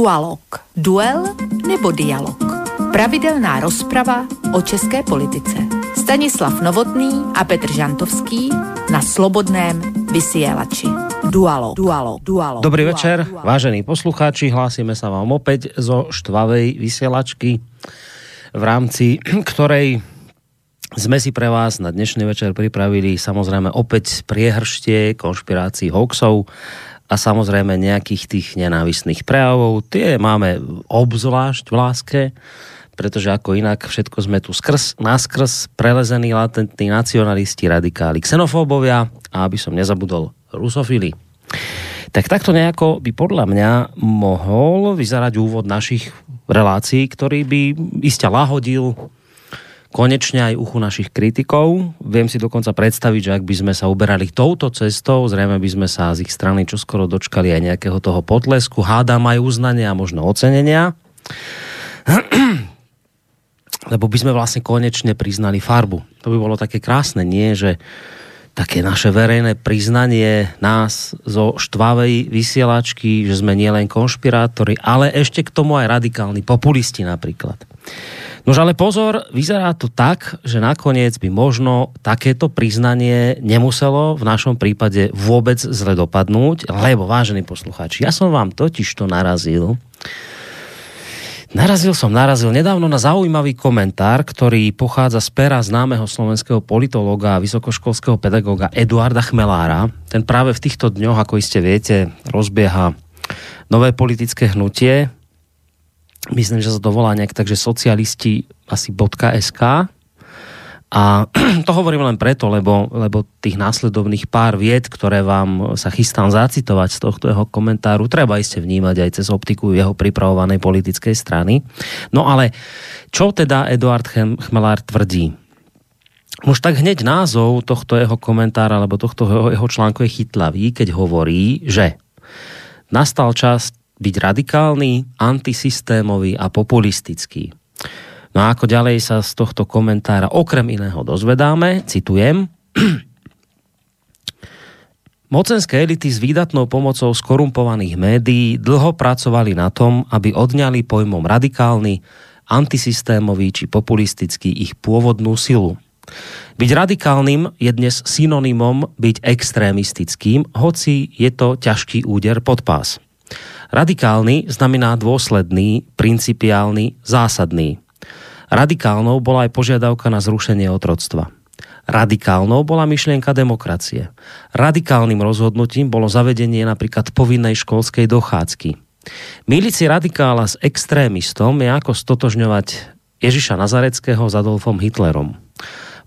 Dualog. Duel nebo dialog. Pravidelná rozprava o české politice. Stanislav Novotný a Petr Žantovský na Slobodném vysielači. Dualo, dualo, dualo. Dobrý dualo, večer, dualo. vážení poslucháči, hlásime sa vám opäť zo štvavej vysielačky, v rámci ktorej sme si pre vás na dnešný večer pripravili samozrejme opäť priehrštie konšpirácií hoaxov a samozrejme nejakých tých nenávistných prejavov. Tie máme obzvlášť v láske, pretože ako inak všetko sme tu skrz, naskrz prelezení latentní nacionalisti, radikáli, xenofóbovia a aby som nezabudol rusofily. Tak takto nejako by podľa mňa mohol vyzerať úvod našich relácií, ktorý by iste lahodil konečne aj uchu našich kritikov. Viem si dokonca predstaviť, že ak by sme sa uberali touto cestou, zrejme by sme sa z ich strany čoskoro dočkali aj nejakého toho potlesku, hádam aj uznania a možno ocenenia. Lebo by sme vlastne konečne priznali farbu. To by bolo také krásne, nie? Že také naše verejné priznanie nás zo štvavej vysielačky, že sme nielen konšpirátori, ale ešte k tomu aj radikálni populisti napríklad. Nož ale pozor, vyzerá to tak, že nakoniec by možno takéto priznanie nemuselo v našom prípade vôbec zle dopadnúť, lebo vážení poslucháči, ja som vám totiž to narazil Narazil som, narazil nedávno na zaujímavý komentár, ktorý pochádza z pera známeho slovenského politologa a vysokoškolského pedagóga Eduarda Chmelára. Ten práve v týchto dňoch, ako iste viete, rozbieha nové politické hnutie, myslím, že sa to volá nejak takže socialisti asi .sk a to hovorím len preto, lebo, lebo tých následovných pár vied, ktoré vám sa chystám zacitovať z tohto jeho komentáru, treba iste vnímať aj cez optiku jeho pripravovanej politickej strany. No ale čo teda Eduard Chmelár tvrdí? Už tak hneď názov tohto jeho komentára alebo tohto jeho, článku je chytlavý, keď hovorí, že nastal čas byť radikálny, antisystémový a populistický. No a ako ďalej sa z tohto komentára okrem iného dozvedáme, citujem, Mocenské elity s výdatnou pomocou skorumpovaných médií dlho pracovali na tom, aby odňali pojmom radikálny, antisystémový či populistický ich pôvodnú silu. Byť radikálnym je dnes synonymom byť extrémistickým, hoci je to ťažký úder pod pás. Radikálny znamená dôsledný, principiálny, zásadný. Radikálnou bola aj požiadavka na zrušenie otroctva. Radikálnou bola myšlienka demokracie. Radikálnym rozhodnutím bolo zavedenie napríklad povinnej školskej dochádzky. Milici radikála s extrémistom je ako stotožňovať Ježiša Nazareckého s Adolfom Hitlerom.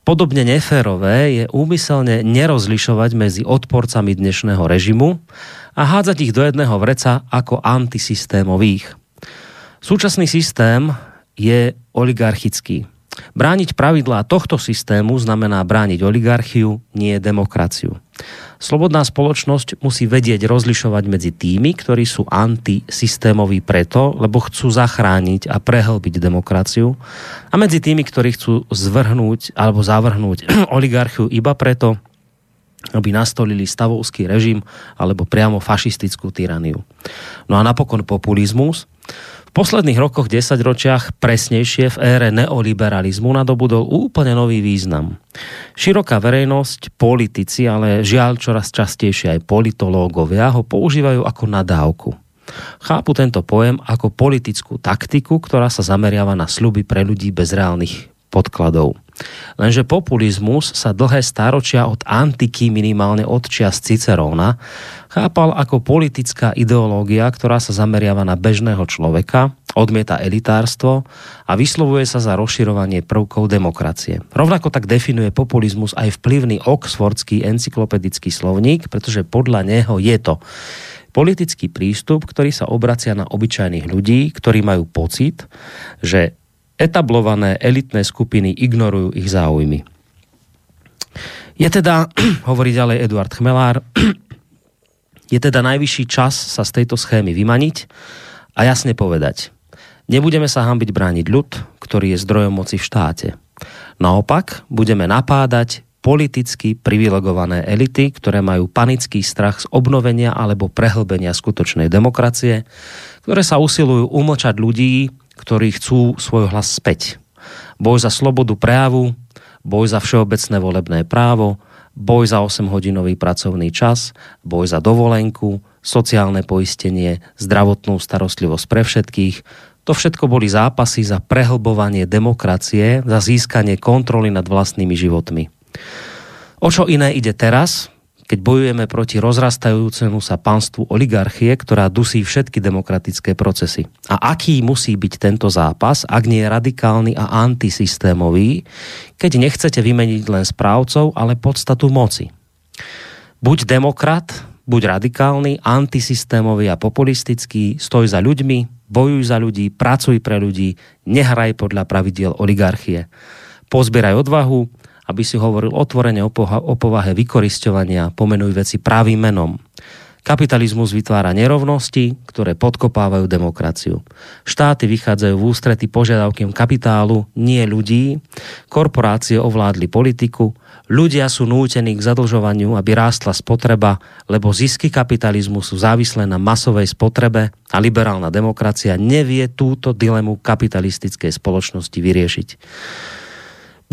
Podobne neférové je úmyselne nerozlišovať medzi odporcami dnešného režimu a hádzať ich do jedného vreca ako antisystémových. Súčasný systém je oligarchický. Brániť pravidlá tohto systému znamená brániť oligarchiu, nie demokraciu. Slobodná spoločnosť musí vedieť rozlišovať medzi tými, ktorí sú antisystémoví preto, lebo chcú zachrániť a prehlbiť demokraciu a medzi tými, ktorí chcú zvrhnúť alebo zavrhnúť oligarchiu iba preto, aby nastolili stavovský režim alebo priamo fašistickú tyraniu. No a napokon populizmus, posledných rokoch, desaťročiach, presnejšie v ére neoliberalizmu nadobudol úplne nový význam. Široká verejnosť, politici, ale žiaľ čoraz častejšie aj politológovia ho používajú ako nadávku. Chápu tento pojem ako politickú taktiku, ktorá sa zameriava na sluby pre ľudí bez reálnych podkladov. Lenže populizmus sa dlhé stáročia od antiky, minimálne od čias Ciceróna, chápal ako politická ideológia, ktorá sa zameriava na bežného človeka, odmieta elitárstvo a vyslovuje sa za rozširovanie prvkov demokracie. Rovnako tak definuje populizmus aj vplyvný oxfordský encyklopedický slovník, pretože podľa neho je to politický prístup, ktorý sa obracia na obyčajných ľudí, ktorí majú pocit, že etablované elitné skupiny ignorujú ich záujmy. Je teda, hovorí ďalej Eduard Chmelár, je teda najvyšší čas sa z tejto schémy vymaniť a jasne povedať. Nebudeme sa hambiť brániť ľud, ktorý je zdrojom moci v štáte. Naopak, budeme napádať politicky privilegované elity, ktoré majú panický strach z obnovenia alebo prehlbenia skutočnej demokracie, ktoré sa usilujú umlčať ľudí, ktorí chcú svoj hlas späť. Boj za slobodu prejavu, boj za všeobecné volebné právo, boj za 8-hodinový pracovný čas, boj za dovolenku, sociálne poistenie, zdravotnú starostlivosť pre všetkých, to všetko boli zápasy za prehlbovanie demokracie, za získanie kontroly nad vlastnými životmi. O čo iné ide teraz, keď bojujeme proti rozrastajúcemu sa panstvu oligarchie, ktorá dusí všetky demokratické procesy. A aký musí byť tento zápas, ak nie je radikálny a antisystémový, keď nechcete vymeniť len správcov, ale podstatu moci. Buď demokrat, buď radikálny, antisystémový a populistický, stoj za ľuďmi, bojuj za ľudí, pracuj pre ľudí, nehraj podľa pravidiel oligarchie. Pozbieraj odvahu, aby si hovoril otvorene o, o povahe vykoristovania, pomenuj veci pravým menom. Kapitalizmus vytvára nerovnosti, ktoré podkopávajú demokraciu. Štáty vychádzajú v ústrety požiadavkým kapitálu, nie ľudí. Korporácie ovládli politiku, Ľudia sú nútení k zadlžovaniu, aby rástla spotreba, lebo zisky kapitalizmu sú závislé na masovej spotrebe a liberálna demokracia nevie túto dilemu kapitalistickej spoločnosti vyriešiť.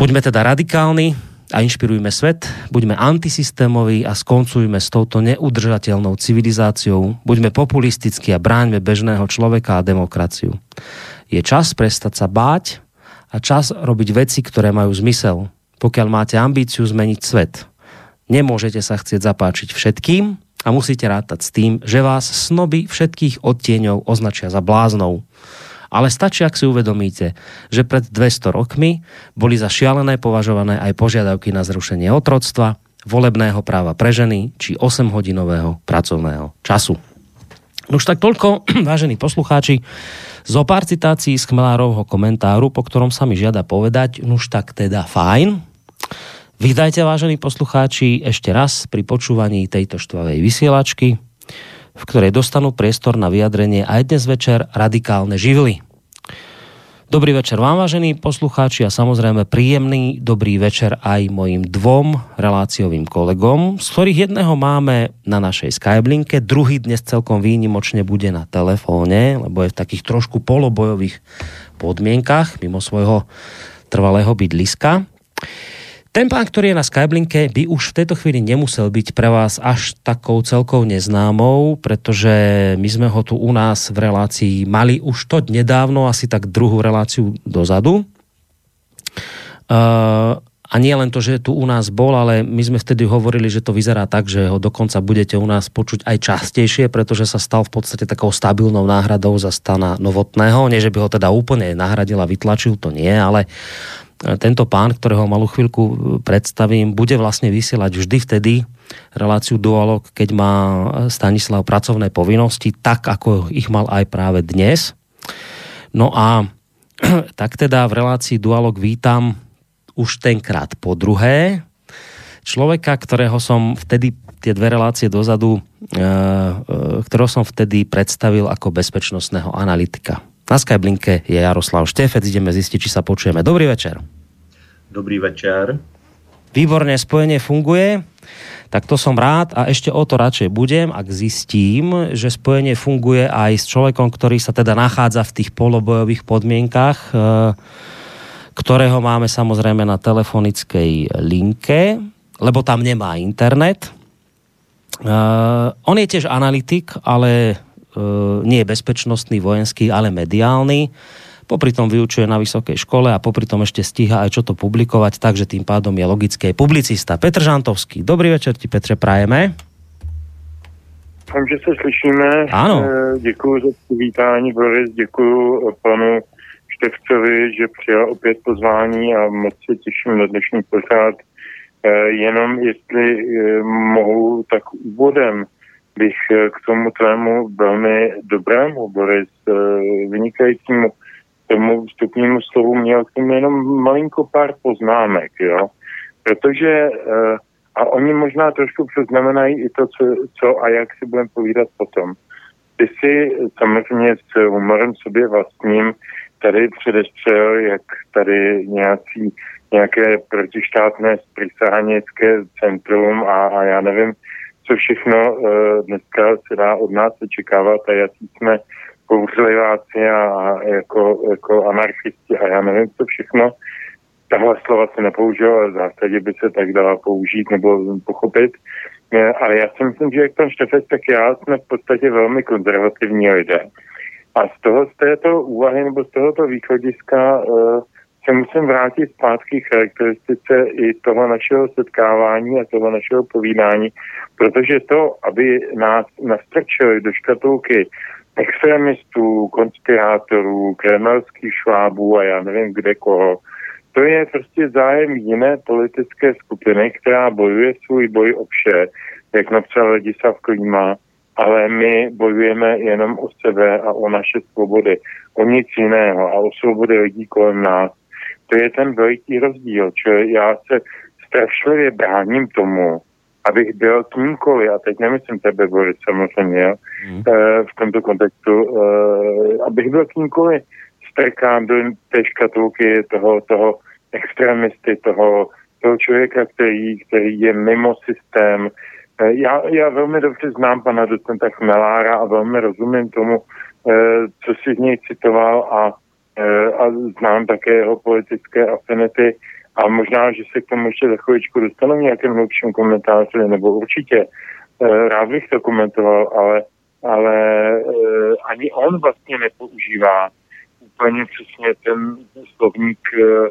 Buďme teda radikálni a inšpirujme svet, buďme antisystémoví a skoncujme s touto neudržateľnou civilizáciou, buďme populistickí a bráňme bežného človeka a demokraciu. Je čas prestať sa báť a čas robiť veci, ktoré majú zmysel pokiaľ máte ambíciu zmeniť svet. Nemôžete sa chcieť zapáčiť všetkým a musíte rátať s tým, že vás snoby všetkých odtieňov označia za bláznou. Ale stačí, ak si uvedomíte, že pred 200 rokmi boli za šialené považované aj požiadavky na zrušenie otroctva, volebného práva pre ženy či 8-hodinového pracovného času. Už tak toľko, vážení poslucháči, zo pár citácií z Chmelárovho komentáru, po ktorom sa mi žiada povedať, už tak teda fajn, Vítajte, vážení poslucháči, ešte raz pri počúvaní tejto štvavej vysielačky, v ktorej dostanú priestor na vyjadrenie aj dnes večer radikálne živly. Dobrý večer vám, vážení poslucháči, a samozrejme príjemný dobrý večer aj mojim dvom reláciovým kolegom, z ktorých jedného máme na našej Skyblinke, druhý dnes celkom výnimočne bude na telefóne, lebo je v takých trošku polobojových podmienkach mimo svojho trvalého bydliska. Ten pán, ktorý je na Skyblinke, by už v tejto chvíli nemusel byť pre vás až takou celkou neznámou, pretože my sme ho tu u nás v relácii mali už to nedávno, asi tak druhú reláciu dozadu. Uh, a nie len to, že tu u nás bol, ale my sme vtedy hovorili, že to vyzerá tak, že ho dokonca budete u nás počuť aj častejšie, pretože sa stal v podstate takou stabilnou náhradou za stana Novotného. Nie, že by ho teda úplne nahradil a vytlačil, to nie, ale tento pán, ktorého malú chvíľku e, predstavím, bude vlastne vysielať vždy vtedy reláciu Dualog, keď má Stanislav pracovné povinnosti, tak ako ich mal aj práve dnes. No a tak teda v relácii Dualog vítam už tenkrát po druhé človeka, ktorého som vtedy tie dve relácie dozadu, e, e, ktorého som vtedy predstavil ako bezpečnostného analytika. Na Skyblinke je Jaroslav Štefec, ideme zistiť, či sa počujeme. Dobrý večer. Dobrý večer. Výborne, spojenie funguje. Tak to som rád a ešte o to radšej budem, ak zistím, že spojenie funguje aj s človekom, ktorý sa teda nachádza v tých polobojových podmienkach, eh, ktorého máme samozrejme na telefonickej linke, lebo tam nemá internet. Uh, on je tiež analytik, ale nie bezpečnostný, vojenský, ale mediálny. Popri tom vyučuje na vysokej škole a popri tom ešte stíha aj čo to publikovať, takže tým pádom je logické publicista. Petr Žantovský. Dobrý večer ti, Petře, prajeme. Vím, že se slyšíme. Ano. Eh, děkuji za přivítání, Boris, děkuji panu Števcovi, že přijal opět pozvání a moc se těším na dnešní pořád. Eh, jenom jestli mohu, tak úvodem bych eh, k tomu tvému velmi dobrému, Boris, eh, vynikajícímu tomu vstupnímu slovu měl k tomu jenom malinko pár poznámek, jo. Protože, eh, a oni možná trošku přeznamenají i to, co, co a jak si budeme povídat potom. Ty si samozřejmě s humorem sobě vlastním tady předestřel, jak tady nějací nějaké protištátné sprisahaněcké centrum a, a já nevím, co všechno uh, dneska se dá od nás očekávat a jaký jsme bouřliváci a, a jako, jako anarchisti a já nevím, co všechno. Tahle slova se nepoužil, ale v zásadě by se tak dala použít nebo pochopit. Ale já si myslím, že jak pan Štefec, tak já jsme v podstatě velmi konzervativní lidé. A z toho, z této úvahy nebo z tohoto východiska uh, se musím vrátit zpátky charakteristice i toho našeho setkávání a toho našeho povídání, protože to, aby nás nastrčili do škatulky extremistů, konspirátorů, kremelských švábů a já nevím kde koho, to je prostě zájem jiné politické skupiny, která bojuje svůj boj o vše, jak napsal Ladislav Klíma, ale my bojujeme jenom o sebe a o naše svobody, o nic jiného a o svobody lidí kolem nás. To je ten veliký rozdíl, čili já se strašlivě bráním tomu, abych byl kýmkoliv, a teď nemyslím tebe, Boris, samozřejmě, jo, mm. v tomto kontextu, eh, abych byl kýmkoliv strkám do té škatulky toho, toho extremisty, toho, toho člověka, který, který je mimo systém. Eh, já, já velmi dobře znám pana docenta Chmelára a velmi rozumím tomu, co si z něj citoval a, a znám také jeho politické afinity a možná, že se k tomu ještě za chvíličku dostanu v nějakém hlubším komentáři, nebo určitě. Eh, rád bych to komentoval, ale, ale eh, ani on vlastně nepoužívá úplně přesně ten slovník, eh,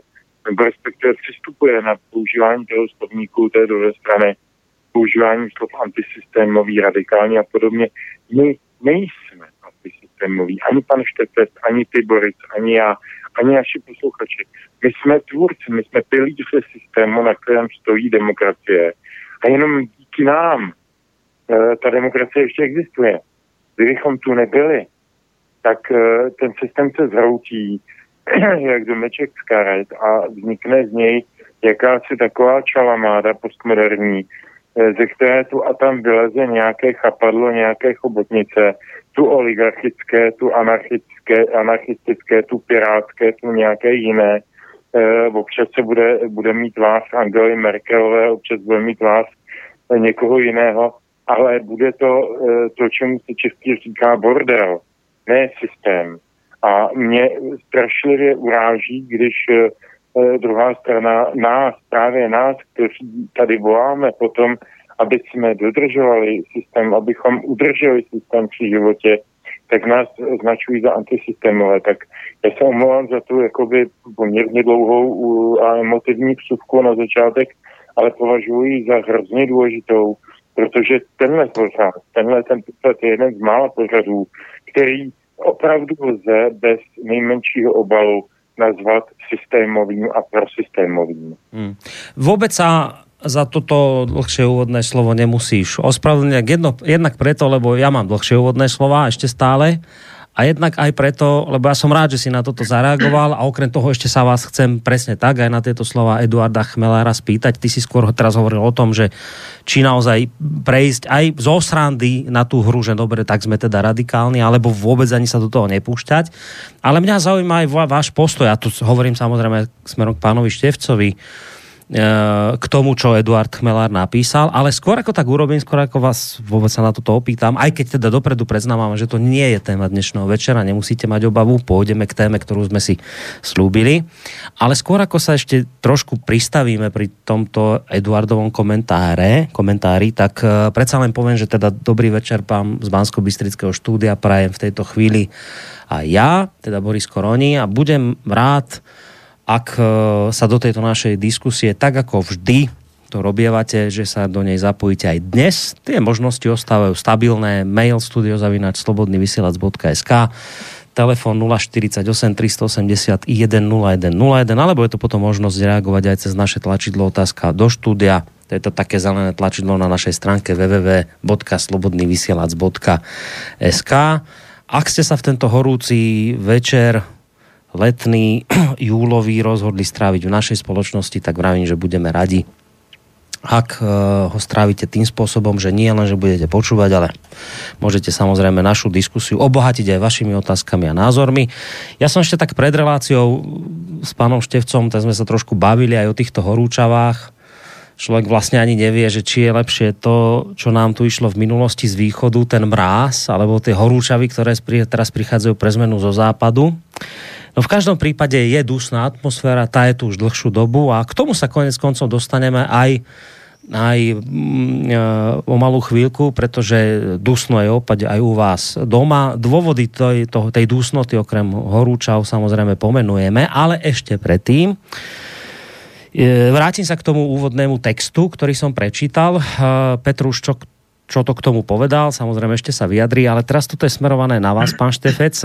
nebo respektive přistupuje na používání toho slovníku té druhé strany, používání slov antisystémový, radikální a podobně. My nejsme antisystémoví. Ani pan Štepec, ani ty Boris, ani já, ani naši posluchači. My jsme tvůrci, my jsme pilíře systému, na kterém stojí demokracie. A jenom díky nám e, ta demokracie ještě existuje. Kdybychom tu nebyli, tak e, ten systém se zhroutí, jak domeček z karet a vznikne z něj jakási taková čalamáda postmoderní, ze které tu a tam vyleze nějaké chapadlo, nějaké chobotnice, tu oligarchické, tu anarchické, anarchistické, tu pirátské, tu nějaké jiné. E, občas se bude, bude mít vás Angely Merkelové, občas bude mít vás někoho jiného, ale bude to e, to, čemu se český říká bordel, ne systém. A mě strašlivě uráží, když e, druhá strana nás, právě nás, kteří tady voláme potom, aby jsme dodržovali systém, abychom udrželi systém při životě, tak nás označují za antisystémové. Tak já se omlouvám za tu jakoby poměrně dlouhou a emotivní vsuvku na začátek, ale považuji za hrozně důležitou, protože tenhle pořad, tenhle ten pořad je jeden z mála pořadů, který opravdu lze bez nejmenšího obalu nazvat systémovým a prosystémovým. Hmm. Vůbec sa za toto dlhšie úvodné slovo nemusíš ospravedlniť. Jedno, jednak preto, lebo ja mám dlhšie úvodné slova ešte stále a jednak aj preto, lebo ja som rád, že si na toto zareagoval a okrem toho ešte sa vás chcem presne tak aj na tieto slova Eduarda Chmelára spýtať. Ty si skôr teraz hovoril o tom, že či naozaj prejsť aj zo srandy na tú hru, že dobre, tak sme teda radikálni, alebo vôbec ani sa do toho nepúšťať. Ale mňa zaujíma aj váš postoj, ja tu hovorím samozrejme smerom k pánovi Števcovi, k tomu, čo Eduard Chmelár napísal, ale skôr ako tak urobím, skôr ako vás vôbec sa na toto opýtam, aj keď teda dopredu preznávam, že to nie je téma dnešného večera, nemusíte mať obavu, pôjdeme k téme, ktorú sme si slúbili, ale skôr ako sa ešte trošku pristavíme pri tomto Eduardovom komentáre, komentári, tak uh, predsa len poviem, že teda dobrý večer pán z Bansko-Bystrického štúdia prajem v tejto chvíli a ja, teda Boris Koroni a budem rád, ak e, sa do tejto našej diskusie tak ako vždy to robievate, že sa do nej zapojíte aj dnes. Tie možnosti ostávajú stabilné. Mail studiozavinač.slobodnyvysielac.sk telefon 048 381 0101 alebo je to potom možnosť reagovať aj cez naše tlačidlo otázka do štúdia. To je to také zelené tlačidlo na našej stránke www.slobodnyvysielac.sk Ak ste sa v tento horúci večer letný júlový rozhodli stráviť v našej spoločnosti, tak vravím, že budeme radi, ak ho strávite tým spôsobom, že nie len, že budete počúvať, ale môžete samozrejme našu diskusiu obohatiť aj vašimi otázkami a názormi. Ja som ešte tak pred reláciou s pánom Števcom, tak sme sa trošku bavili aj o týchto horúčavách. Človek vlastne ani nevie, že či je lepšie to, čo nám tu išlo v minulosti z východu, ten mráz, alebo tie horúčavy, ktoré teraz prichádzajú pre zmenu zo západu. No v každom prípade je dusná atmosféra, tá je tu už dlhšiu dobu a k tomu sa konec koncov dostaneme aj aj mm, e, o malú chvíľku, pretože dusno je opäť aj u vás doma. Dôvody tej, tej dusnoty okrem horúčav samozrejme pomenujeme, ale ešte predtým e, vrátim sa k tomu úvodnému textu, ktorý som prečítal. E, Petruš, čo, čo to k tomu povedal, samozrejme ešte sa vyjadrí, ale teraz toto je smerované na vás, pán Štefec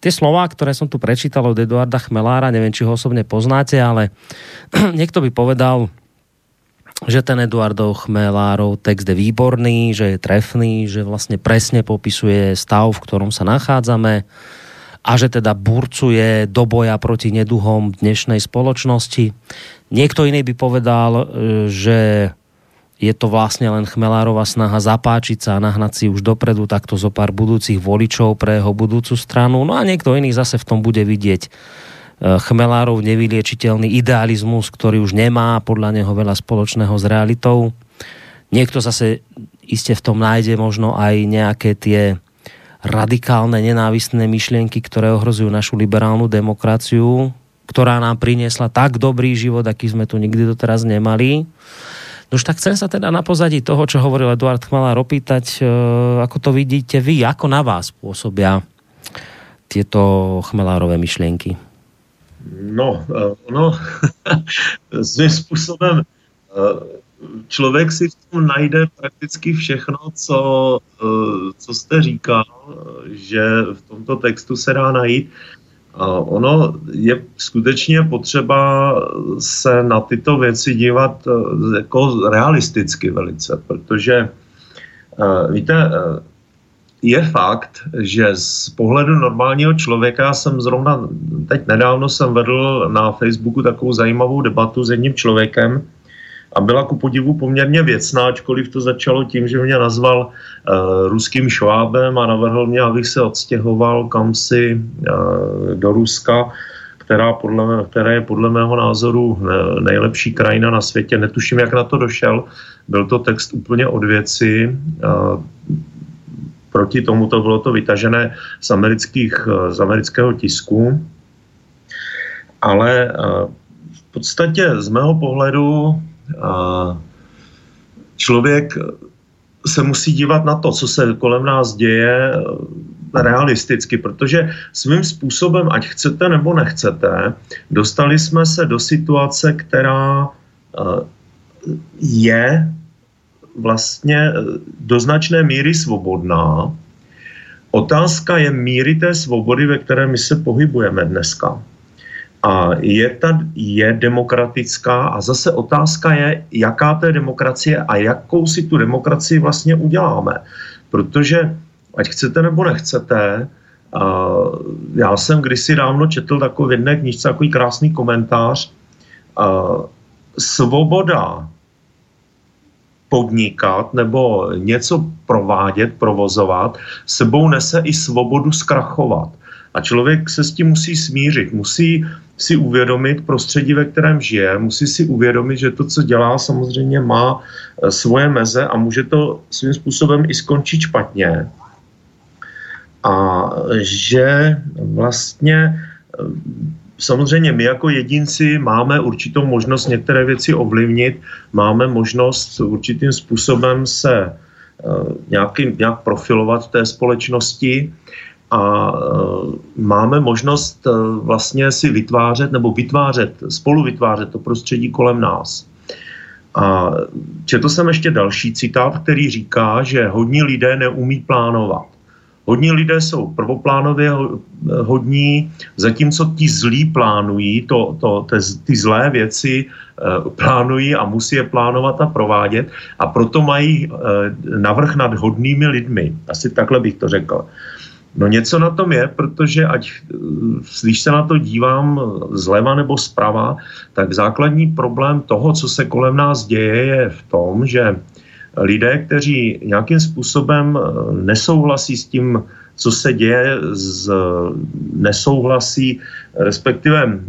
tie slova, ktoré som tu prečítal od Eduarda Chmelára, neviem, či ho osobne poznáte, ale niekto by povedal, že ten Eduardov Chmelárov text je výborný, že je trefný, že vlastne presne popisuje stav, v ktorom sa nachádzame a že teda burcuje do boja proti neduhom dnešnej spoločnosti. Niekto iný by povedal, e, že je to vlastne len Chmelárova snaha zapáčiť sa a nahnať si už dopredu takto zo pár budúcich voličov pre jeho budúcu stranu. No a niekto iný zase v tom bude vidieť e, Chmelárov nevyliečiteľný idealizmus, ktorý už nemá podľa neho veľa spoločného s realitou. Niekto zase iste v tom nájde možno aj nejaké tie radikálne nenávistné myšlienky, ktoré ohrozujú našu liberálnu demokraciu, ktorá nám priniesla tak dobrý život, aký sme tu nikdy doteraz nemali No už tak chcem sa teda na pozadí toho, čo hovoril Eduard Chmalár, opýtať, e, ako to vidíte vy, ako na vás pôsobia tieto chmelárové myšlienky? No, no, svým způsobem e, člověk si v tom najde prakticky všechno, co, co jste říkal, že v tomto textu se dá najít. Ono je skutečně potřeba se na tyto věci dívat eh, jako realisticky velice, protože eh, víte, eh, je fakt, že z pohledu normálního člověka, jsem zrovna teď nedávno jsem vedl na Facebooku takovou zajímavou debatu s jedním člověkem, a byla ku podivu poměrně věcná, ačkoliv to začalo tím, že mě nazval uh, ruským švábem a navrhl mě, abych se odstěhoval kamsi uh, do Ruska, která, podle, která je podle mého názoru nejlepší krajina na světě. Netuším, jak na to došel. Byl to text úplně od věci. Uh, proti tomu to bylo to vytažené z, amerických, z amerického tisku. Ale v podstatě z mého pohledu člověk se musí dívat na to, co se kolem nás děje realisticky, protože svým způsobem, ať chcete nebo nechcete, dostali jsme se do situace, která eh, je vlastně do značné míry svobodná. Otázka je míry té svobody, ve které my se pohybujeme dneska. A je, ta, je demokratická a zase otázka je, jaká to je demokracie a jakou si tu demokracii vlastně uděláme. Protože, ať chcete nebo nechcete, uh, já jsem kdysi dávno četl takový v jedné knižce takový krásný komentář. Uh, svoboda podnikat nebo něco provádět, provozovat, sebou nese i svobodu zkrachovat. A člověk se s tím musí smířit, musí si uvědomit prostředí, ve kterém žije, musí si uvědomit, že to, co dělá, samozřejmě má eh, svoje meze a může to svým způsobem i skončit špatně. A že vlastně eh, samozřejmě my jako jedinci máme určitou možnost některé věci ovlivnit, máme možnost určitým způsobem se eh, nějaký, nějak profilovat v té společnosti, a e, máme možnost e, vlastně si vytvářet nebo vytvářet, spolu vytvářet to prostředí kolem nás. A četl jsem ještě další citát, který říká, že hodní lidé neumí plánovat. Hodní lidé jsou prvoplánově hodní, zatímco ti zlí plánují, to, to, te, ty zlé věci e, plánují a musí je plánovat a provádět a proto mají navrh nad hodnými lidmi. Asi takhle bych to řekl. No něco na tom je, protože ať, když se na to dívám zleva nebo zprava, tak základní problém toho, co se kolem nás děje, je v tom, že lidé, kteří nějakým způsobem nesouhlasí s tím, co se děje, z, nesouhlasí, respektive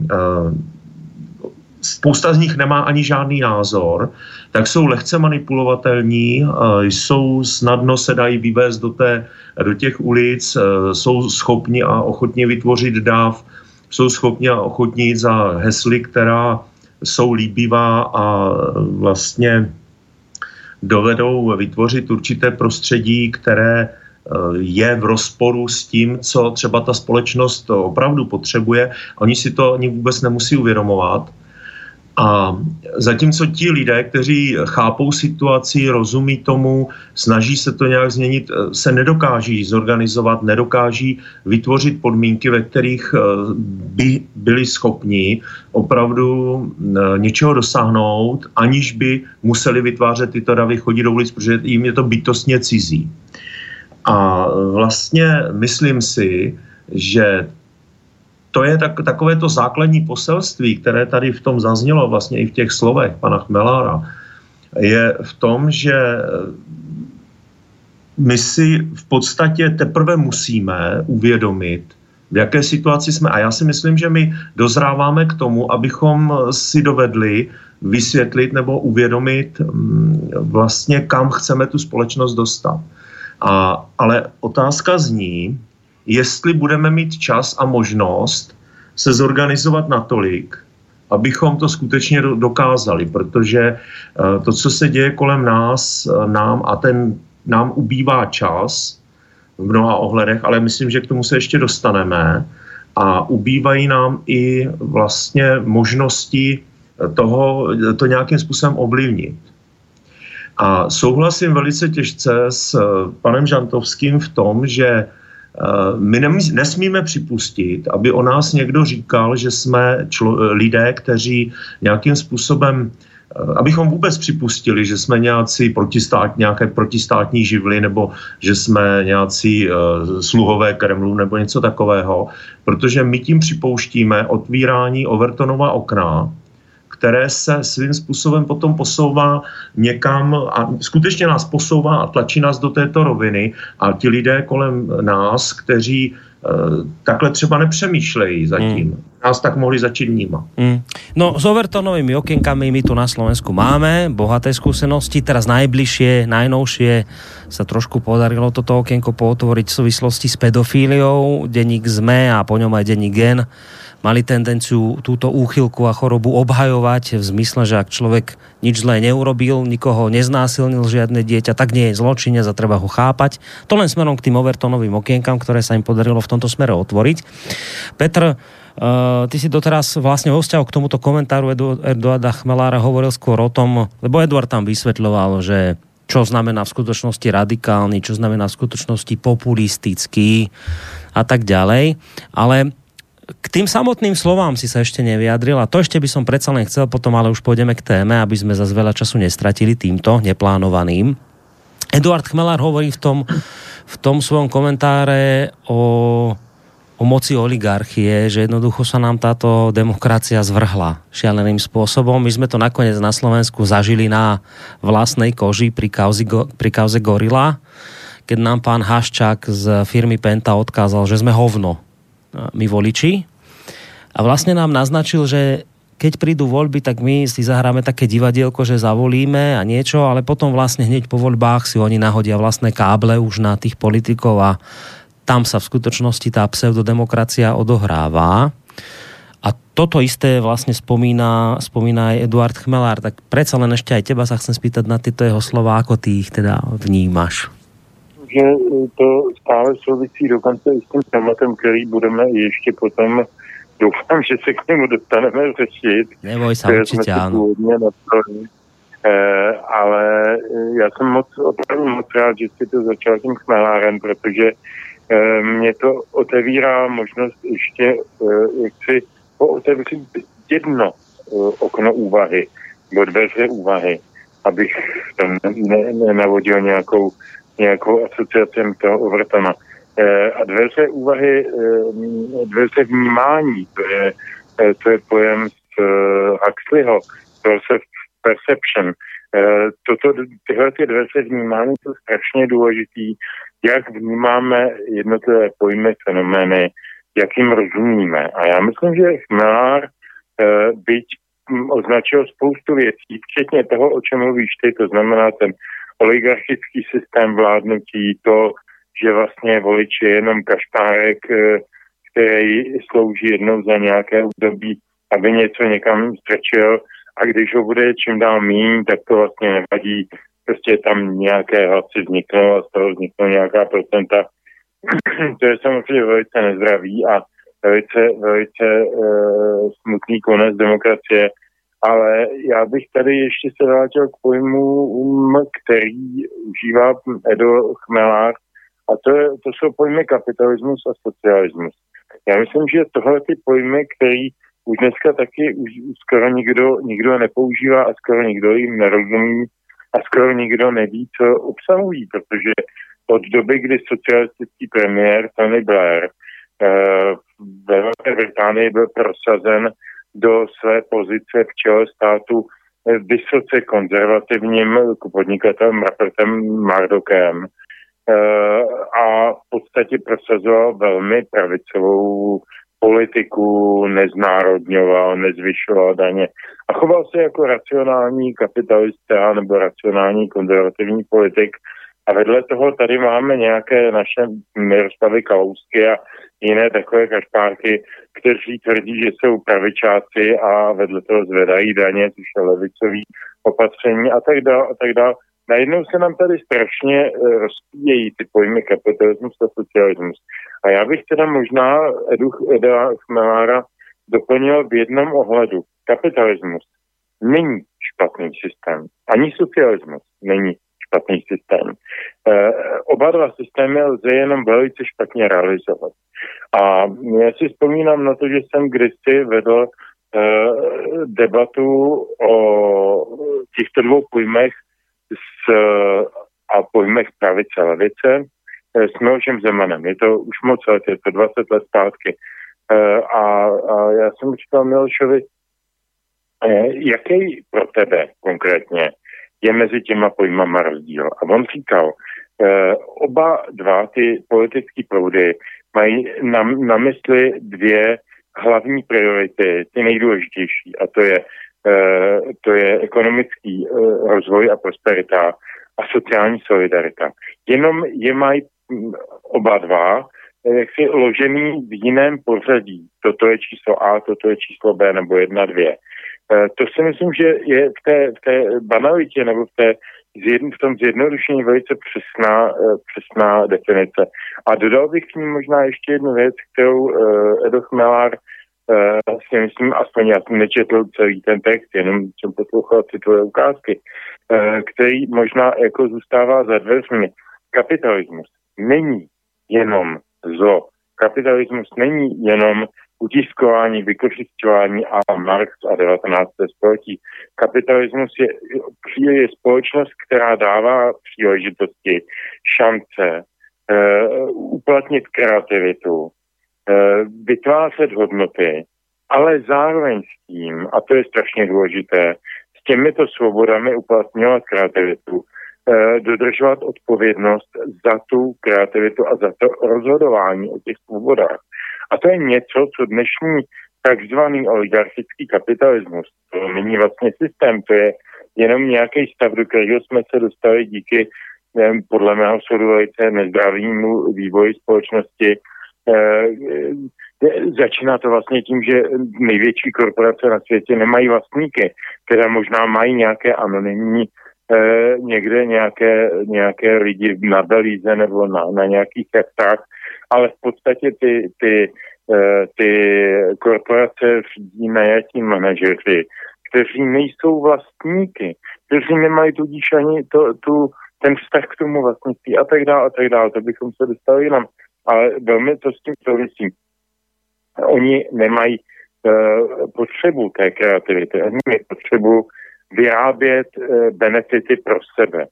spousta z nich nemá ani žádný názor, tak jsou lehce manipulovatelní, jsou snadno se dají vyvést do, té, do těch ulic, jsou schopni a ochotni vytvořit dáv, jsou schopni a ochotni jít za hesly, která jsou líbivá a vlastně dovedou vytvořit určité prostředí, které je v rozporu s tím, co třeba ta společnost opravdu potřebuje. Oni si to ani vůbec nemusí uvědomovat. A zatímco ti lidé, kteří chápou situaci, rozumí tomu, snaží se to nějak změnit, se nedokáží zorganizovat, nedokáží vytvořit podmínky, ve kterých eh, by byli schopni opravdu eh, něčeho dosáhnout, aniž by museli vytvářet tyto davy, chodit do ulic, protože jim je to bytostně cizí. A vlastně myslím si, že to je tak, takové to základní poselství, které tady v tom zaznělo vlastně i v těch slovech pana Chmelára, je v tom, že my si v podstatě teprve musíme uvědomit, v jaké situaci jsme. A já si myslím, že my dozráváme k tomu, abychom si dovedli vysvětlit nebo uvědomit mm, vlastně, kam chceme tu společnost dostat. A, ale otázka zní, jestli budeme mít čas a možnost se zorganizovat natolik, abychom to skutečně dokázali, protože eh, to, co se děje kolem nás, eh, nám a ten nám ubývá čas v mnoha ohledech, ale myslím, že k tomu se ještě dostaneme a ubývají nám i vlastně možnosti toho, to nějakým způsobem ovlivnit. A souhlasím velice těžce s eh, panem Žantovským v tom, že eh, my nesmíme připustit, aby o nás někdo říkal, že jsme člo, lidé, kteří nějakým způsobem, eh, abychom vůbec připustili, že jsme nějací protistát, nějaké protistátní živly nebo že jsme nějací uh, sluhové Kremlu nebo něco takového, protože my tím připouštíme otvírání Overtonova okna, které se svým způsobem potom posouvá někam a skutečně nás posouvá a tlačí nás do této roviny a ti lidé kolem nás, kteří e, takhle třeba nepřemýšlejí zatím. Hmm. Nás tak mohli začít vnímat. Hmm. No s overtonovými okienkami my tu na Slovensku máme bohaté skúsenosti, teraz najbližšie, najnovšie sa trošku podarilo toto okienko pootvoriť v súvislosti s pedofíliou, denník ZME a po ňom aj denník GEN mali tendenciu túto úchylku a chorobu obhajovať v zmysle, že ak človek nič zlé neurobil, nikoho neznásilnil žiadne dieťa, tak nie je zločinec a treba ho chápať. To len smerom k tým Overtonovým okienkam, ktoré sa im podarilo v tomto smere otvoriť. Petr, Uh, ty si doteraz vlastne vo vzťahu k tomuto komentáru Edu, Eduarda Chmelára hovoril skôr o tom, lebo Eduard tam vysvetľoval, že čo znamená v skutočnosti radikálny, čo znamená v skutočnosti populistický a tak ďalej. Ale k tým samotným slovám si sa ešte nevyjadril a to ešte by som predsa len chcel potom, ale už pôjdeme k téme, aby sme za veľa času nestratili týmto neplánovaným. Eduard Chmelár hovorí v tom, v tom svojom komentáre o, o moci oligarchie, že jednoducho sa nám táto demokracia zvrhla šialeným spôsobom. My sme to nakoniec na Slovensku zažili na vlastnej koži pri kauze, pri kauze Gorila, keď nám pán Haščák z firmy Penta odkázal, že sme hovno, my voliči. A vlastne nám naznačil, že keď prídu voľby, tak my si zahráme také divadielko, že zavolíme a niečo, ale potom vlastne hneď po voľbách si oni nahodia vlastné káble už na tých politikov a tam sa v skutočnosti tá pseudodemokracia odohráva. A toto isté vlastne spomína, spomína aj Eduard Chmelár, tak predsa len ešte aj teba sa chcem spýtať na tieto jeho slova, ako ty ich teda vnímaš že to stále souvisí dokonce i s tím tématem, který budeme ještě potom, doufám, že se k němu dostaneme řešit. Neboj se, určitě ano. E, ale eh, já jsem moc, opravdu moc rád, že jsi to začal tím chmelárem, protože mě to otevírá možnost ještě, jak si otevřít jedno okno úvahy, nebo dveře úvahy, abych tam nenavodil ne, nějakou nějakou asociacem toho Overtona. A dveře úvahy, dveře vnímání, to je, to je pojem z Huxleyho, perception. Toto, tyhle ty dveře vnímání jsou strašně důležitý, jak vnímáme jednotlivé pojmy, fenomény, jak jim rozumíme. A já myslím, že Chmelár, byť hm, označil spoustu věcí, včetně toho, o čem mluvíš ty, to znamená ten oligarchický systém vládnutí, to, že vlastně volič je jenom kašpárek, eh, který slouží jednou za nějaké období, aby něco někam strčil a když ho bude čím dál míň, tak to vlastně nevadí. Prostě tam nějaké hlasy vzniknou a z toho vzniknou nějaká procenta. to je samozřejmě velice nezdravý a velice, velice uh, smutný konec demokracie ale já bych tady ještě se vrátil k pojmu, který užívá Edo Chmelár, a to, je, to jsou pojmy kapitalismus a socialismus. Já myslím, že tohle ty pojmy, který už dneska taky už skoro nikdo, nikdo nepoužívá a skoro nikdo jim nerozumí a skoro nikdo neví, co obsahují, protože od doby, kdy socialistický premiér Tony Blair eh, ve Velké Británii byl prosazen do své pozice v čele státu eh, vysoce konzervativním podnikatelem Rapertem Mardokem eh, a v podstatě prosazoval velmi pravicovou politiku, neznárodňoval, nezvyšoval daně a choval se jako racionální kapitalista nebo racionální konzervativní politik. A vedle toho tady máme nějaké naše Miroslavy Kalousky a jiné takové kašpárky, kteří tvrdí, že jsou pravičáci a vedle toho zvedají daně, což je levicový opatření a tak dále a tak dále. Najednou se nám tady strašně eh, rozpíjejí ty pojmy kapitalismus a socialismus. A já bych teda možná Edu Eda Chmelára doplnil v jednom ohledu. Kapitalismus není špatný systém. Ani socialismus není špatný systém. E, oba dva systémy lze jenom velice špatně realizovat. A já si vzpomínám na to, že jsem kdysi vedl e, debatu o těchto dvou pojmech s, a pojmech pravice a levice s Milošem Zemanem. Je to už moc let, je to 20 let zpátky. A, a já jsem říkal Milošovi, jaký pro tebe konkrétně je mezi těma pojmama rozdíl. A on říkal, eh, oba dva ty politické proudy mají na, na mysli dvě hlavní priority, ty nejdůležitější, a to je, eh, to je ekonomický eh, rozvoj a prosperita a sociální solidarita. Jenom je mají hm, oba dva, eh, jaksi ložený v jiném pořadí. Toto je číslo A, toto je číslo B nebo 1, 2 to si myslím, že je v té, v té banalitě nebo v, té, v tom zjednodušení velice přesná, eh, přesná definice. A dodal bych k ní možná ještě jednu věc, kterou Edo Chmelár uh, si myslím, aspoň já jsem nečetl celý ten text, jenom jsem poslouchal tvoje ukázky, který možná jako zůstává za dveřmi. Kapitalismus není jenom zlo. Kapitalismus není jenom utiskování, vykořišťování a Marx a 19. století. Kapitalismus je, je společnost, která dává příležitosti, šance, uh, uplatnit kreativitu, uh, vytvářet hodnoty, ale zároveň s tím, a to je strašně důležité, s těmito svobodami uplatňovat kreativitu, dodržovat odpovědnost za tu kreativitu a za to rozhodování o těch svobodách. A to je něco, co dnešní takzvaný oligarchický kapitalismus, to není vlastně systém, to je jenom nějaký stav, do kterého jsme se dostali díky podle mého soudu velice nezdravému vývoji společnosti. Eh, eh, začíná to vlastně tím, že největší korporace na světě nemají vlastníky, které možná mají nějaké anonymní eh, někde nějaké, nějaké lidi na Belíze nebo na, na nějakých jachtách, ale v podstatě ty, ty, eh, ty korporace řídí najatí manažeři, kteří nejsou vlastníky, kteří nemají tudíž ani to, tu, ten vztah k tomu vlastnictví a tak dále a tak dále. To bychom se dostali jinam. Ale velmi to s tím souvisí. Oni nemají uh, potřebu té kreativity, oni mají potřebu vyrábět uh, benefity pro sebe.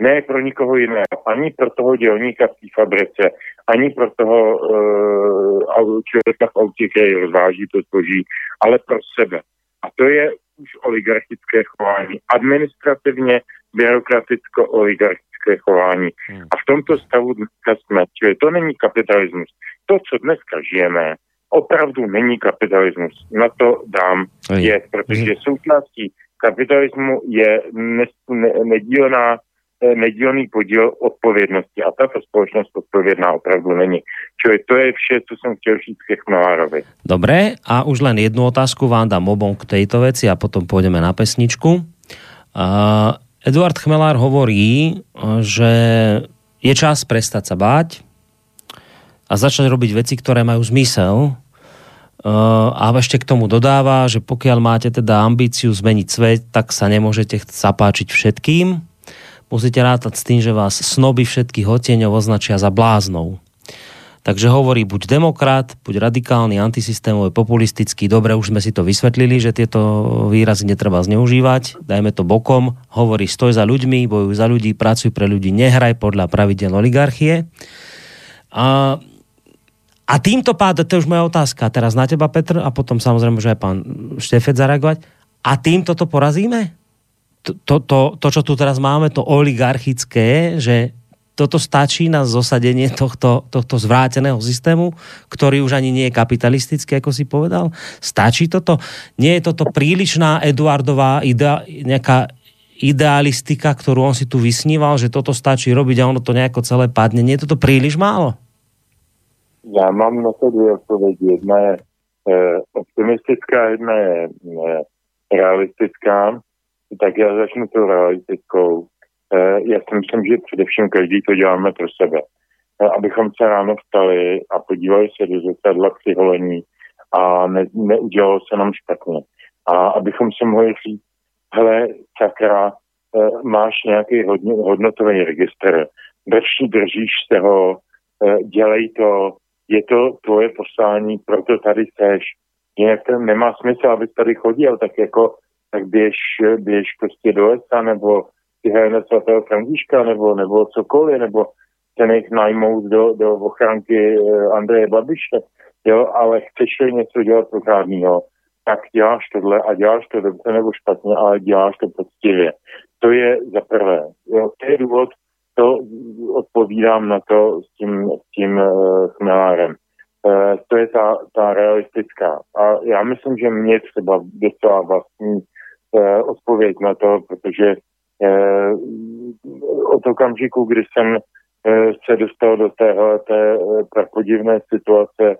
Ne pro nikoho jiného. Ani pro toho dělníka v té fabrice, ani pro toho uh, člověka v autě, který rozváží to zboží, ale pro sebe. A to je už oligarchické chování. Administrativně, byrokraticko-oligarchické chování. Hmm. A v tomto stavu dneska jsme. Čili to není kapitalismus. To, co dneska žijeme, opravdu není kapitalismus. Na to dám je, protože součástí kapitalismu je ne, ne, nedílná eh, nedílný podíl odpovědnosti a tato společnost odpovědná opravdu není. Čili to je vše, co jsem chtěl říct ke Chmelárovi. Dobré, a už len jednu otázku vám dám obom k tejto veci a potom pôjdeme na pesničku. Uh, Eduard Chmelár hovorí, že je čas prestať sa báť a začať robiť veci, ktoré majú zmysel a ešte k tomu dodáva, že pokiaľ máte teda ambíciu zmeniť svet, tak sa nemôžete zapáčiť všetkým. Musíte rátať s tým, že vás snoby všetkých otieňov označia za bláznou. Takže hovorí buď demokrat, buď radikálny, antisystémový, populistický. Dobre, už sme si to vysvetlili, že tieto výrazy netreba zneužívať. Dajme to bokom. Hovorí stoj za ľuďmi, bojuj za ľudí, pracuj pre ľudí, nehraj podľa pravidel oligarchie. A a týmto pádom, to je už moja otázka teraz na teba, Petr, a potom samozrejme že aj pán Štefet zareagovať. A týmto to porazíme? To, to, to, to, čo tu teraz máme, to oligarchické, že toto stačí na zosadenie tohto, tohto zvráteného systému, ktorý už ani nie je kapitalistický, ako si povedal? Stačí toto? Nie je toto prílišná Eduardová idea, nejaká idealistika, ktorú on si tu vysníval, že toto stačí robiť a ono to nejako celé padne. Nie je toto príliš málo? Já mám na to dvě odpovědi. Jedna je eh, optimistická, jedna je eh, realistická. Tak já začnu tou realistickou. Eh, já si myslím, že především každý to děláme pro sebe. Eh, abychom se ráno vstali a podívali se do zrcadla při holení a ne, neudělalo se nám špatně. A abychom si mohli říct, hele, sakra, eh, máš nějaký hodně, hodnotový registr, drž, držíš se ho, dělej to, je to tvoje poslání, proto tady seš. Jinak to nemá smysl, aby tady chodil, tak jako tak běž, běž prostě do lesa, nebo si hrajeme svatého Františka, nebo, nebo cokoliv, nebo se nech najmout do, do ochránky eh, Andreje Babiše, jo, ale chceš něco dělat pořádného, tak děláš tohle a děláš to dobře nebo špatně, ale děláš to poctivě. To je za prvé. Jo, to je důvod, to odpovídám na to s tím, s tím chmelárem. Uh, to je ta, ta realistická. A já myslím, že mě třeba docela vlastní uh, odpověď na to, protože uh, od okamžiku, kdy jsem se dostal do téhle té prapodivné situace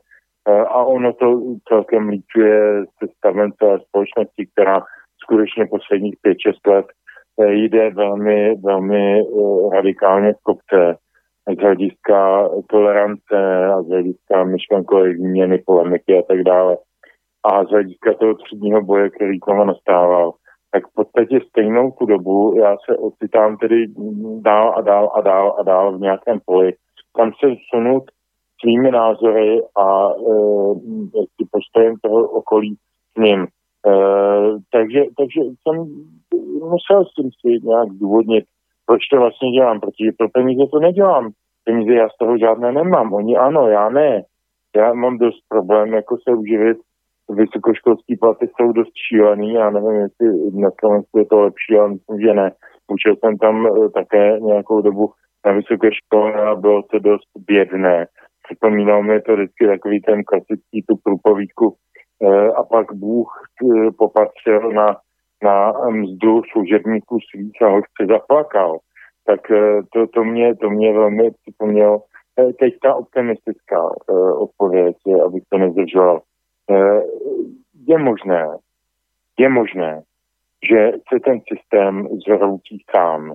a ono to celkem líčuje se stavem celé společnosti, která skutečně posledních 5-6 let jde velmi, velmi uh, radikálně v kopce z hlediska tolerance a z hlediska myšlenkové výměny, polemiky a tak dále. A z hlediska toho třídního boje, který tomu nastával, tak v podstatě stejnou tu dobu já se ocitám tedy dál a dál a dál a dál v nějakém poli, kam se sunout svými názory a e, postojem toho okolí s ním. Uh, takže, takže jsem musel s tím si nějak zdůvodnit, proč to vlastně dělám, protože pro peníze to nedělám. Peníze já z toho žádné nemám, oni ano, já ne. Já mám dost problém, jako se uživit. Vysokoškolský platy jsou dost šílený, já nevím, jestli na Slovensku je to lepší, ale myslím, že ne. Učil jsem tam uh, také nějakou dobu na vysoké škole a bylo to dost bědné. Připomínal mi to vždycky takový ten klasický tu průpovídku Eh, a pak Bůh eh, popatřil na, na mzdu služebníků svých a hořce zaplakal. Tak eh, to, to, mě, to mě velmi připomnělo. Teď ta optimistická odpověď, abych to nezdržoval. Je možné, je možné, že se ten systém zhroutí sám.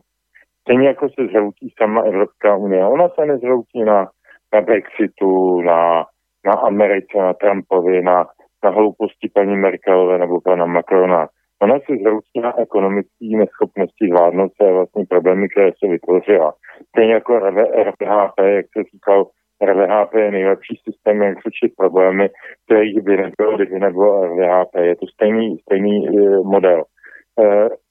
Stejně jako se zhroutí sama Evropská unie. Ona se nezhroutí na, na Brexitu, na, na Americe, na Trumpovi, na na hlouposti paní Merkelové nebo pana Macrona. Ona se zhroutí na ekonomické neschopnosti zvládnout své vlastní problémy, které se vytvořila. Stejně jako RVHP, jak se říkal, RVHP je nejlepší systém, jak řešit problémy, kterých by nebylo, kdyby nebylo RVHP. Je to stejný, stejný uh, model.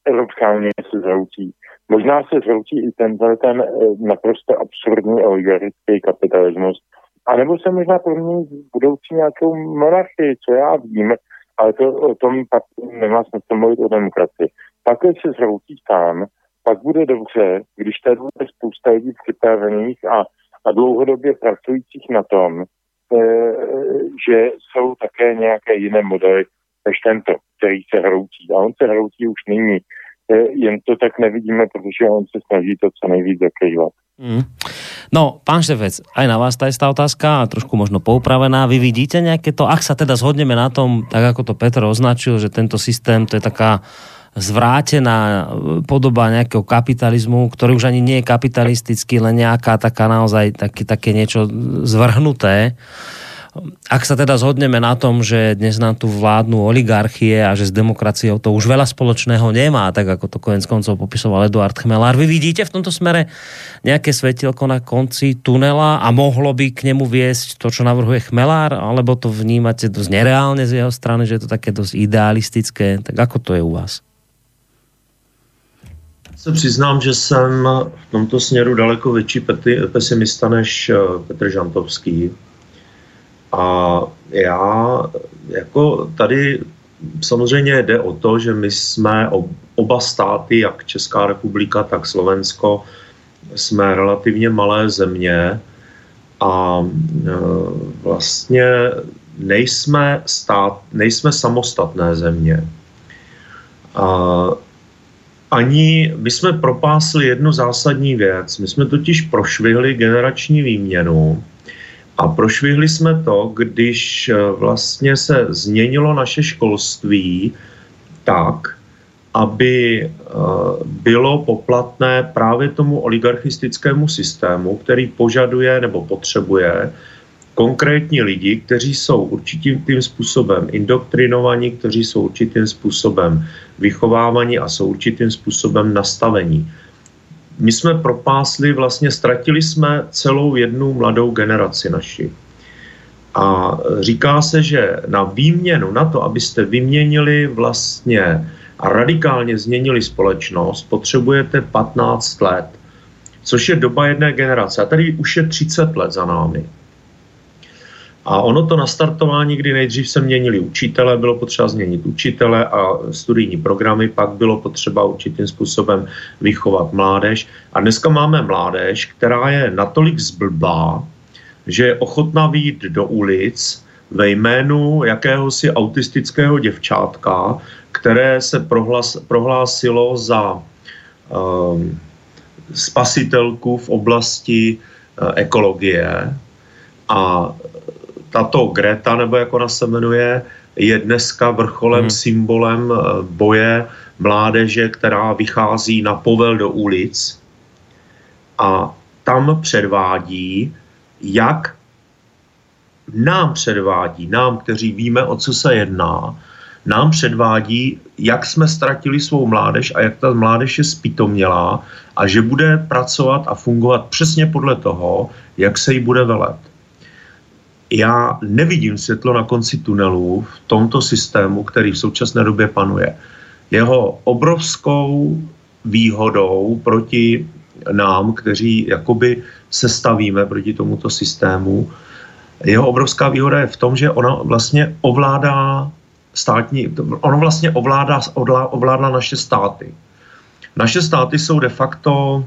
Evropská unie se zhroucí. Možná se zhroucí i ten, ten naprosto absurdní oligarchický kapitalismus, a nebo se možná promění v budoucí nějakou monarchii, co já vím, ale to o tom pak nemá smysl mluvit o demokracii. Pak, když se zhroutí sám, pak bude dobře, když tady bude spousta lidí připravených a, a dlouhodobě pracujících na tom, e, že jsou také nějaké jiné modely než tento, který se hroutí. A on se hroutí už nyní. E, jen to tak nevidíme, protože on se snaží to co nejvíc zakrývat. Mm. No, pán Štefec, aj na vás tá istá otázka a trošku možno poupravená. Vy vidíte nejaké to, ak sa teda zhodneme na tom, tak ako to Petr označil, že tento systém to je taká zvrátená podoba nejakého kapitalizmu, ktorý už ani nie je kapitalistický, len nejaká taká naozaj také, také niečo zvrhnuté ak sa teda zhodneme na tom, že dnes nám tu vládnu oligarchie a že s demokraciou to už veľa spoločného nemá, tak ako to konec koncov popisoval Eduard Chmelár. Vy vidíte v tomto smere nejaké svetielko na konci tunela a mohlo by k nemu viesť to, čo navrhuje Chmelár, alebo to vnímate dosť nereálne z jeho strany, že je to také dosť idealistické. Tak ako to je u vás? se přiznám, že jsem v tomto směru daleko větší pesimista než eh, Petr Žantovský. A já jako tady samozřejmě jde o to, že my jsme oba státy, jak Česká republika, tak Slovensko, jsme relativně malé země a e, vlastně nejsme, stát, nejsme samostatné země. A ani my jsme propásli jednu zásadní věc. My jsme totiž prošvihli generační výměnu a prošvihli jsme to, když eh, vlastně se změnilo naše školství tak, aby eh, bylo poplatné právě tomu oligarchistickému systému, který požaduje nebo potřebuje konkrétní lidi, kteří jsou určitým tím způsobem indoktrinovaní, kteří jsou určitým způsobem vychovávaní a jsou určitým způsobem nastavení my jsme propásli, vlastně ztratili jsme celou jednu mladou generaci naši. A říká se, že na výměnu, na to, abyste vyměnili vlastně a radikálně změnili společnost, potřebujete 15 let, což je doba jedné generace. A tady už je 30 let za námi. A ono to nastartování, kdy nejdřív se měnili učitele, bylo potřeba změnit učitele a studijní programy, pak bylo potřeba určitým způsobem vychovat mládež. A dneska máme mládež, která je natolik zblblá, že je ochotná výjít do ulic ve jménu jakéhosi autistického děvčátka, které se prohlas, prohlásilo za um, spasitelku v oblasti uh, ekologie a tato Greta, nebo jak ona se jmenuje, je dneska vrcholem, hmm. symbolem eh, boje mládeže, která vychází na povel do ulic a tam předvádí, jak nám předvádí, nám, kteří víme, o co se jedná, nám předvádí, jak jsme ztratili svou mládež a jak ta mládež je spitomělá a že bude pracovat a fungovat přesně podle toho, jak se jí bude velet já nevidím světlo na konci tunelu v tomto systému, který v současné době panuje. Jeho obrovskou výhodou proti nám, kteří jakoby se stavíme proti tomuto systému, jeho obrovská výhoda je v tom, že ona vlastně ovládá státní, ono vlastně ovládá, ovládá naše státy. Naše státy jsou de facto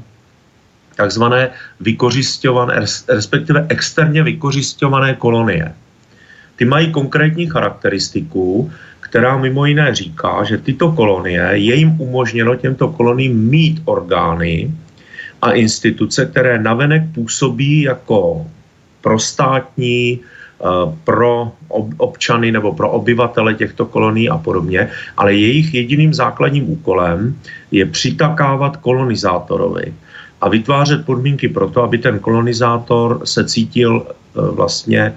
takzvané vykořišťované, respektive externě vykořišťované kolonie. Ty mají konkrétní charakteristiku, která mimo jiné říká, že tyto kolonie, je jim umožněno těmto koloniím mít orgány a instituce, které navenek působí jako prostátní, eh, pro občany nebo pro obyvatele těchto kolonií a podobně, ale jejich jediným základním úkolem je přitakávat kolonizátorovi a vytvářet podmínky pro to, aby ten kolonizátor se cítil e, vlastně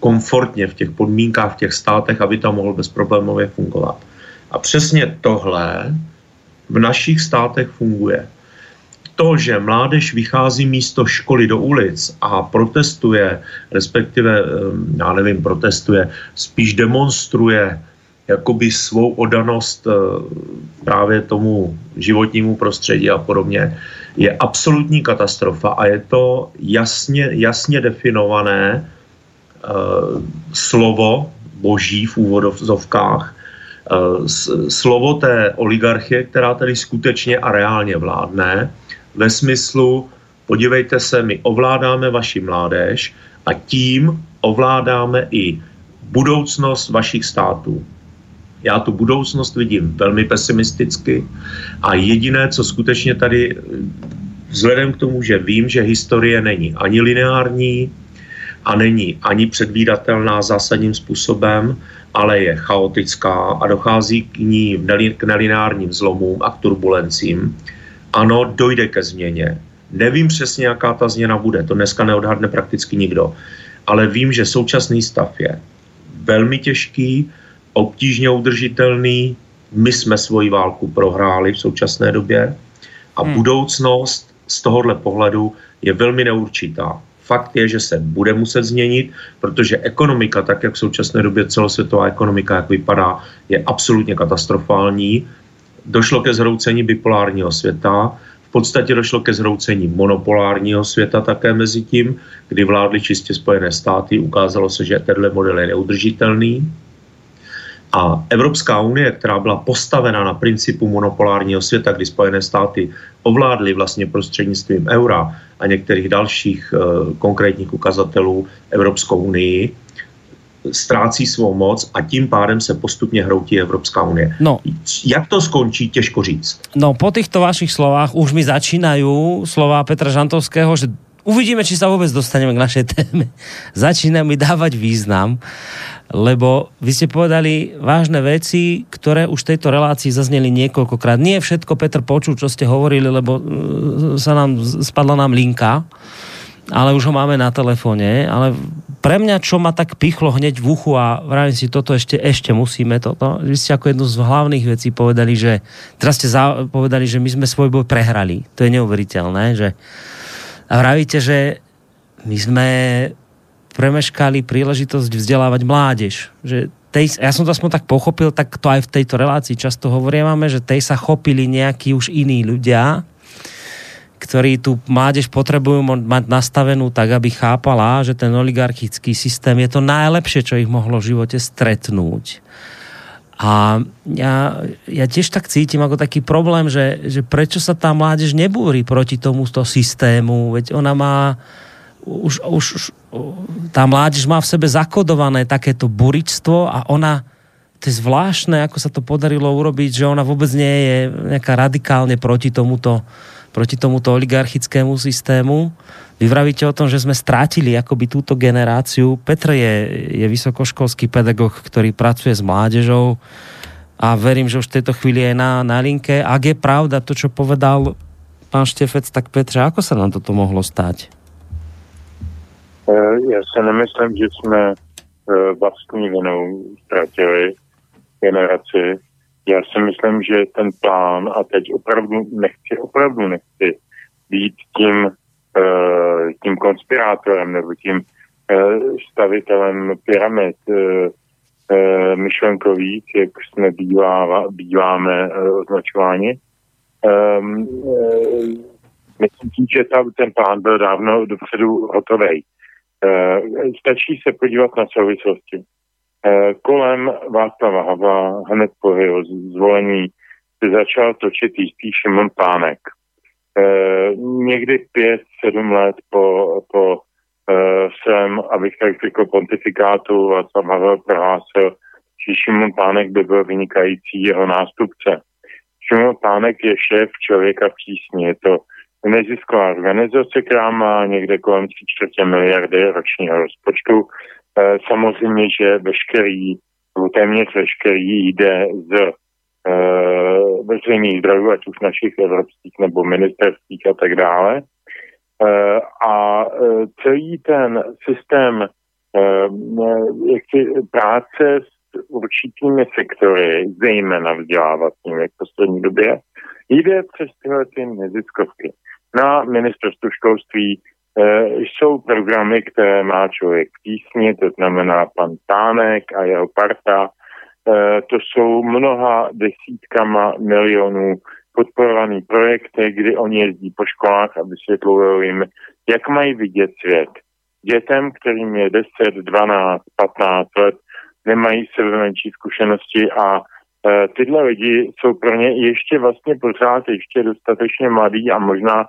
komfortně v těch podmínkách, v těch státech, aby tam mohl bezproblémově fungovat. A přesně tohle v našich státech funguje. To, že mládež vychází místo školy do ulic a protestuje, respektive, e, já nevím, protestuje, spíš demonstruje jakoby svou odanost eh, právě tomu životnímu prostředí a podobně, je absolutní katastrofa a je to jasně, jasně definované uh, slovo boží v úvodovkách, uh, slovo té oligarchie, která tady skutečně a reálně vládne, ve smyslu, podívejte se, my ovládáme vaši mládež a tím ovládáme i budoucnost vašich států. Já tu budoucnost vidím velmi pesimisticky a jediné, co skutečně tady, vzhledem k tomu, že vím, že historie není ani lineární a není ani předvídatelná zásadním způsobem, ale je chaotická a dochází k ní k nelineárním zlomům a k turbulencím, ano, dojde ke změně. Nevím přesně, jaká ta změna bude, to dneska neodhadne prakticky nikdo, ale vím, že současný stav je velmi těžký, obtížně udržitelný. My jsme svoji válku prohráli v současné době a hmm. budoucnost z tohohle pohledu je velmi neurčitá. Fakt je, že se bude muset změnit, protože ekonomika, tak jak v současné době celosvětová ekonomika, jak vypadá, je absolutně katastrofální. Došlo ke zhroucení bipolárního světa, v podstatě došlo ke zhroucení monopolárního světa také mezi tím, kdy vládly čistě Spojené státy. Ukázalo se, že tenhle model je neudržitelný. A Evropská unie, která byla postavena na principu monopolárního světa, kdy Spojené státy ovládly vlastně prostřednictvím eura a některých dalších e, konkrétních ukazatelů Evropskou unii, ztrácí svou moc a tím pádem se postupně hroutí Evropská unie. No. Jak to skončí, těžko říct. No po těchto vašich slovách už mi začínají slova Petra Žantovského, že uvidíme, či sa vůbec dostaneme k našej téme. Začíná mi dávať význam lebo vy ste povedali vážne veci, ktoré už v tejto relácii zazneli niekoľkokrát. Nie všetko Petr počul, čo ste hovorili, lebo e, sa nám, spadla nám linka, ale už ho máme na telefóne, ale pre mňa, čo ma tak pichlo hneď v uchu a vravím si, toto ešte, ešte musíme, toto, vy ste ako jednu z hlavných vecí povedali, že teraz ste za, povedali, že my sme svoj boj prehrali. To je neuveriteľné, že a vravíte, že my sme premeškali príležitosť vzdelávať mládež. Že tej, ja som to aspoň tak pochopil, tak to aj v tejto relácii často hovoríme, že tej sa chopili nejakí už iní ľudia, ktorí tu mládež potrebujú mať nastavenú tak, aby chápala, že ten oligarchický systém je to najlepšie, čo ich mohlo v živote stretnúť. A ja, ja tiež tak cítim ako taký problém, že, že prečo sa tá mládež nebúri proti tomuto systému, veď ona má už, už, už tá mládež má v sebe zakodované takéto buričstvo a ona, to je zvláštne, ako sa to podarilo urobiť, že ona vôbec nie je nejaká radikálne proti tomuto, proti tomuto oligarchickému systému. Vy vravíte o tom, že sme strátili akoby túto generáciu. Petr je, je vysokoškolský pedagog, ktorý pracuje s mládežou a verím, že už v tejto chvíli je na, na linke. Ak je pravda to, čo povedal pán Štefec, tak Petře, ako sa nám toto mohlo stať? Eh, já se nemyslím, že jsme eh, vlastní vinou ztratili generaci. Já si myslím, že ten plán, a teď opravdu nechci, opravdu nechci být tím, tím konspirátorem nebo tím stavitelem pyramid myšlenkových, jak jsme bývá, býváme označováni. Ehm, myslím, že ta, ten plán byl dávno dopředu hotový. Eh, stačí se podívat na souvislosti. Eh, kolem Václava Havla hned po jeho zvolení se začal točit jistý Šimon Pánek. Eh, někdy pět, sedm let po, po svém, abych tak řekl, pontifikátu Václav Havel prohlásil, že Šimon Pánek by byl vynikající jeho nástupce. Šimon Pánek je šéf člověka v tísni, je to nezisková organizace, která má někde kolem 3 čtvrtě miliardy ročního rozpočtu. E, samozřejmě, že veškerý, téměř veškerý jde z veřejných zdrojů, ať už našich evropských nebo ministerských a tak dále. E, a e, celý ten systém e, jak si, práce s určitými sektory, zejména vzdělávatými v poslední době, jde přes tyhle ty neziskovky na ministerstvu školství jsou programy, které má člověk v tísni, to znamená pan Tánek a jeho parta, to jsou mnoha desítkama milionů podporovaný projekty, kdy oni jezdí po školách a vysvětlují jim, jak mají vidět svět. Dětem, kterým je 10, 12, 15 let, nemají sebe menší zkušenosti a e, tyhle lidi jsou pro ně ještě vlastně pořád ještě dostatečně mladí a možná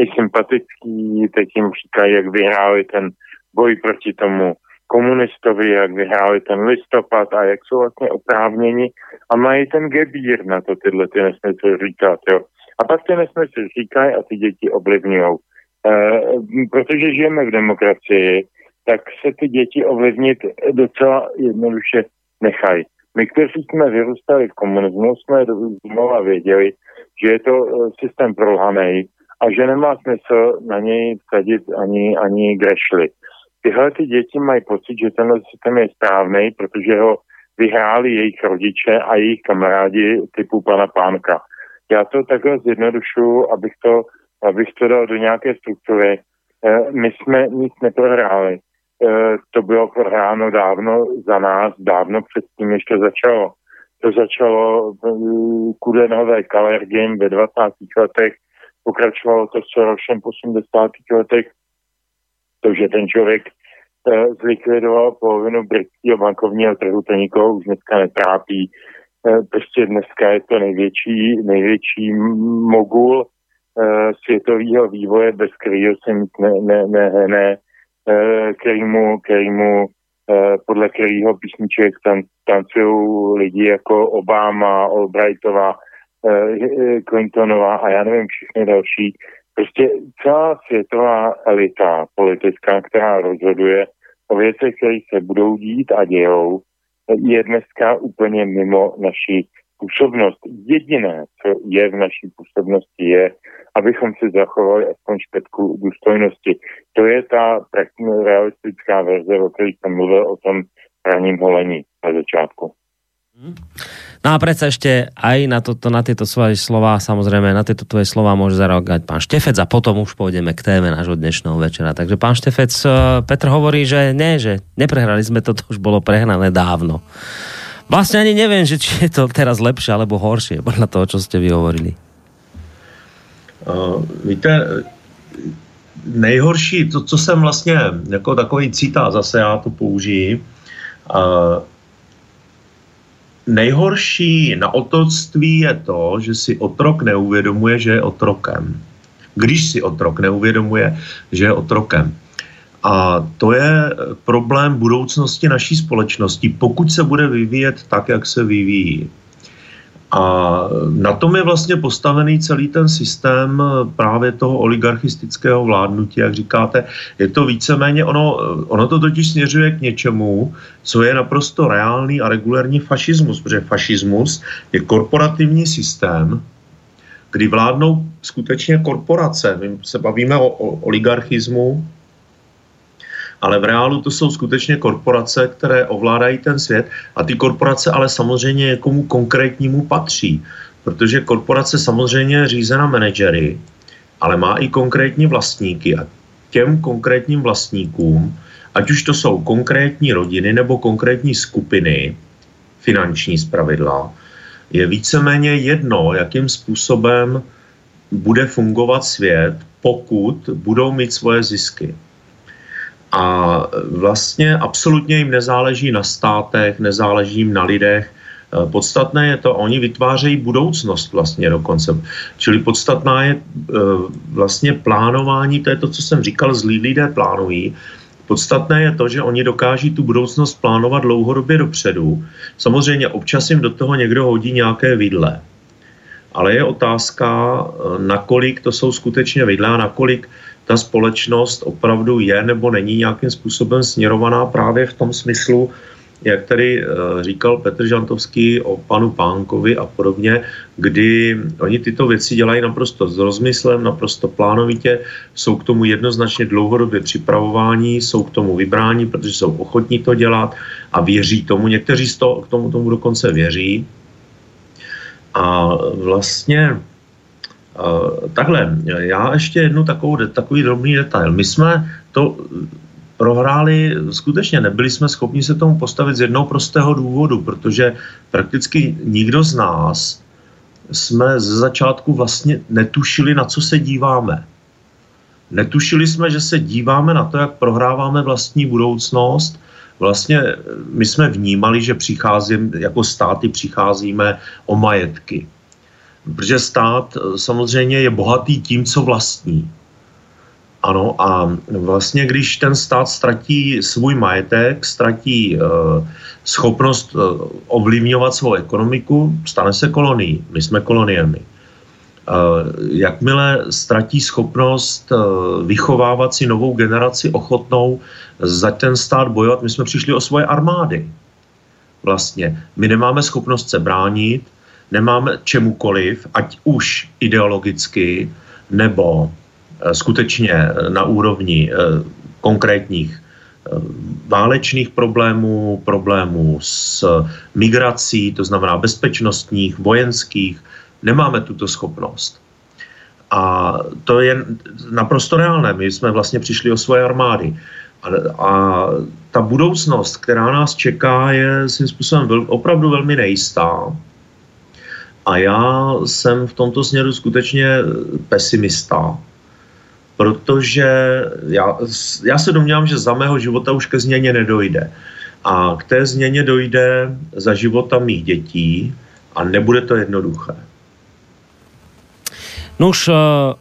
i sympatický, teď jim říkají, jak vyhráli ten boj proti tomu komunistovi, jak vyhráli ten listopad a jak jsou vlastně oprávněni a mají ten gebír na to tyhle ty nesmysly říkat, jo. A pak ty nesmysly říkají a ty děti ovlivňují. E, protože žijeme v demokracii, tak se ty děti ovlivnit docela jednoduše nechají. My, kteří jsme vyrůstali v komunismu, jsme znova věděli, že je to eh, systém prolhaný a že nemá smysl na něj vsadit ani, ani grešly. Tyhle ty děti mají pocit, že tenhle systém je správný, protože ho vyhráli jejich rodiče a jejich kamarádi typu pana Pánka. Já to takhle zjednodušu, abych to, abych to dal do nějaké struktury. Eh, my jsme nic neprohráli. Eh, to bylo prohráno dávno za nás, dávno předtím, než to začalo. To začalo eh, Kudenové Kalergin ve 20. letech, pokračovalo to s Sorošem v 80. letech, to, že ten člověk eh, zlikvidoval polovinu britského bankovního trhu, to nikoho už dneska netrápí. Eh, prostě dneska je to největší, největší mogul eh, světového vývoje, bez kterého se nic ne, ne, ne, ne kterýmu, kterýmu podle kterého písniček tam, tancují lidi jako Obama, Albrightová, Clintonová a já nevím, všechny další, Prostě celá světová elita politická, která rozhoduje o věcech, které se budou dít a dějou, je dneska úplně mimo naší působnost. Jediné, co je v naší působnosti, je, abychom si zachovali aspoň špetku důstojnosti. To je ta realistická verze, o které jsem mluvil o tom raním holení na začátku. No a predsa ešte aj na, toto, na tieto svoje slova, samozrejme na tieto tvoje slova môže zareagovať pán Štefec a potom už pôjdeme k téme nášho dnešného večera. Takže pán Štefec, eh, Petr hovorí, že ne, že neprehrali sme to, to už bolo prehnané dávno. Vlastne ani neviem, že či je to teraz lepšie alebo horšie, podľa toho, čo ste vy hovorili. Uh, víte, nejhorší, to, co jsem vlastně, jako takový citát, zase já to použiji, uh, nejhorší na otroctví je to, že si otrok neuvědomuje, že je otrokem. Když si otrok neuvědomuje, že je otrokem. A to je problém budoucnosti naší společnosti, pokud se bude vyvíjet tak, jak se vyvíjí. A na tom je vlastně postavený celý ten systém právě toho oligarchistického vládnutí, jak říkáte. Je to víceméně, ono, ono to totiž směřuje k něčemu, co je naprosto reálný a regulární fašismus, protože fašismus je korporativní systém, kdy vládnou skutečně korporace. My se bavíme o, o oligarchismu, ale v reálu to jsou skutečně korporace, které ovládají ten svět a ty korporace ale samozřejmě někomu konkrétnímu patří, protože korporace samozřejmě je řízena manažery, ale má i konkrétní vlastníky a těm konkrétním vlastníkům, ať už to jsou konkrétní rodiny nebo konkrétní skupiny, finanční zpravidla, je víceméně jedno, jakým způsobem bude fungovat svět, pokud budou mít svoje zisky. A vlastně absolutně jim nezáleží na státech, nezáleží jim na lidech. E, podstatné je to, oni vytvářejí budoucnost vlastně dokonce. Čili podstatná je e, vlastně plánování, to je to, co jsem říkal, zlí lidé plánují. Podstatné je to, že oni dokáží tu budoucnost plánovat dlouhodobě dopředu. Samozřejmě občas jim do toho někdo hodí nějaké vidle. Ale je otázka, e, nakolik to jsou skutečně vidle a nakolik ta společnost opravdu je nebo není nějakým způsobem směrovaná právě v tom smyslu, jak tady eh, říkal Petr Žantovský o panu Pánkovi a podobně, kdy oni tyto věci dělají naprosto s rozmyslem, naprosto plánovitě, jsou k tomu jednoznačně dlouhodobě připravování, jsou k tomu vybrání, protože jsou ochotní to dělat a věří tomu. Někteří z toho, k tomu, tomu dokonce věří. A vlastně takhle, já ještě jednu takovou, takový drobný detail. My jsme to, prohráli, skutečně nebyli jsme schopni se tomu postavit z jednoho prostého důvodu, protože prakticky nikdo z nás jsme ze začátku vlastně netušili, na co se díváme. Netušili jsme, že se díváme na to, jak prohráváme vlastní budoucnost. Vlastně my jsme vnímali, že přicházím, jako státy přicházíme o majetky. Protože stát samozřejmě je bohatý tím, co vlastní. Ano, a vlastně, když ten stát ztratí svůj majetek, ztratí uh, schopnost uh, ovlivňovat svou ekonomiku, stane se kolonií. My jsme koloniemi. Uh, jakmile ztratí schopnost uh, vychovávat si novou generaci ochotnou za ten stát bojovat, my jsme přišli o svoje armády. Vlastně. My nemáme schopnost se bránit, nemáme čemukoliv, ať už ideologicky, nebo Eh, skutečně eh, na úrovni eh, konkrétních válečných problémů, problémů s migrací, to znamená bezpečnostních, vojenských, nemáme tuto schopnost. A to je naprosto reálné. My jsme vlastně přišli o svoje armády. A, a ta budoucnost, která nás čeká, je svým způsobem vel, opravdu velmi nejistá. A já jsem v tomto směru skutečně pesimista protože já, já se domnívám, že za mého života už ke změně nedojde. A k té změně dojde za života mých dětí a nebude to jednoduché. No už uh,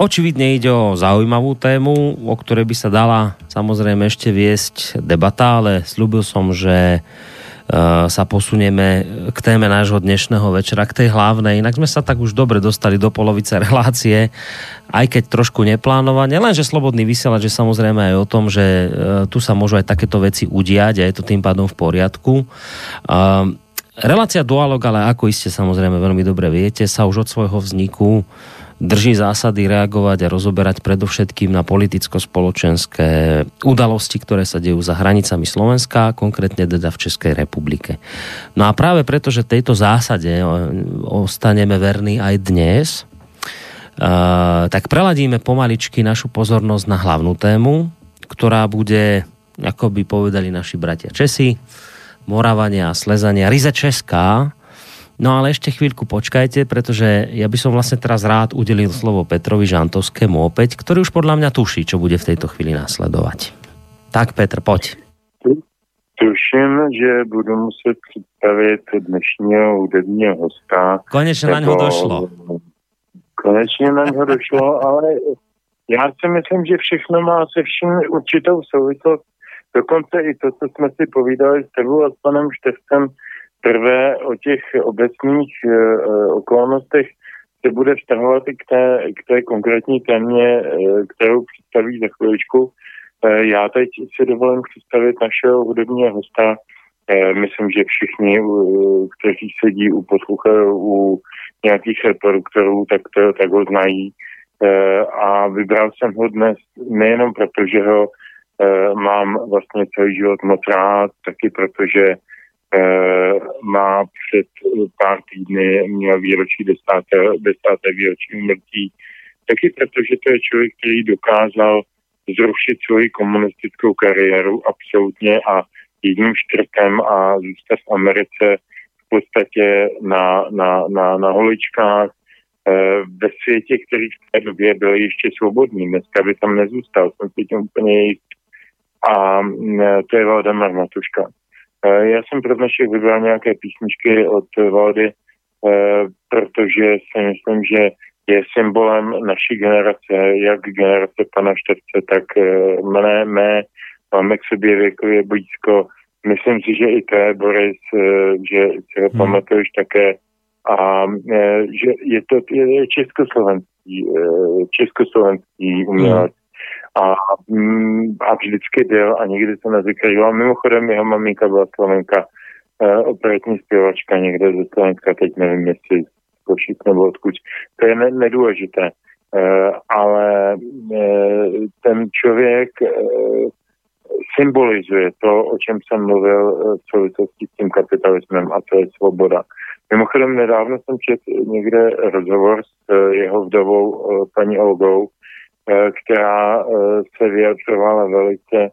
očividne ide o zaujímavú tému, o ktorej by sa dala samozrejme ešte viesť debata, ale slúbil som, že Eh, sa posunieme k téme nášho dnešného večera, k tej hlavnej. Inak sme sa tak už dobre dostali do polovice relácie, aj keď trošku neplánovane. Lenže Slobodný vysielač je samozrejme aj o tom, že eh, tu sa môžu aj takéto veci udiať a je to tým pádom v poriadku. Eh, relácia Dualog, ale ako iste samozrejme veľmi dobre viete, sa už od svojho vzniku drží zásady reagovať a rozoberať predovšetkým na politicko-spoločenské udalosti, ktoré sa dejú za hranicami Slovenska, konkrétne teda v Českej republike. No a práve preto, že tejto zásade e, ostaneme verní aj dnes, Uh, tak preladíme pomaličky našu pozornosť na hlavnú tému, ktorá bude, ako by povedali naši bratia Česi, Moravania a Slezania, ryze česká, No ale ešte chvíľku počkajte, pretože ja by som vlastne teraz rád udelil slovo Petrovi Žantovskému opäť, ktorý už podľa mňa tuší, čo bude v tejto chvíli následovať. Tak Petr, poď. Tuším, že budu muset představit dnešního hudebního hosta. Konečně na něho došlo. Konečně na něho došlo, ale já si myslím, že všechno má se vším určitou souvislost. Dokonce i to, co jsme si povídali s tebou a s panem Števcem, prvé o těch obecných uh, okolnostech se bude vztahovat i k té, k té konkrétní témě, uh, kterou představí za chviličku. Já teď si dovolím představit našeho hudebního hosta. Myslím, že všichni, kteří sedí u posluchačů, u nějakých reproduktorů, tak, to, tak ho znají. A vybral jsem ho dnes nejenom proto, že ho mám vlastně celý život moc rád, taky protože Eh, má před pár týdny měl výročí desáté, desáté výročí umrtí. Taky protože to je člověk, který dokázal zrušit svoji komunistickou kariéru absolutně a jedním štrtem a zůstat v Americe v podstatě na, na, na, na holičkách eh, ve světě, který v té době byl ještě svobodný. Dneska by tam nezůstal, jsem si tím úplně jist. A mm, to je Valdemar Matuška. Eh, já jsem pro dnešek vybral nějaké písničky od Valdy, eh, protože si myslím, že je symbolem naší generace, jak generace pana Števce, tak eh, mne, mé, máme k sobě věkově blízko. Myslím si, že i to Boris, že si ho hmm. pamatuješ také. A že je to je československý, československý umělec. A, mm, a vždycky byl a nikdy to nevykrýval. Mimochodem jeho maminka byla Slovenka, e, operetní zpěvačka někde ze Slovenska, teď nevím, jestli Košic nebo odkud. To je ne, nedůležité. E, ale e, ten člověk e, symbolizuje to, o čem jsem mluvil v souvislosti s tím kapitalismem a to je svoboda. Mimochodem nedávno jsem četl někde rozhovor s jeho vdovou paní Olgou, která eh, se vyjadřovala velice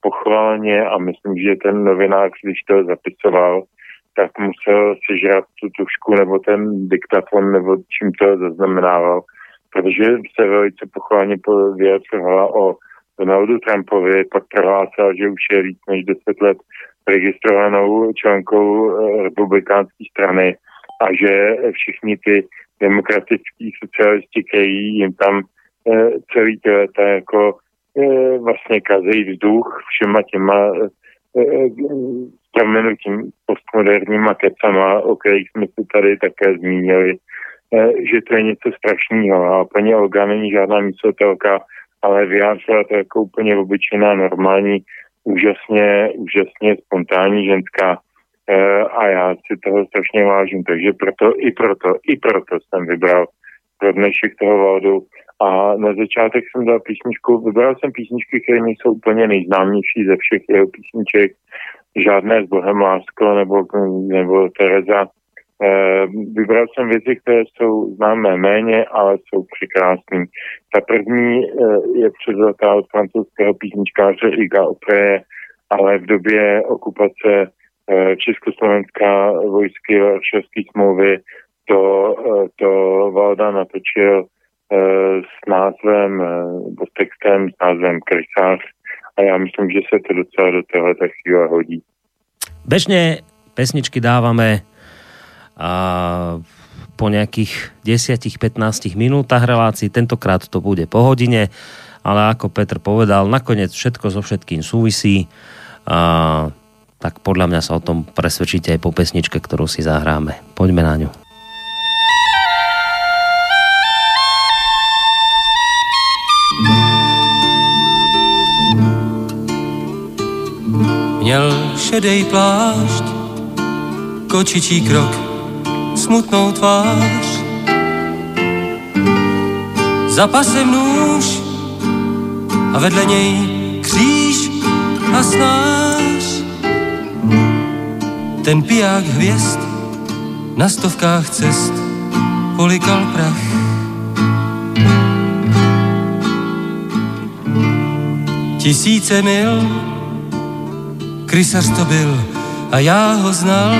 pochválně a myslím, že ten novinář, když to zapisoval, tak musel sežrat tu tušku nebo ten diktafon nebo čím to zaznamenával, protože se velice pochválně vyjadřovala o Donaldu Trumpovi, pak prohlásil, že už je víc než 10 let registrovanou členkou eh, republikánské strany a že všichni ty demokratický socialisti, kteří jim tam eh, celý ty leta jako eh, vlastně kazejí vzduch všema těma proměnutím postmoderníma kecama, o kterých jsme se tady také zmínili, že to je něco strašného. A paní Olga není žádná mysletelka, ale vyjádřila to jako úplně obyčejná, normální, úžasně, úžasně spontánní ženská e, a já si toho strašně vážím, takže proto, i proto, i proto jsem vybral pro dnešek toho Valdu a na začátek jsem dal písničku, vybral jsem písničky, které nejsou úplně nejznámější ze všech jeho písniček, žádné s Bohem lásko nebo, nebo Tereza, Eh, vybral jsem věci, které jsou známé méně, ale jsou překrásné. Ta první eh, je převzatá od francouzského písničkáře Iga Opreje, ale v době okupace eh, Československá vojsky Varšavské smlouvy to, to Valda natočil s názvem, s textem s názvem Krysář a já myslím, že se to docela do téhle chvíle hodí. Bežně pesničky dáváme a po nejakých 10-15 minútach relácií, tentokrát to bude po hodine, ale ako Petr povedal, nakoniec všetko so všetkým súvisí a tak podľa mňa sa o tom presvedčíte aj po pesničke, ktorú si zahráme. Poďme na ňu. Měl šedej plášť, kočičí krok, smutnou tvář. Za pasem nůž a vedle něj kříž a snář. Ten piják hvězd na stovkách cest polikal prach. Tisíce mil, krysař to byl a já ho znal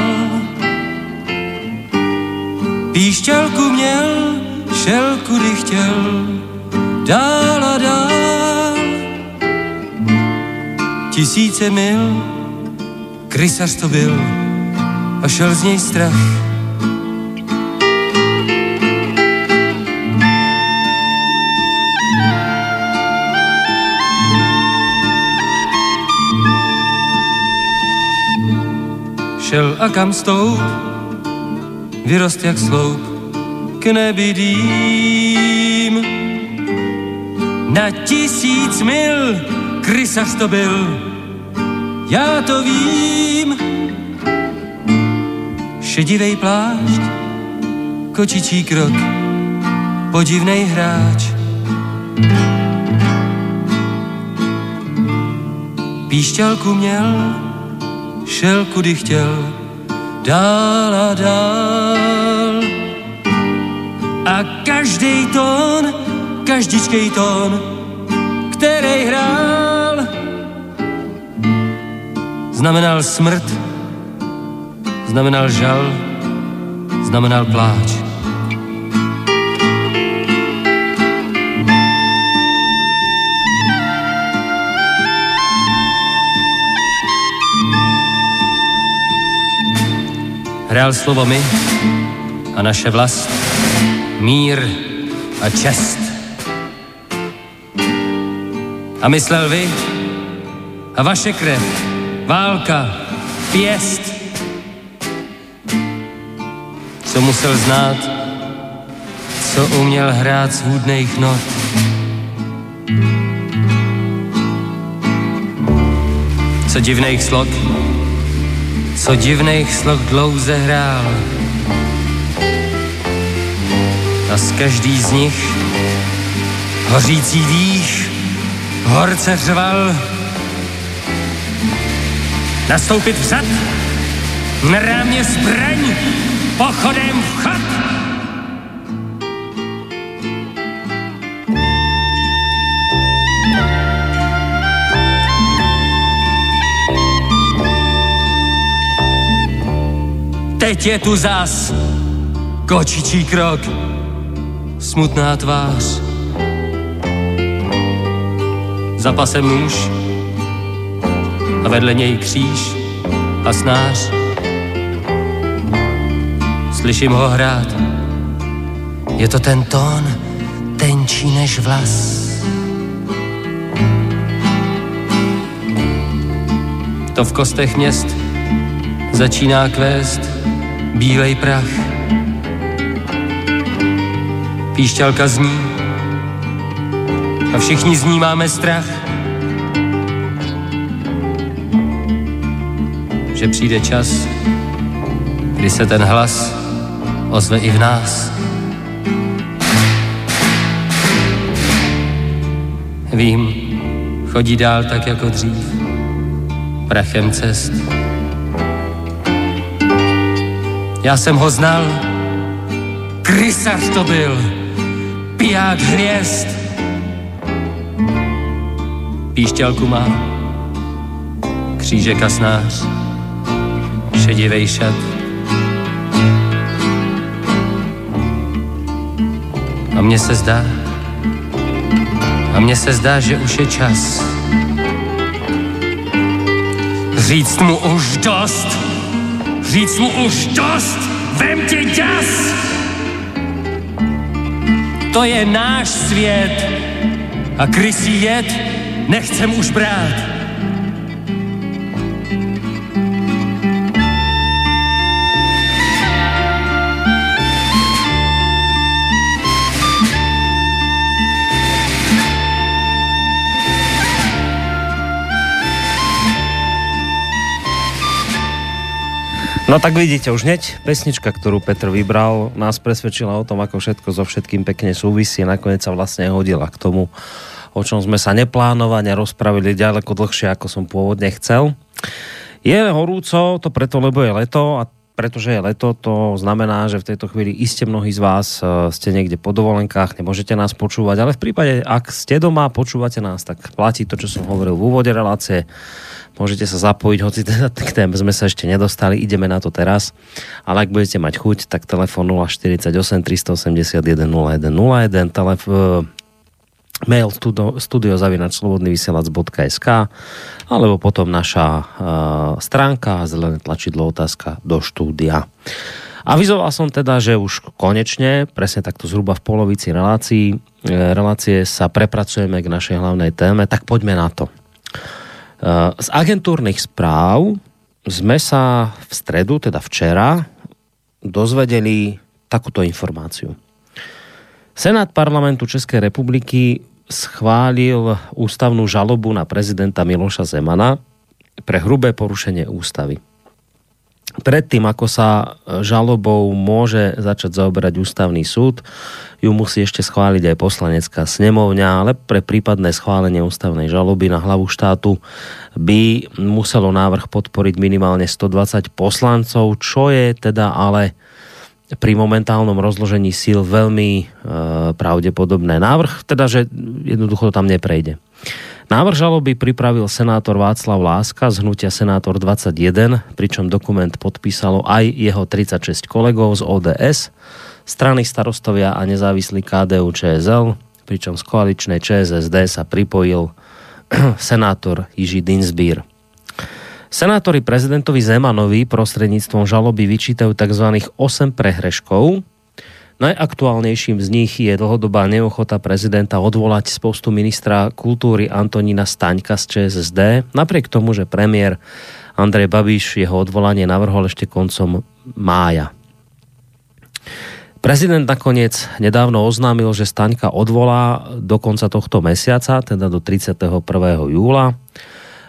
Píšťalku měl, šel kudy chtěl, dál a dál. Tisíce mil, krysař to byl a šel z něj strach. Šel a kam stoup, vyrost jak sloup k nebydým. Na tisíc mil krysař to byl, já to vím. Šedivej plášť, kočičí krok, podivnej hráč. Píšťalku měl, šel kudy chtěl, dál a dál. A každý tón, každičkej tón, který hrál, znamenal smrt, znamenal žal, znamenal pláč. Hrál slovo my a naše vlast, mír a čest. A myslel vy a vaše krev, válka, pěst. Co musel znát, co uměl hrát z hůdných not. Co divných slok, co divných sloh dlouze hrál. A z každý z nich hořící dých horce řval. Nastoupit vzad, na rámě zbraň, pochodem vchod. Teď je tu zas. Kočičí krok, smutná tvář. Za pasem nůž a vedle něj kříž a snář. Slyším ho hrát, je to ten tón, tenčí než vlas. To v kostech měst začíná kvést bílej prach. Píšťalka zní a všichni z ní máme strach. Že přijde čas, kdy se ten hlas ozve i v nás. Vím, chodí dál tak jako dřív, prachem cest. Já jsem ho znal, krysař to byl, piják hvězd. Píšťalku má, křížek a snář, šedivej šat. A mně se zdá, a mně se zdá, že už je čas říct mu už dost, říct mu už dost, vem tě děs! To je náš svět a krysí jed nechcem už brát. No tak vidíte, už hneď pesnička, ktorú Petr vybral, nás presvedčila o tom, ako všetko so všetkým pekne súvisí. Nakoniec sa vlastne hodila k tomu, o čom sme sa neplánovane rozpravili ďaleko dlhšie, ako som pôvodne chcel. Je horúco, to preto, lebo je leto a pretože je leto, to znamená, že v tejto chvíli iste mnohí z vás e, ste niekde po dovolenkách, nemôžete nás počúvať, ale v prípade, ak ste doma, počúvate nás, tak platí to, čo som hovoril v úvode relácie Môžete sa zapojiť, hoci teda k téme sme sa ešte nedostali, ideme na to teraz. Ale ak budete mať chuť, tak telefon 048 381 0101, telef, mail studio, studiozavinačslobodnyvysielac.sk alebo potom naša uh, stránka zelené tlačidlo otázka do štúdia. Avizoval som teda, že už konečne, presne takto zhruba v polovici relácií, relácie sa prepracujeme k našej hlavnej téme, tak poďme na to. Eh, z agentúrnych správ sme sa v stredu, teda včera, dozvedeli takúto informáciu. Senát parlamentu Českej republiky schválil ústavnú žalobu na prezidenta Miloša Zemana pre hrubé porušenie ústavy predtým, ako sa žalobou môže začať zaoberať ústavný súd, ju musí ešte schváliť aj poslanecká snemovňa, ale pre prípadné schválenie ústavnej žaloby na hlavu štátu by muselo návrh podporiť minimálne 120 poslancov, čo je teda ale pri momentálnom rozložení síl veľmi e, pravdepodobné. Návrh teda, že jednoducho to tam neprejde. Návrh žaloby pripravil senátor Václav Láska z hnutia Senátor 21, pričom dokument podpísalo aj jeho 36 kolegov z ODS, strany starostovia a nezávislý KDU ČSL, pričom z koaličnej ČSSD sa pripojil senátor Jiří Dinsbír. Senátori prezidentovi Zemanovi prostredníctvom žaloby vyčítajú tzv. 8 prehreškov, Najaktuálnejším z nich je dlhodobá neochota prezidenta odvolať z postu ministra kultúry Antonína Staňka z ČSSD, napriek tomu, že premiér Andrej Babiš jeho odvolanie navrhol ešte koncom mája. Prezident nakoniec nedávno oznámil, že Staňka odvolá do konca tohto mesiaca, teda do 31. júla.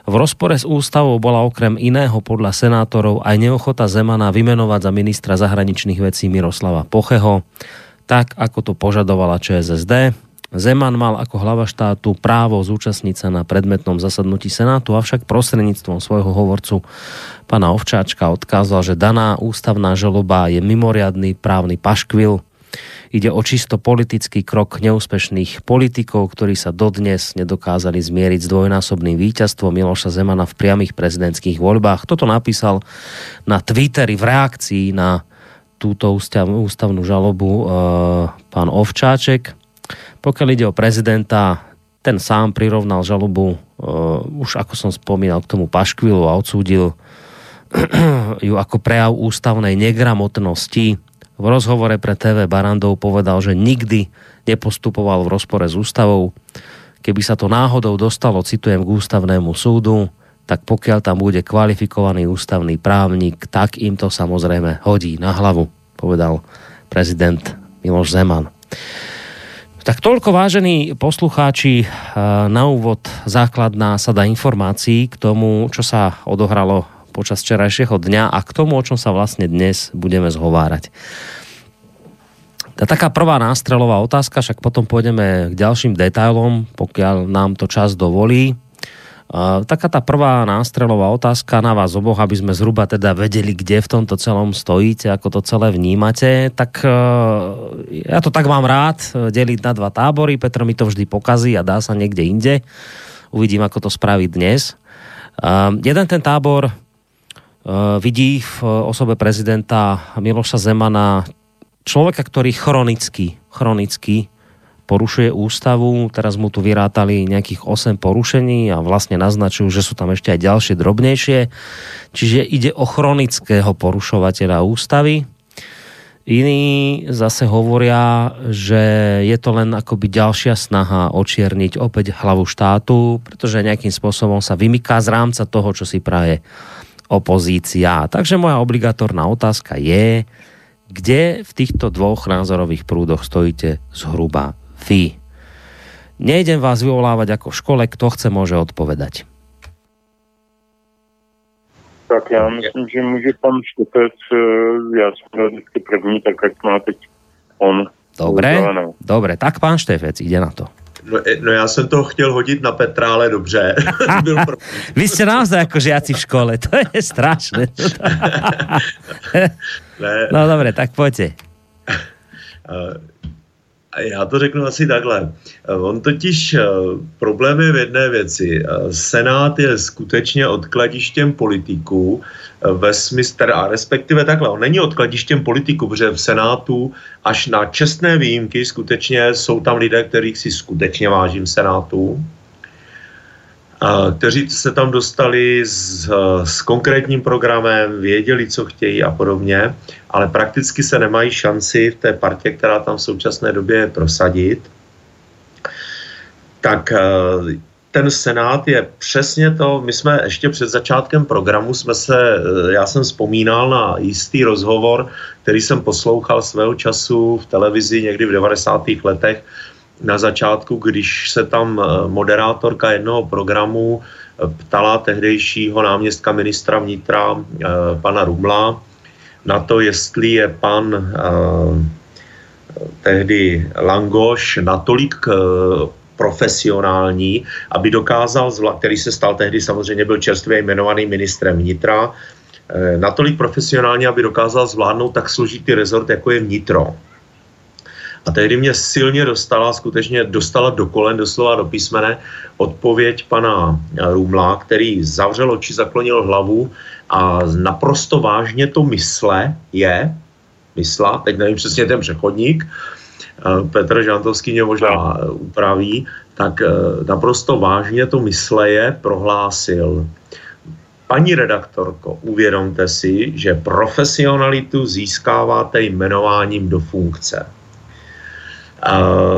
V rozpore s ústavou bola okrem iného podľa senátorov aj neochota Zemana vymenovať za ministra zahraničných vecí Miroslava Pocheho, tak ako to požadovala ČSSD. Zeman mal ako hlava štátu právo zúčastniť sa na predmetnom zasadnutí Senátu, avšak prostredníctvom svojho hovorcu pana Ovčáčka odkázal, že daná ústavná žaloba je mimoriadný právny paškvil. Ide o čisto politický krok neúspešných politikov, ktorí sa dodnes nedokázali zmieriť s dvojnásobným víťazstvom Miloša Zemana v priamých prezidentských voľbách. Toto napísal na Twitteri v reakcii na túto ústavnú žalobu e, pán Ovčáček. Pokiaľ ide o prezidenta, ten sám prirovnal žalobu, e, už ako som spomínal, k tomu Paškvilu a odsúdil ju ako prejav ústavnej negramotnosti v rozhovore pre TV Barandov povedal, že nikdy nepostupoval v rozpore s ústavou. Keby sa to náhodou dostalo, citujem, k ústavnému súdu, tak pokiaľ tam bude kvalifikovaný ústavný právnik, tak im to samozrejme hodí na hlavu, povedal prezident Miloš Zeman. Tak toľko vážení poslucháči eh, na úvod základná sada informácií k tomu, čo sa odohralo počas včerajšieho dňa a k tomu, o čom sa vlastne dnes budeme zhovárať. Tá taká prvá nástrelová otázka, však potom pôjdeme k ďalším detailom, pokiaľ nám to čas dovolí. Taká tá prvá nástrelová otázka na vás oboch, aby sme zhruba teda vedeli, kde v tomto celom stojíte, ako to celé vnímate, tak uh, ja to tak mám rád, deliť na dva tábory, Petr mi to vždy pokazí a dá sa niekde inde. Uvidím, ako to spraví dnes. Jeden ten tábor vidí v osobe prezidenta Miloša Zemana človeka, ktorý chronicky, chronicky porušuje ústavu, teraz mu tu vyrátali nejakých 8 porušení a vlastne naznačujú, že sú tam ešte aj ďalšie drobnejšie. Čiže ide o chronického porušovateľa ústavy. Iní zase hovoria, že je to len akoby ďalšia snaha očierniť opäť hlavu štátu, pretože nejakým spôsobom sa vymyká z rámca toho, čo si praje opozícia. Takže moja obligatorná otázka je, kde v týchto dvoch názorových prúdoch stojíte zhruba vy. Nejdem vás vyvolávať ako v škole, kto chce, môže odpovedať. Tak já myslím, že může pan Štepec, eh, já jsem byl vždycky první, tak jak má teď on. Dobre, dobre, tak pán Štefec, ide na to. No, e, no já jsem to chtěl hodit na Petra, ale dobře. Byl. Vy jste naozaj jako žiaci v škole, to je strašné. ne. No dobré, tak pojďte. Já to řeknu asi takhle. On totiž eh, problém je v jedné věci. Eh, Senát je skutečně odkladištěm politiků, eh, ve smyslu, a respektive takhle, on není odkladištěm politiků, protože v Senátu až na čestné výjimky skutečně jsou tam lidé, kterých si skutečně vážím Senátu, kteří se tam dostali s, s konkrétním programem, věděli, co chtějí a podobně, ale prakticky se nemají šanci v té partě, která tam v současné době je prosadit. Tak eh, ten Senát je přesně to, my jsme ještě před začátkem programu jsme se, eh, já jsem vzpomínal na jistý rozhovor, který jsem poslouchal svého času v televizi někdy v 90. letech, na začátku, když se tam eh, moderátorka jednoho programu eh, ptala tehdejšího náměstka ministra vnitra eh, pana Rumla na to, jestli je pan tehdy Langoš natolik profesionální, aby dokázal, který se stal tehdy samozřejmě byl čerstvě jmenovaný ministrem vnitra, natolik profesionální, aby dokázal zvládnout tak složitý rezort, jako je vnitro. A tehdy mě silně dostala, skutečně dostala do kolen, doslova do písmene, odpověď pana Rumla, který zavřel oči, zaklonil hlavu a naprosto vážně to mysle je, mysla, teď nevím přesně ten přechodník, eh, Petr Žantovský mě možná upraví, tak eh, naprosto vážně to mysle je prohlásil. Paní redaktorko, uvědomte si, že profesionalitu získáváte jmenováním do funkce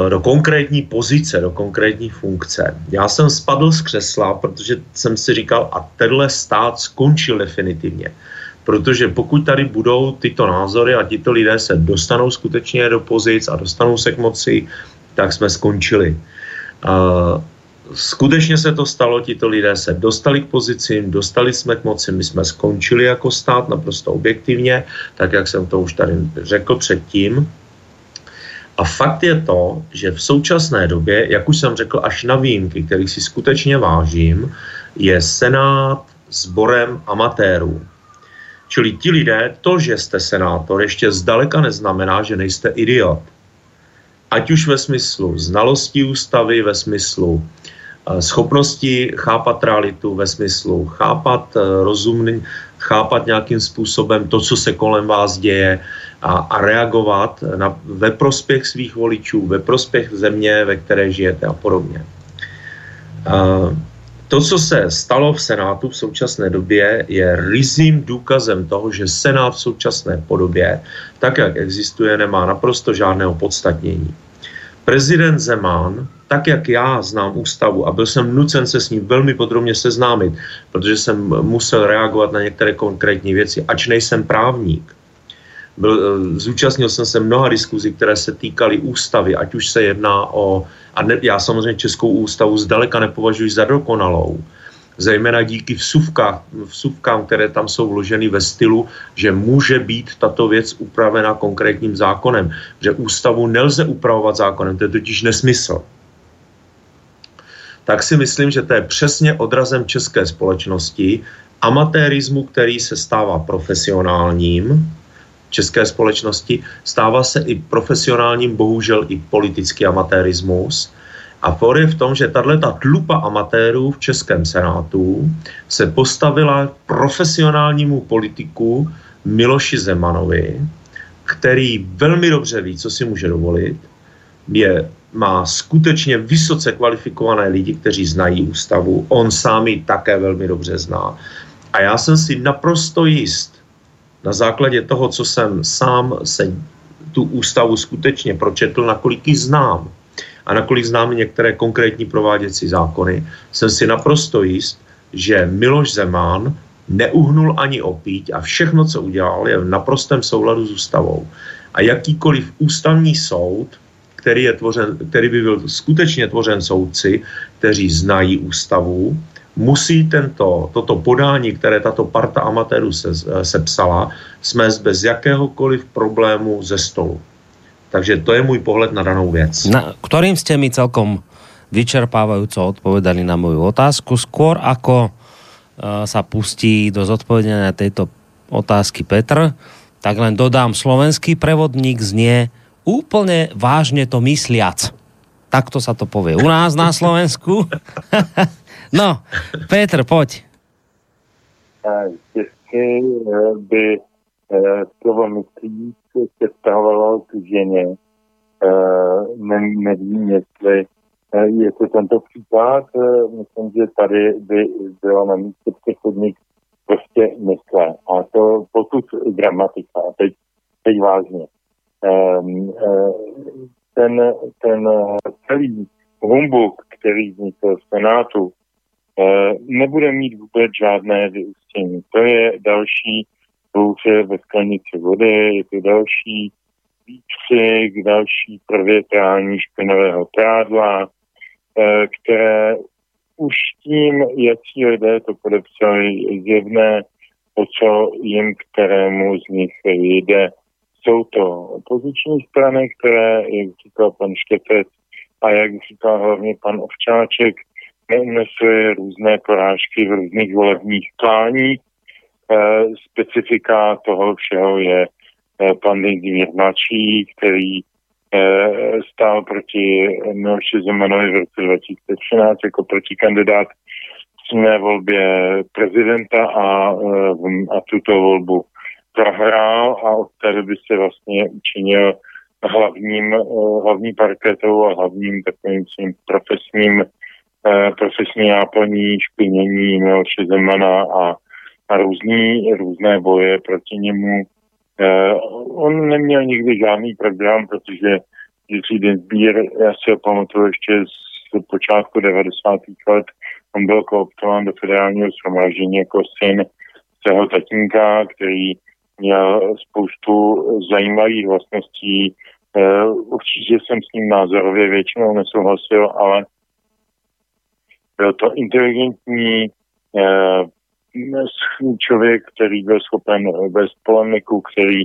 do konkrétní pozice, do konkrétní funkce. Já jsem spadl z křesla, protože jsem si říkal, a tenhle stát skončil definitivně. Protože pokud tady budou tyto názory a tito lidé se dostanou skutečně do pozic a dostanou se k moci, tak jsme skončili. Skutečně se to stalo, tito lidé se dostali k pozicím, dostali jsme k moci, my jsme skončili jako stát naprosto objektivně, tak jak jsem to už tady řekl předtím. A fakt je to, že v současné době, jak už jsem řekl, až na výjimky, kterých si skutečně vážím, je Senát sborem amatérů. Čili ti lidé, to, že jste senátor, ještě zdaleka neznamená, že nejste idiot. ať už ve smyslu znalosti ústavy, ve smyslu eh, schopnosti chápat realitu, ve smyslu chápat eh, rozumný, chápat nějakým způsobem to, co se kolem vás děje a, a reagovat na, ve prospěch svých voličů, ve prospěch země, ve které žijete a podobně. Uh, to, co se stalo v Senátu v současné době, je rizím důkazem toho, že Senát v současné podobě, tak jak existuje, nemá naprosto žádného podstatnění. Prezident Zeman, tak jak já znám ústavu a byl jsem nucen se s ním velmi podrobně seznámit, protože jsem musel reagovat na některé konkrétní věci, ač nejsem právník, byl, eh, zúčastnil jsem se mnoha diskuzí, které se týkaly ústavy, ať už se jedná o, a ne, já samozřejmě Českou ústavu zdaleka nepovažuji za dokonalou, zejména díky vsuvkách, vsuvkám, které tam jsou vloženy ve stylu, že může být tato věc upravena konkrétním zákonem, že ústavu nelze upravovat zákonem, to je totiž nesmysl. Tak si myslím, že to je přesně odrazem české společnosti, amatérismu, který se stává profesionálním, české společnosti, stává se i profesionálním, bohužel i politický amatérismus. A for je v tom, že tato tlupa amatérů v Českém senátu se postavila profesionálnímu politiku Miloši Zemanovi, který velmi dobře ví, co si může dovolit, je, má skutečně vysoce kvalifikované lidi, kteří znají ústavu, on sám ji také velmi dobře zná. A já jsem si naprosto jist, na základě toho, co jsem sám se tu ústavu skutečně pročetl, nakolik ji znám a nakolik znám některé konkrétní prováděcí zákony, jsem si naprosto jist, že Miloš Zeman neuhnul ani opít a všechno, co udělal, je v naprostém souladu s ústavou. A jakýkoliv ústavní soud, který, je tvořen, který by byl skutečně tvořen soudci, kteří znají ústavu, musí tento, toto podání, které tato parta amatérů se, sepsala, smést bez jakéhokoliv problému ze stolu. Takže to je můj pohled na danou věc. Na, ktorým ste mi celkom vyčerpávajúco odpovedali na moju otázku. Skôr ako uh, sa pustí do zodpovedenia tejto otázky Petr, tak len dodám, slovenský prevodník znie úplne vážne to mysliac. Takto sa to povie u nás na Slovensku. No, Petr, pojď. Jestli eh, by eh, slovo myslíc se vztahovalo k ženě, eh, ne, nevím, jestli je to tento případ. Myslím, že tady by bylo na místě přechodník prostě mysle. A to pokud gramatika. A teď, teď vážně. Ehm, ten, ten celý humbuk, který vznikl v Senátu, nebude mít vůbec žádné vyústění. To je další bouře ve sklenici vody, je to další výkřik, další provětrání špinového prádla, eh, které už tím, jak si lidé to podepsali, zjevné, o co jim kterému z nich jde. Jsou to opoziční strany, které, jak říkal pan Štěpec a jak říkal hlavně pan Ovčáček, neunesly různé porážky v různých volebních kláních. E, specifika toho všeho je e, pan Lidmír mladší, který e, stál proti Miloši Zemanovi v roce 2013 jako protikandidát v přímé volbě prezidenta a, a tuto volbu prohrál a od té doby se vlastně učinil hlavním, hlavní parketou a hlavním takovým svým profesním Eh, profesní náplní, špinění Miloše Zemana a, a různý, různé boje proti němu. Eh, on neměl nikdy žádný program, protože Jiří Dinsbír, já si ho pamatuju ještě z počátku 90. let, on byl kooptován do federálního shromáždění jako syn svého tatínka, který měl spoustu zajímavých vlastností. Eh, určitě jsem s ním názorově většinou nesouhlasil, ale byl to inteligentní eh, člověk, který byl schopen vést polemiku, který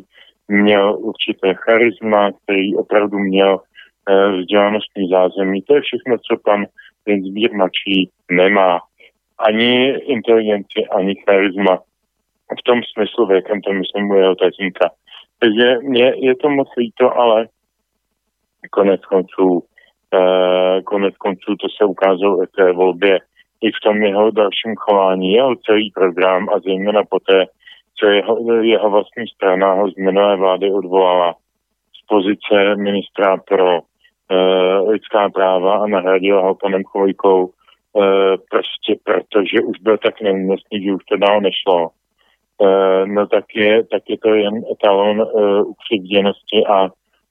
měl určité charisma, který opravdu měl eh, vzdělanostní zázemí. To je všechno, co pan Jensbír mladší nemá. Ani inteligenci, ani charisma. V tom smyslu, v jakém to myslím u jeho tatínka. Takže mě je to moc líto, ale Konec konců, konec konců to se ukázalo v té volbě i v tom jeho dalším chování, jeho celý program a zejména poté, co jeho, jeho vlastní strana ho z minulé vlády odvolala z pozice ministra pro uh, lidská práva a nahradila ho panem Chvojkou uh, prostě protože už byl tak neúmocný, že už to dál nešlo. Uh, no tak je, tak je to jen etalon uh, ukřivděnosti a,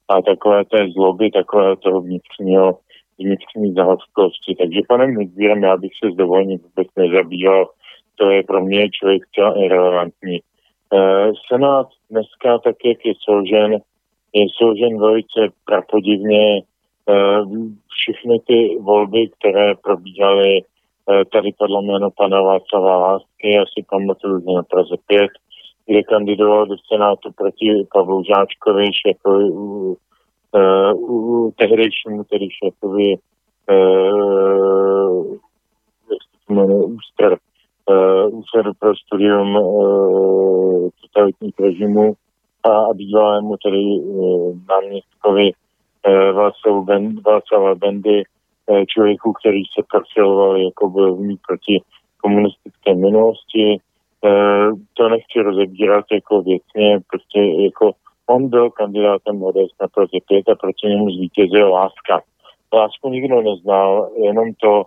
a takové té zloby, takové toho vnitřního vnitřní zahodkosti. Takže panem Nedvírem já bych se s dovolením vůbec nezabýval. To je pro mě člověk celá irrelevantní. Uh, Senát dneska, tak jak je složen, je složen velice prapodivně. Uh, všechny ty volby, které probíhaly, uh, tady padlo jméno pana Václava Lásky, já si pamatuju, že na Praze 5, kde kandidoval do Senátu proti Pavlu Žáčkovi, šéfovi uh, uh, tehdejšímu tedy šéfovi uh, uh, pro studium uh, totalitních režimů a, a bývalému tedy uh, náměstkovi Václavu ben, Václava Bendy, člověku, který se profiloval jako bojovník proti komunistické minulosti. Uh, to nechci rozebírat jako věcně, prostě jako On byl kandidátem ODS na Praze 5 a proti němu zvítězil Láska. Lásku nikdo neznal, jenom to,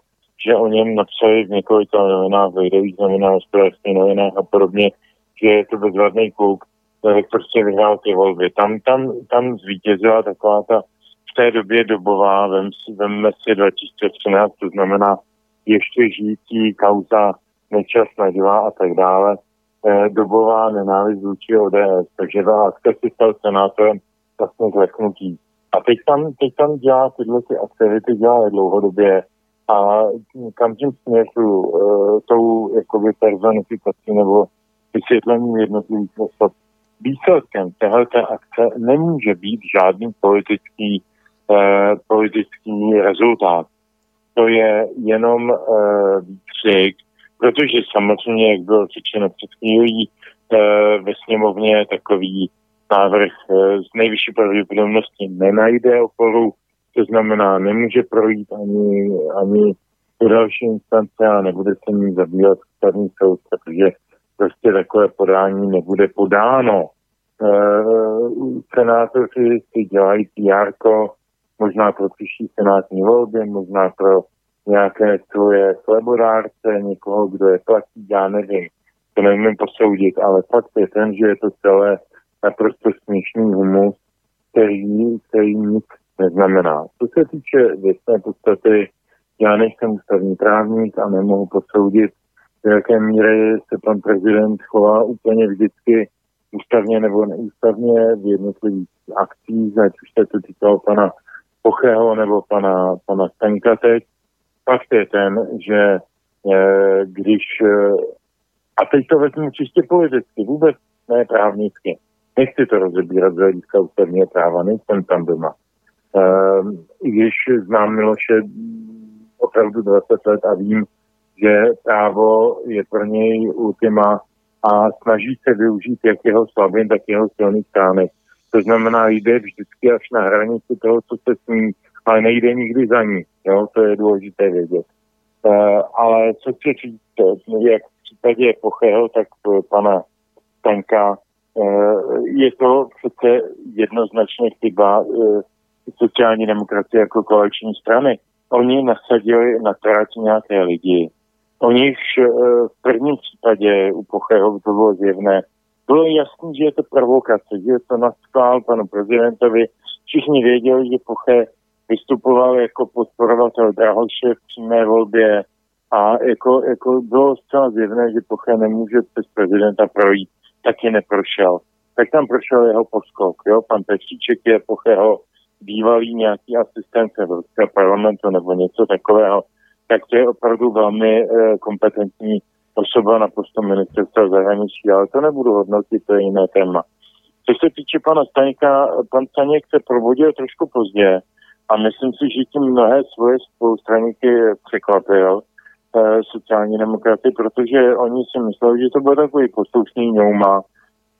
že o něm napsali v několika novinách, v lidových novinách, hospodářských novinách a podobně, že je to bezvadný kluk, tak prostě vyhrál ty volby. Tam, tam, tam zvítězila taková ta v té době dobová, vem si, vemme si 2013, to znamená ještě žijící kauza nečas nadělá a tak dále eh, dobová nenávist vůči ODS, takže Láska si stal senátorem vlastně kleknutí. A teď tam, teď tam dělá tyhle ty aktivity, dělá dlouhodobě a kam tím směřu uh, tou jakoby personifikací nebo vysvětlením jednotlivých osob. Výsledkem téhleté akce nemůže být žádný politický, uh, politický rezultát. To je jenom uh, výkřik protože samozřejmě, jak bylo řečeno před chvílí, eh, ve sněmovně takový návrh eh, z nejvyšší pravděpodobnosti nenajde oporu, to znamená, nemůže projít ani, ani do další instance a nebude se ní zabývat ústavní soud, protože prostě takové podání nebude podáno. E, senátoři si dělají PR, možná pro příští senátní volby, možná pro nějaké svoje slebodárce, někoho, kdo je platí, já nevím. To nevím posoudit, ale fakt je ten, že je to celé naprosto směšný humus, který, který nic neznamená. Co se týče věcné podstaty, já nejsem ústavní právník a nemohu posoudit, v jaké míry se pan prezident chová úplně vždycky ústavně nebo neústavně v jednotlivých akcích, ať už se to týkalo pana Pocheho nebo pana, pana Stanka teď. Fakt je ten, že eh, když, eh, a teď to vezmu čistě politicky, vůbec ne právnicky, nechci to rozebírat z hlediska ústavního práva, nejsem tam doma. Um, I když znám Miloše opravdu 20 let a vím, že právo je pro něj ultima a snaží se využít jak jeho slabin, tak jeho silných stránek. To znamená, jde vždycky až na hranici toho, co se smí ale nejde nikdy za ní. Jo? To je důležité vědět. Uh, ale co chci říct, jak v případě Pocheho, tak pana Stanka, uh, je to přece jednoznačně chyba uh, sociální demokracie jako koaliční strany. Oni nasadili na trať nějaké lidi. O nich v prvním případě u Pocheho to bylo zjevné. Bylo jasné, že je to provokace, že je to na panu prezidentovi. Všichni věděli, že Poche vystupoval jako podporovatel Drahoše v přímé volbě a jako, jako bylo zcela zjevné, že Poche nemůže přes prezidenta projít, taky neprošel. Tak tam prošel jeho poskok, jo, pan Petříček je Pocheho bývalý nějaký asistent Evropského parlamentu nebo něco takového, tak to je opravdu velmi eh, kompetentní osoba na postu ministerstva zahraničí, ale to nebudu hodnotit, to je jiné téma. Co se týče pana Staňka, pan Staněk se probudil trošku pozdě, a myslím si, že tím mnohé svoje spolustraníky překvapil eh, sociální demokraty, protože oni si mysleli, že to bude takový poslušný ňouma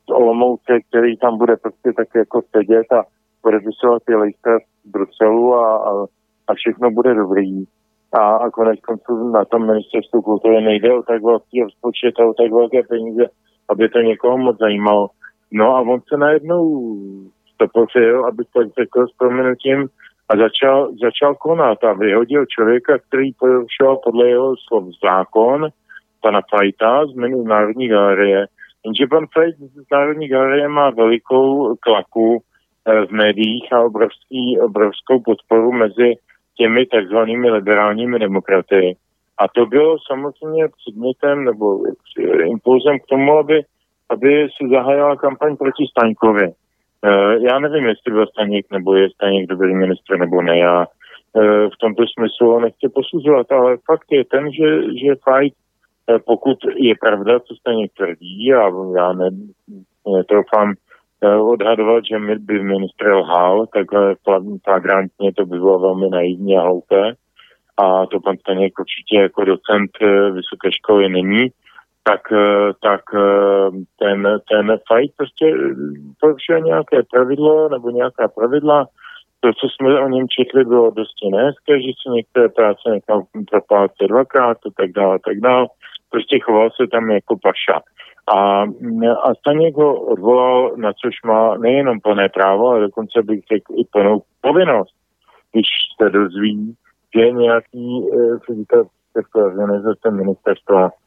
z Olomouce, který tam bude prostě tak jako sedět a podepisovat ty lejstra z Bruselu a, a, a všechno bude dobrý. A, a konec konců na tom ministerstvu kultury nejde o tak velký rozpočet a o tak velké peníze, aby to někoho moc zajímalo. No a on se najednou stopořil, aby to řekl s proměnutím, a začal, začal konat a vyhodil člověka, který porušoval podle jeho slov zákon, pana Fajta z Národní galerie. Jenže pan Fajt z Národní galerie má velikou klaku eh, v médiích a obrovský, obrovskou podporu mezi těmi takzvanými liberálními demokraty. A to bylo samozřejmě předmětem nebo impulzem k tomu, aby, aby se zahájila kampaň proti Staňkovi. Uh, já nevím, jestli byl Staněk nebo je Staněk dobrý ministr nebo ne. Já uh, v tomto smyslu nechci posuzovat, ale fakt je ten, že, že fight, uh, pokud je pravda, co Staněk tvrdí, a já ne, netroufám odhadovat, že by ministr lhal, takhle flagrantně to by bylo velmi naivní a hloupé. A to pan Staněk určitě jako docent vysoké školy není tak, eh, tak eh, ten, ten fight prostě porušuje nějaké pravidlo nebo nějaká pravidla. To, co jsme o něm četli, bylo dosti nehezké, že se některé práce nechal propálit dvakrát a tak dále, tak dále. Prostě choval se tam jako paša. A, a Staněk ho odvolal, na což má nejenom plné právo, ale dokonce bych řekl i plnou povinnost, když se dozví, že nějaký e, ředitel organizace ministerstva Eh,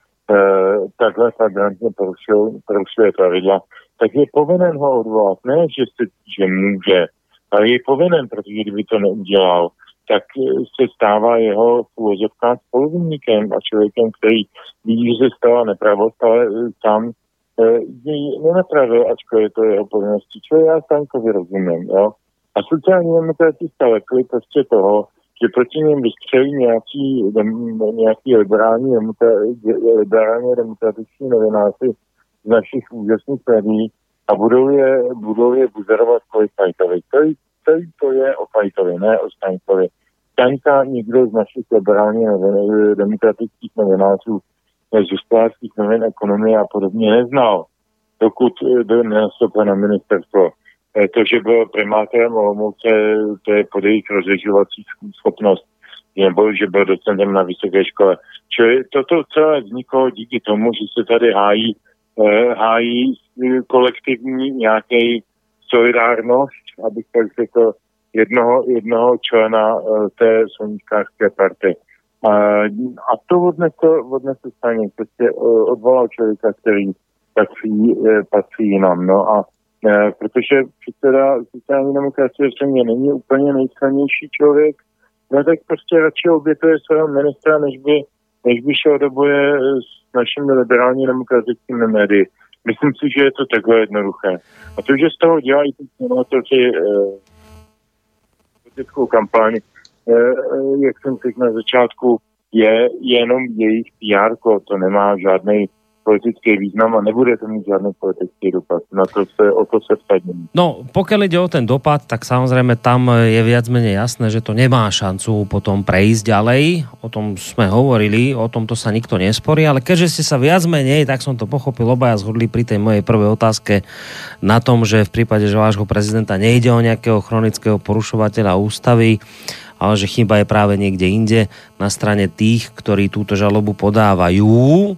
takhle flagrantně porušil, porušuje pravidla, tak je povinen ho odvolat. Ne, že, se, že může, ale je povinen, protože kdyby to neudělal, tak se stává jeho v spoluvinníkem a člověkem, který ví, že se stala nepravost, ale tam eh, ji nenapravil, ačkoliv je to jeho povinností. Čo já Stankovi rozumím, jo. A sociální demokrati se lekli prostě toho, že proti něm vystřelí nějaký, nějaký liberální, liberálně demokratiční novináři z našich úžasných médií a budou je, budou je buzerovat kvůli Fajtovi. Celý, celý to je o Fajtovi, ne o Staňkovi. Staňka nikdo z našich liberálně demokratických novinářů z hospodářských novin, ekonomie a podobně neznal, dokud nenastoupil na ministerstvo Eh, to, že byl primátorem Olomouce, to je pod jejich rozlišovací schopnost, nebo že byl docentem na vysoké škole. Čili toto celé vzniklo díky tomu, že se tady hájí, eh, hájí kolektivní nějaký solidárnost, abych tak řekl, jednoho, jednoho člena eh, té sluníčkářské party. A, a to odnesl, odnesl staně, prostě odvolal člověka, který patří, patří jinam. No a protože předseda sociální demokracie země není úplně nejsilnější člověk, no tak prostě radši obětuje svého ministra, než by, než by šel do boje s našimi liberálně demokratickými médii. Myslím si, že je to takhle jednoduché. A to, že z toho dělají ty senátoři politickou eh, kampaň, eh, eh, jak jsem řekl na začátku, je jenom jejich PR, to nemá žádný politický význam a nebude to mít žádný politický dopad. Na to se, o to se vsadím. No, pokiaľ ide o ten dopad, tak samozrejme tam je viac menej jasné, že to nemá šancu potom prejsť ďalej. O tom sme hovorili, o tomto sa nikto nesporí, ale keďže ste sa viac menej, tak som to pochopil, obaja zhodli pri tej mojej prvej otázke na tom, že v prípade, že vášho prezidenta nejde o nejakého chronického porušovateľa ústavy, ale že chyba je práve niekde inde na strane tých, ktorí túto žalobu podávajú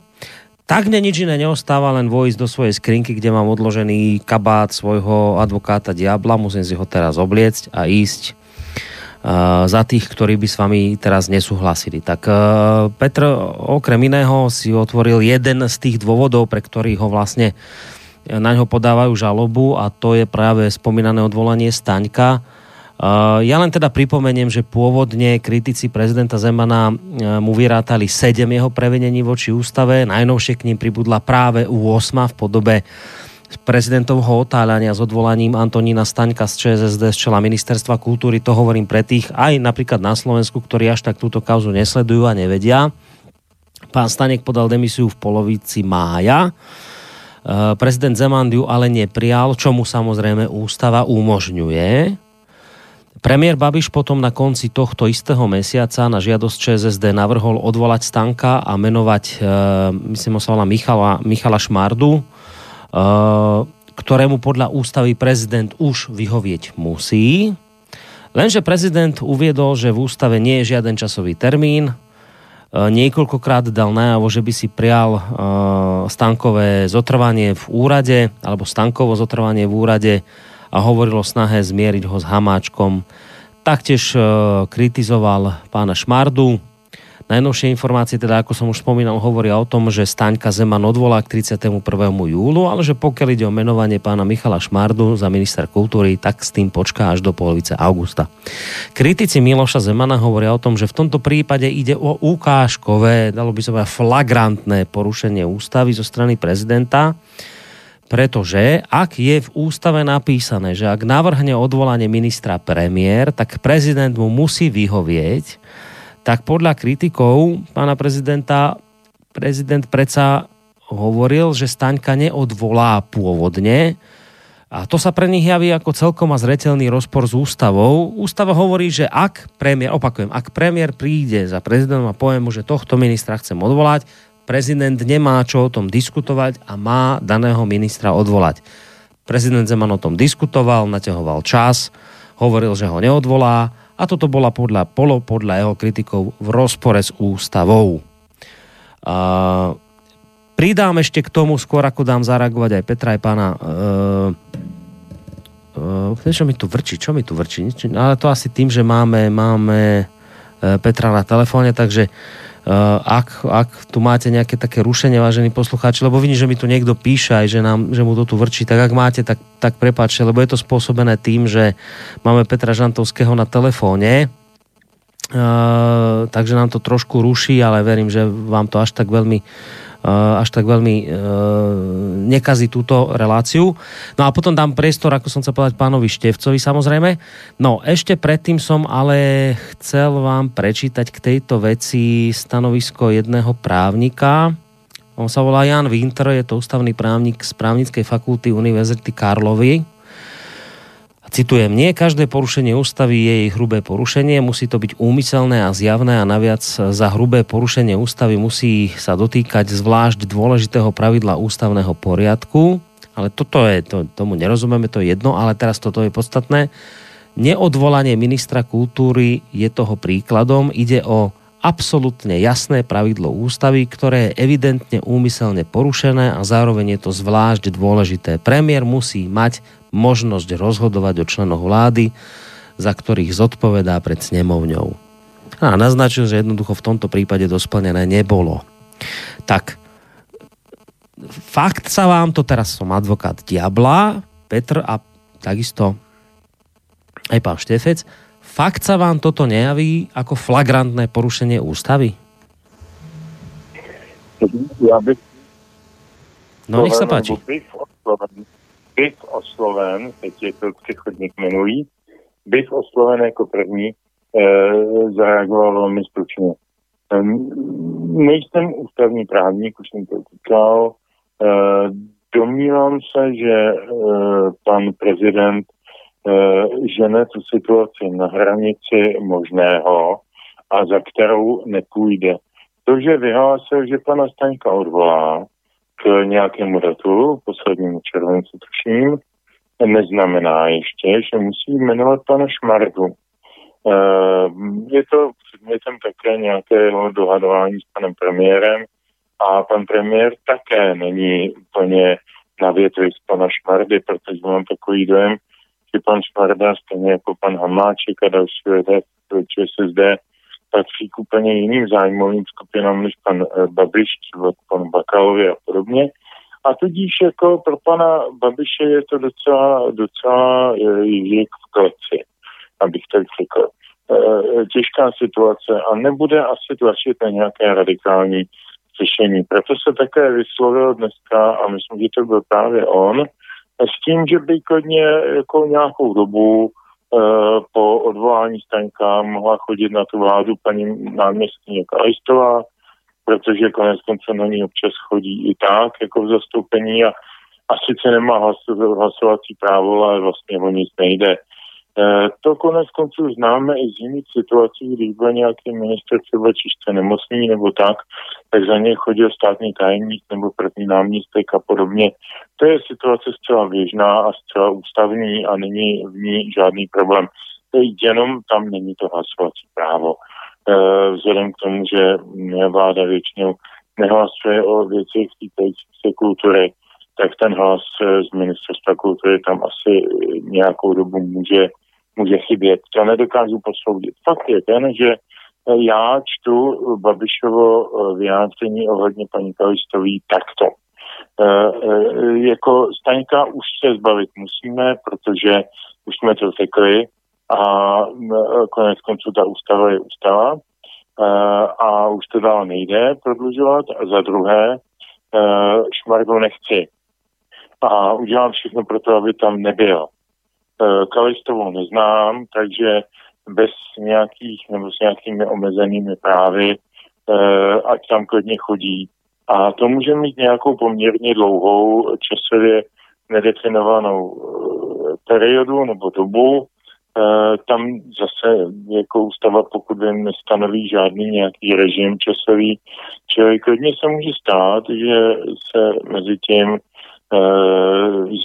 tak mne nič iné neostáva, len vojsť do svojej skrinky, kde mám odložený kabát svojho advokáta Diabla, musím si ho teraz obliecť a ísť uh, za tých, ktorí by s vami teraz nesúhlasili. Tak uh, Petr okrem iného si otvoril jeden z tých dôvodov, pre ktorých ho vlastne na ňo podávajú žalobu a to je práve spomínané odvolanie Staňka, ja len teda pripomeniem, že pôvodne kritici prezidenta Zemana uh, mu vyrátali sedem jeho previnení voči ústave. Najnovšie k ním pribudla práve U8 v podobe prezidentovho otáľania s odvolaním Antonína Staňka z ČSSD z čela ministerstva kultúry. To hovorím pre tých aj napríklad na Slovensku, ktorí až tak túto kauzu nesledujú a nevedia. Pán Stanek podal demisiu v polovici mája. Uh, prezident Zeman ju ale neprijal, čo mu samozrejme ústava umožňuje Premiér Babiš potom na konci tohto istého mesiaca na žiadosť ČSSD navrhol odvolať Stanka a menovať, e, myslím, sa volá Michala, Michala Šmardu, e, ktorému podľa ústavy prezident už vyhovieť musí. Lenže prezident uviedol, že v ústave nie je žiaden časový termín, niekoľkokrát dal najavo, že by si prial stankové zotrvanie v úrade alebo stankovo zotrvanie v úrade a hovoril o snahe zmieriť ho s Hamáčkom. Taktiež kritizoval pána Šmardu, Najnovšie informácie, teda ako som už spomínal, hovoria o tom, že Staňka Zeman odvolá k 31. júlu, ale že pokiaľ ide o menovanie pána Michala Šmardu za minister kultúry, tak s tým počká až do polovice augusta. Kritici Miloša Zemana hovoria o tom, že v tomto prípade ide o ukážkové, dalo by sa povedať flagrantné porušenie ústavy zo strany prezidenta, pretože ak je v ústave napísané, že ak navrhne odvolanie ministra premiér, tak prezident mu musí vyhovieť tak podľa kritikov pána prezidenta prezident predsa hovoril, že Staňka neodvolá pôvodne a to sa pre nich javí ako celkom a zretelný rozpor s ústavou. Ústava hovorí, že ak premiér, opakujem, ak premiér príde za prezidentom a povie mu, že tohto ministra chcem odvolať, prezident nemá čo o tom diskutovať a má daného ministra odvolať. Prezident Zeman o tom diskutoval, naťahoval čas, hovoril, že ho neodvolá a toto bola podľa, polo podľa jeho kritikov v rozpore s ústavou. A pridám ešte k tomu, skôr ako dám zareagovať aj Petra, aj pána uh, uh, čo mi tu vrčí, čo mi tu vrčí, ale to asi tým, že máme, máme Petra na telefóne, takže Eh, ak, ak tu máte nejaké také rušenie, vážení poslucháči, lebo vidím, že mi tu niekto píše aj, že, nám, že mu to tu vrčí, tak ak máte, tak, tak prepáčte, lebo je to spôsobené tým, že máme Petra Žantovského na telefóne, Uh, takže nám to trošku ruší, ale verím, že vám to až tak veľmi až tak veľmi uh, nekazí túto reláciu. No a potom dám priestor, ako som chcel povedať pánovi Števcovi samozrejme. No ešte predtým som ale chcel vám prečítať k tejto veci stanovisko jedného právnika. On sa volá Jan Winter, je to ústavný právnik z právnickej fakulty Univerzity Karlovy Citujem, nie každé porušenie ústavy je jej hrubé porušenie, musí to byť úmyselné a zjavné a naviac za hrubé porušenie ústavy musí sa dotýkať zvlášť dôležitého pravidla ústavného poriadku, ale toto je, to, tomu nerozumieme, to je jedno, ale teraz toto je podstatné. Neodvolanie ministra kultúry je toho príkladom, ide o absolútne jasné pravidlo ústavy, ktoré je evidentne úmyselne porušené a zároveň je to zvlášť dôležité. Premiér musí mať možnosť rozhodovať o členoch vlády, za ktorých zodpovedá pred snemovňou. A naznačil, že jednoducho v tomto prípade to splnené nebolo. Tak, fakt sa vám to, teraz som advokát Diabla, Petr a takisto aj pán Štefec, fakt sa vám toto nejaví ako flagrantné porušenie ústavy? Já bych... No, nech sa páči bych osloven, teď je to přechodník minulý, bych osloven jako první e, zareagoval velmi stručně. E, nejsem ústavní právník, už jsem to říkal. E, domnívám se, že e, pan prezident žene tu situaci na hranici možného a za kterou nepůjde. To, že vyhlásil, že pana Staňka odvolá, k nějakému datu, poslednímu červenci tuším, neznamená ještě, že musí jmenovat pana Šmardu. Eh, je to předmětem také nějakého dohadování s panem premiérem a pan premiér také není úplně na větvi z pana Šmardy, protože mám takový dojem, že pan Šmarda, stejně jako pan Hamáček a další lidé ČSSD, patří k úplně jiným zájmovým skupinám než pan eh, Babiš, pan Bakalovi a podobně. A tudíž jako pro pana Babiše je to docela, docela jik eh, v kleci, abych tak řekl. Eh, těžká situace a nebude asi tlačit na nějaké radikální řešení. Proto se také vyslovil dneska, a myslím, že to byl právě on, s tím, že by klidně jako nějakou dobu po odvolání Staňka mohla chodit na tu vládu paní náměstkyně Kalistová, protože konec konců na ní občas chodí i tak, jako v zastoupení a, a sice nemá hlasovací právo, ale vlastně o nic nejde. E, to konec konců známe i z jiných situací, když byl nějaký minister třeba čiště nemocný nebo tak, tak za něj chodil státní tajemník nebo první náměstek a podobně. To je situace zcela běžná a zcela ústavní a není v ní žádný problém. To je jenom tam není to hlasovací právo. E, vzhledem k tomu, že vláda většinou nehlasuje o věcech týkajících se kultury, tak ten hlas z ministerstva kultury tam asi nějakou dobu může, může chybět. To nedokážu posoudit. Fakt je ten, že já čtu Babišovo eh, vyjádření ohledně paní Kalistový takto. E, e, jako Staňka už se zbavit musíme, protože už jsme to řekli a konec konců ta ústava je ústava e, a už to dál nejde prodlužovat a za druhé Šmargo nechci a udělám všechno pro to, aby tam nebyl. Kalistovou neznám, takže bez nějakých nebo s nějakými omezenými právy, eh, ať tam klidně chodí. A to může mít nějakou poměrně dlouhou časově nedefinovanou eh, periodu nebo dobu. Eh, tam zase jako ústava, pokud vím, nestanoví žádný nějaký režim časový, čili klidně se může stát, že se mezi tím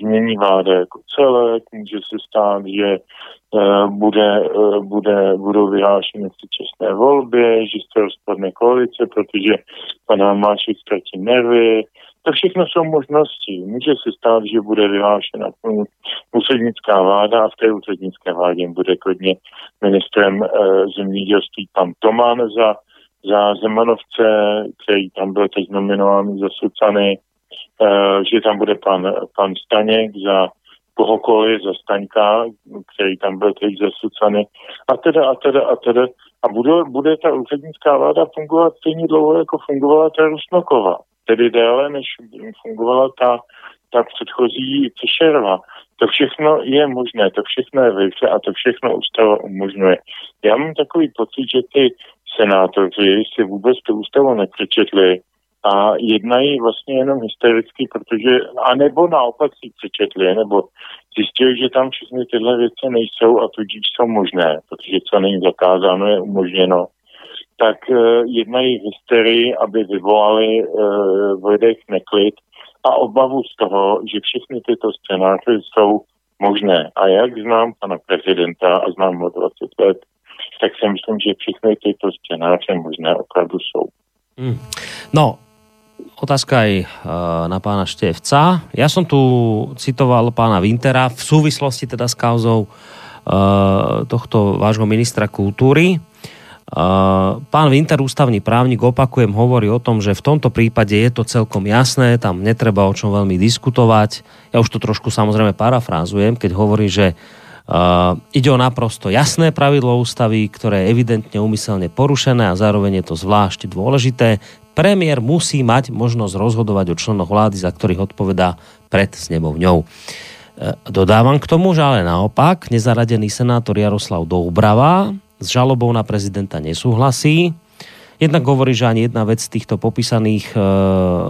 změní vláda jako celek, může se stát, že Eh, bude, eh, bude, budou vyhlášeny předčasné volby, že se rozpadne koalice, protože pan Hamáček ztratí nervy. To všechno jsou možnosti. Může se stát, že bude vyhlášena úřednická vláda a v té úřednické vládě bude klidně ministrem e, zemědělství pan Toman za, za Zemanovce, který tam byl teď nominován za Sucany, že tam bude pan, pan Staněk za kohokoliv ze Staňka, který tam byl teď ze Sucany a teda a teda a teda. A bude, bude ta úřednická vláda fungovat stejně dlouho, jako fungovala ta Rusnokova. Tedy déle, než fungovala ta, ta předchozí Fischerova. To všechno je možné, to všechno je vyše a to všechno ústava umožňuje. Já mám takový pocit, že ty senátoři si vůbec tu ústavu nepřečetli a jednají vlastně jenom hystericky, protože, anebo naopak si přečetli, nebo zjistili, že tam všechny tyhle věci nejsou a tudíž jsou možné, protože co není zakázáno, je umožněno, tak uh, jednají hysterii, aby vyvolali uh, v lidech neklid a obavu z toho, že všechny tyto scénáře jsou možné. A jak znám pana prezidenta a znám ho 20 let, tak si myslím, že všechny tyto scénáře možné opravdu jsou. Hmm. No, otázka aj eh, na pána Števca. Ja som tu citoval pána Wintera v súvislosti teda s kauzou eh, tohto vášho ministra kultúry. Eh, pán Winter, ústavný právnik, opakujem, hovorí o tom, že v tomto prípade je to celkom jasné, tam netreba o čom veľmi diskutovať. Ja už to trošku samozrejme parafrázujem, keď hovorí, že Uh, ide o naprosto jasné pravidlo ústavy, ktoré je evidentne umyselne porušené a zároveň je to zvlášť dôležité. Premiér musí mať možnosť rozhodovať o členoch vlády, za ktorých odpovedá pred snemovňou. E, dodávam k tomu, že ale naopak nezaradený senátor Jaroslav Doubrava s žalobou na prezidenta nesúhlasí. Jednak hovorí, že ani jedna vec z týchto popísaných e,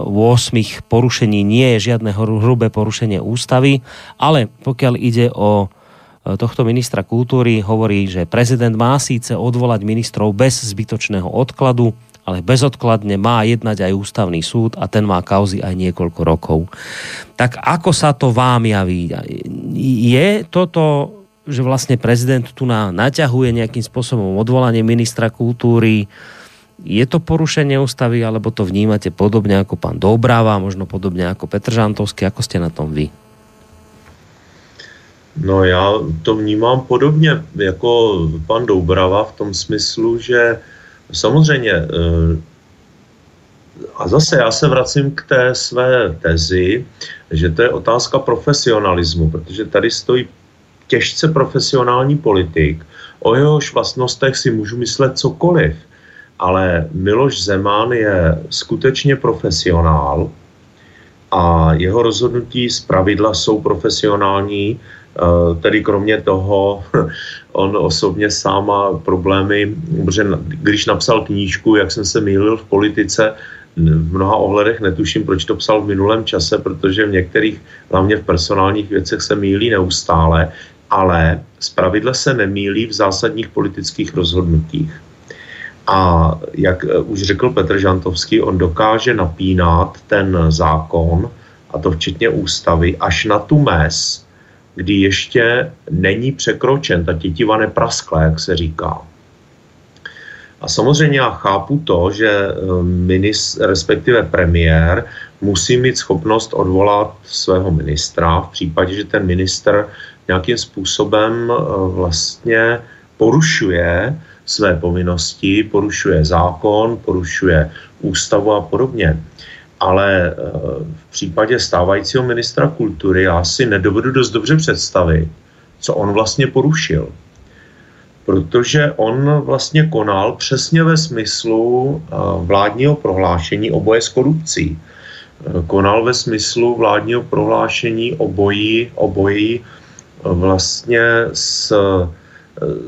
8 porušení nie je žiadne hrubé porušenie ústavy, ale pokiaľ ide o e, tohto ministra kultúry, hovorí, že prezident má síce odvolať ministrov bez zbytočného odkladu, ale bezodkladne má jednať aj ústavný súd a ten má kauzy aj niekoľko rokov. Tak ako sa to vám javí? Je toto, že vlastne prezident tu na, naťahuje nejakým spôsobom odvolanie ministra kultúry, je to porušenie ústavy, alebo to vnímate podobne ako pán Dobráva, možno podobne ako Petr Žantovský, ako ste na tom vy? No já to vnímám podobně jako pan Doubrava v tom smyslu, že Samozřejmě, eh, a zase já se vracím k té své tezi, že to je otázka profesionalismu, protože tady stojí těžce profesionální politik, o jehož vlastnostech si můžu myslet cokoliv, ale Miloš Zeman je skutečně profesionál a jeho rozhodnutí z pravidla jsou profesionální tedy kromě toho, on osobně sám má problémy, protože když napsal knížku, jak jsem se mýlil v politice, v mnoha ohledech netuším, proč to psal v minulém čase, protože v některých, hlavně v personálních věcech se mílí neustále, ale zpravidle se nemýlí v zásadních politických rozhodnutích. A jak už řekl Petr Žantovský, on dokáže napínat ten zákon, a to včetně ústavy, až na tu mez, kdy ještě není překročen, ta tětiva nepraskla, jak se říká. A samozřejmě já chápu to, že eh, minis, respektive premiér musí mít schopnost odvolat svého ministra v případě, že ten minister nějakým způsobem eh, vlastně porušuje své povinnosti, porušuje zákon, porušuje ústavu a podobně. Ale eh, v případě stávajícího ministra kultury já si nedovedu dost dobře představit, co on vlastně porušil protože on vlastně konal přesně ve smyslu eh, vládního prohlášení o boje s korupcí. Eh, konal ve smyslu vládního prohlášení o boji, o boji eh, vlastně s,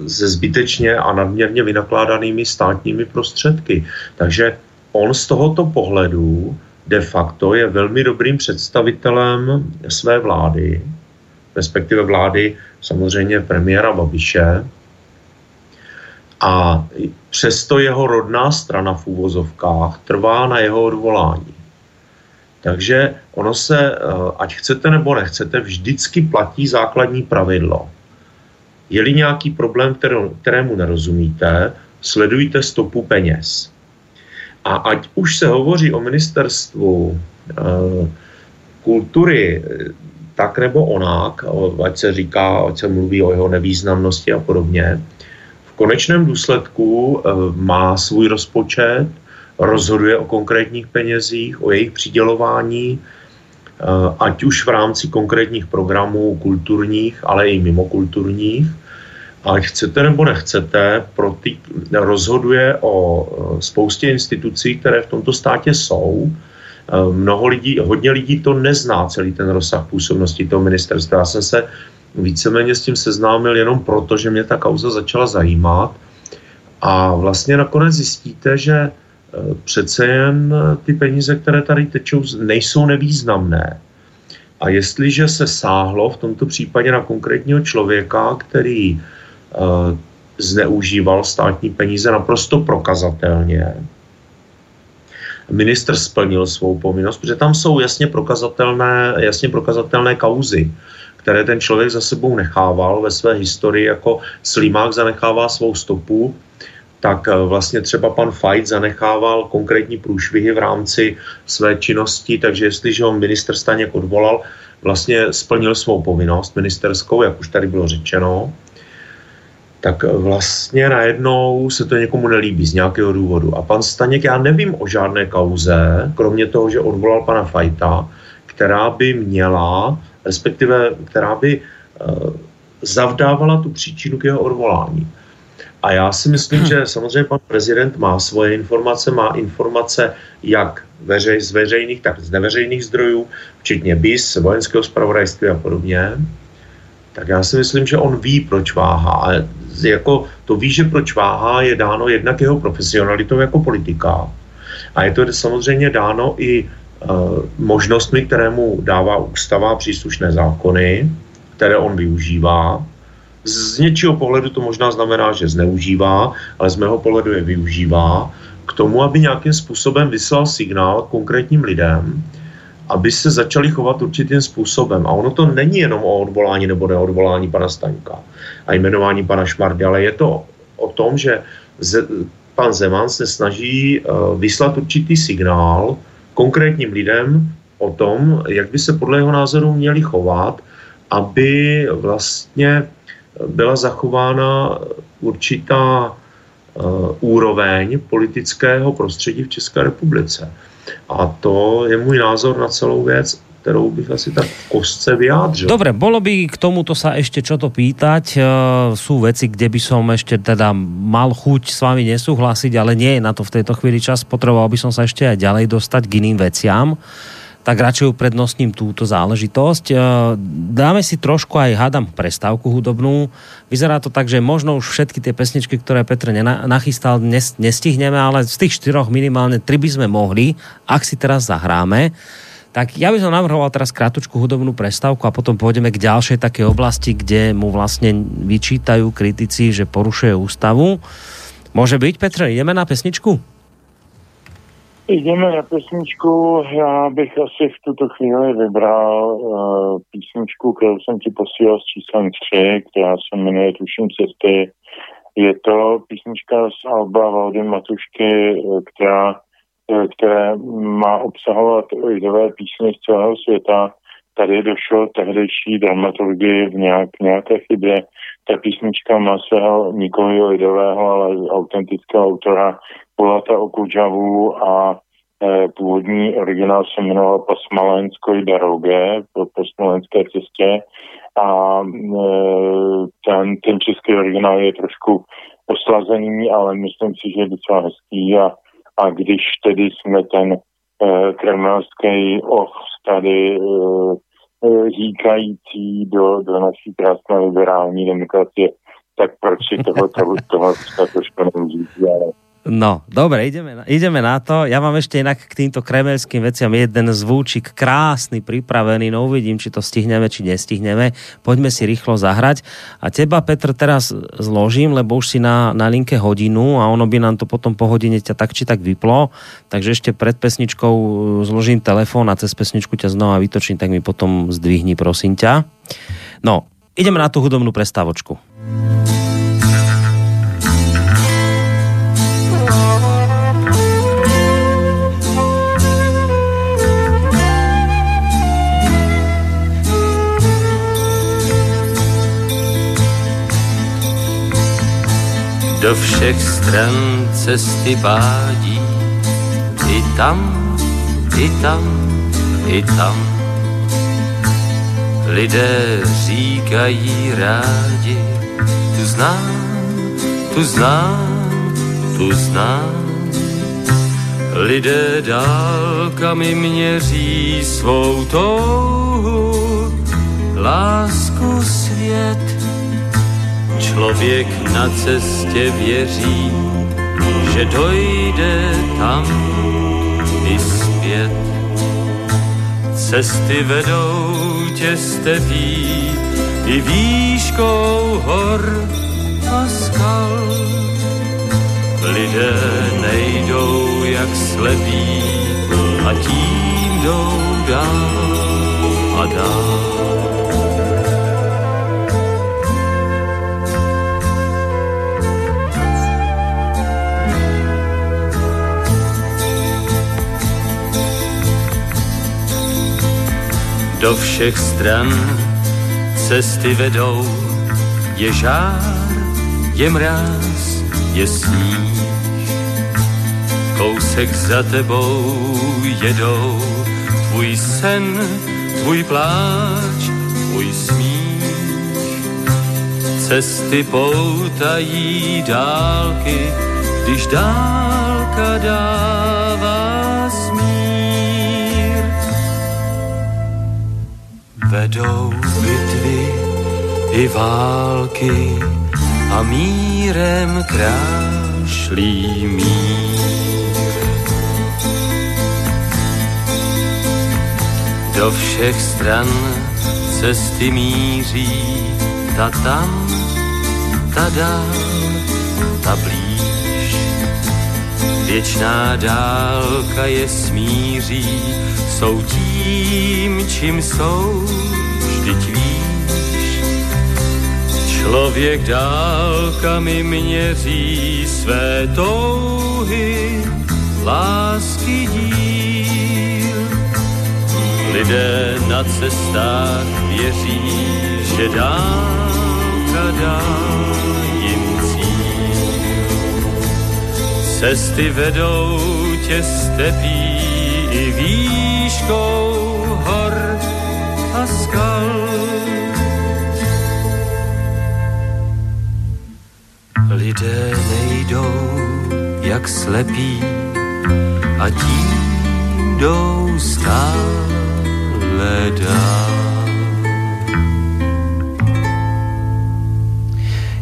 se zbytečně a nadměrně vynakládanými státními prostředky. Takže on z tohoto pohledu de facto je velmi dobrým představitelem své vlády, respektive vlády samozřejmě premiéra Babiše, a přesto jeho rodná strana v úvozovkách trvá na jeho odvolání. Takže ono se, eh, ať chcete nebo nechcete, vždycky platí základní pravidlo. Je-li nějaký problém, kterému nerozumíte, sledujte stopu peněz. A ať už se hovoří o ministerstvu e, kultury tak nebo onak, ať se říká, ať se mluví o jeho nevýznamnosti a podobně, konečném důsledku eh, má svůj rozpočet, rozhoduje o konkrétních penězích, o jejich přidělování, eh, ať už v rámci konkrétních programů kulturních, ale i mimo kulturních. Ať chcete nebo nechcete, pro ty, rozhoduje o eh, spoustě institucí, které v tomto státě jsou. Mnoho lidí, hodně lidí to nezná, celý ten rozsah působnosti toho ministerstva. Já jsem se víceméně s tím seznámil jenom proto, že mě ta kauza začala zajímat. A vlastně nakonec zjistíte, že e, přece jen ty peníze, které tady tečou, nejsou nevýznamné. A jestliže se sáhlo v tomto případě na konkrétního člověka, který zneužíval státní peníze naprosto prokazatelně, ministr splnil svou povinnost, protože tam jsou jasně prokazatelné, jasně prokazatelné kauzy které ten člověk za sebou nechával ve své historii, jako Slimák zanechává svou stopu, tak eh, vlastně třeba pan Fajt zanechával konkrétní průšvihy v rámci své činnosti, takže jestliže ho minister Staněk odvolal, vlastně splnil svou povinnost ministerskou, jak už tady bylo řečeno, tak vlastně najednou se to někomu nelíbí z nějakého důvodu. A pan Staněk, já nevím o žádné kauze, kromě toho, že odvolal pana Fajta, která by měla respektive která by eh, zavdávala tu příčinu k jeho odvolání. A já si myslím, že samozřejmě pan prezident má svoje informace, má informace jak veřej, z veřejných, tak z neveřejných zdrojů, včetně BIS, vojenského spravodajství a podobně. Tak já si myslím, že on ví, proč váhá. Jako to ví, že proč váhá, je dáno jednak jeho profesionalitou jako politika. A je to samozřejmě dáno i Eh, možnostmi, které mu dává ústava příslušné zákony, které on využívá. Z něčího pohledu to možná znamená, že zneužívá, ale z mého pohledu je využívá k tomu, aby nějakým způsobem vyslal signál konkrétním lidem, aby se začali chovat určitým způsobem. A ono to není jenom o odvolání nebo neodvolání pana Staňka a jmenování pana Šmardy, ale je to o tom, že pan Zeman se snaží uh, vyslat určitý signál, konkrétním lidem o tom, jak by se podle jeho názoru měli chovat, aby vlastně byla zachována určitá uh, úroveň politického prostředí v České republice. A to je můj názor na celou věc kterou bych asi tak v kostce vyjádřil. Dobre, bolo by k tomuto sa ešte čo to pýtať. Uh, sú veci, kde by som ešte teda mal chuť s vami nesúhlasiť, ale nie je na to v tejto chvíli čas. Potreboval by som sa ešte aj ďalej dostať k iným veciam tak radšej uprednostním túto záležitosť. Dáme si trošku aj, hádam, prestávku hudobnú. Vyzerá to tak, že možno už všetky tie pesničky, ktoré Petr nachystal, nestihneme, ale z tých štyroch minimálne tri by sme mohli, ak si teraz zahráme. Tak ja by som navrhoval teraz krátku hudobnú prestávku a potom pôjdeme k ďalšej takej oblasti, kde mu vlastne vyčítajú kritici, že porušuje ústavu. Může být, Petře, jdeme na pesničku? Jdeme na pesničku. Já bych asi v tuto chvíli vybral uh, písničku, kterou jsem ti posílal s číslem 3, která se jmenuje Tuším cesty. Je to písnička z Alba Valdy Matušky, eh, která, eh, které má obsahovat lidové písně z celého světa. Tady došlo tehdejší dramaturgii v nějak, nějaké chybě. Ta písnička má svého nikoli lidového, ale autentického autora Polata Okudžavu a e, původní originál se jmenoval Po Smolenskoj daroge, po, po Smolenské cestě. A e, ten, ten český originál je trošku oslazený, ale myslím si, že je docela hezký. A, a když tedy jsme ten e, kremelský och tady e, říkající do, do naší krásné liberální demokracie, tak proč si toho, toho, toho, toho trošku nemůžu ale No, dobre, ideme na, ideme na to. Ja mám ešte inak k týmto kremelským veciam jeden zvúčik krásny, pripravený, no uvidím, či to stihneme, či nestihneme. Poďme si rýchlo zahrať. A teba, Petr, teraz zložím, lebo už si na, na linke hodinu a ono by nám to potom po hodine ťa tak či tak vyplo. Takže ešte pred pesničkou uh, zložím telefón a cez pesničku ťa znova vytočím, tak mi potom zdvihni, prosím ťa. No, ideme na tú hudobnú prestávočku. Do všech stran cesty pádí. I tam, i tam, i tam. Lidé říkají rádi, tu znám, tu znám, tu znám. Lidé dálkami měří svou touhu, lásku svět Člověk na cestě věří, že dojde tam i zpět. Cesty vedou tě stepí i výškou hor a skal. Lidé nejdou jak slepí a tím jdou dál a dál. Do všech stran cesty vedou, je žár, je mráz, je sníh. Kousek za tebou jedou, tvůj sen, tvůj pláč, tvůj smích. Cesty poutají dálky, když dálka dává vedou bitvy i války a mírem krášlí mír. Do všech stran cesty míří, ta tam, ta dál, ta blíž. Věčná dálka je smíří, jsou tím, čím jsou, Člověk dálkami měří své touhy, lásky díl. Lidé na cestách věří, že dálka dá jim cíl. Cesty vedou tě stepí i výškou hor a skal. Lidé nejdou jak slepí a tím jdou stále dál.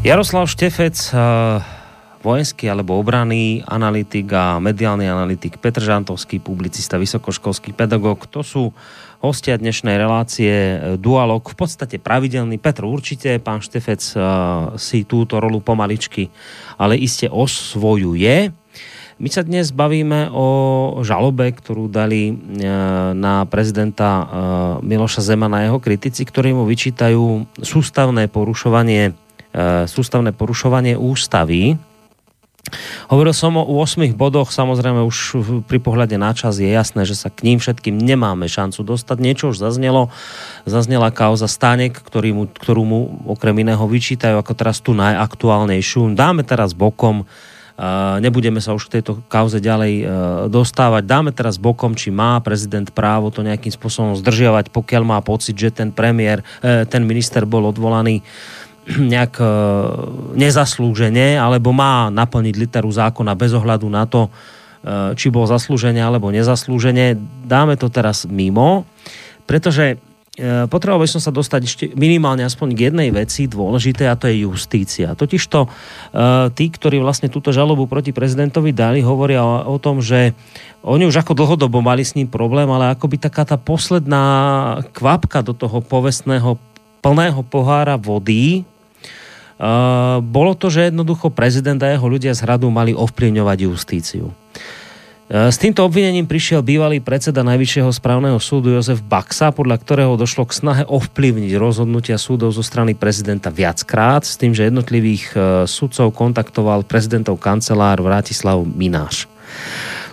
Jaroslav Štefec uh vojenský alebo obraný analytik a mediálny analytik Petr Žantovský, publicista, vysokoškolský pedagóg. To sú hostia dnešnej relácie e, Dualog. V podstate pravidelný. Petr určite, pán Štefec uh, si túto rolu pomaličky, ale iste osvojuje. My sa dnes bavíme o žalobe, ktorú dali na prezidenta Miloša Zemana jeho kritici, ktorí mu vyčítajú sústavné porušovanie sústavné porušovanie ústavy Hovoril som o 8 bodoch, samozrejme už pri pohľade na čas je jasné, že sa k ním všetkým nemáme šancu dostať. Niečo už zaznelo, zaznela kauza Stanek, ktorý mu, ktorú mu okrem iného vyčítajú ako teraz tu najaktuálnejšiu. Dáme teraz bokom, nebudeme sa už k tejto kauze ďalej uh, dostávať. Dáme teraz bokom, či má prezident právo to nejakým spôsobom zdržiavať, pokiaľ má pocit, že ten premiér, uh, ten minister bol odvolaný nejak e, nezaslúžene, alebo má naplniť literu zákona bez ohľadu na to, e, či bol zaslúžene alebo nezaslúžene. Dáme to teraz mimo, pretože e, potreboval by som sa dostať ešte minimálne aspoň k jednej veci dôležité a to je justícia. Totižto tí, ktorí vlastne túto žalobu proti prezidentovi dali, hovoria o, o tom, že oni už ako dlhodobo mali s ním problém, ale akoby taká tá posledná kvapka do toho povestného plného pohára vody, Uh, bolo to, že jednoducho prezident a jeho ľudia z hradu mali ovplyvňovať justíciu. Uh, s týmto obvinením prišiel bývalý predseda Najvyššieho správneho súdu Jozef Baxa, podľa ktorého došlo k snahe ovplyvniť rozhodnutia súdov zo strany prezidenta viackrát, s tým, že jednotlivých uh, sudcov kontaktoval prezidentov kancelár Vratislav Mináš.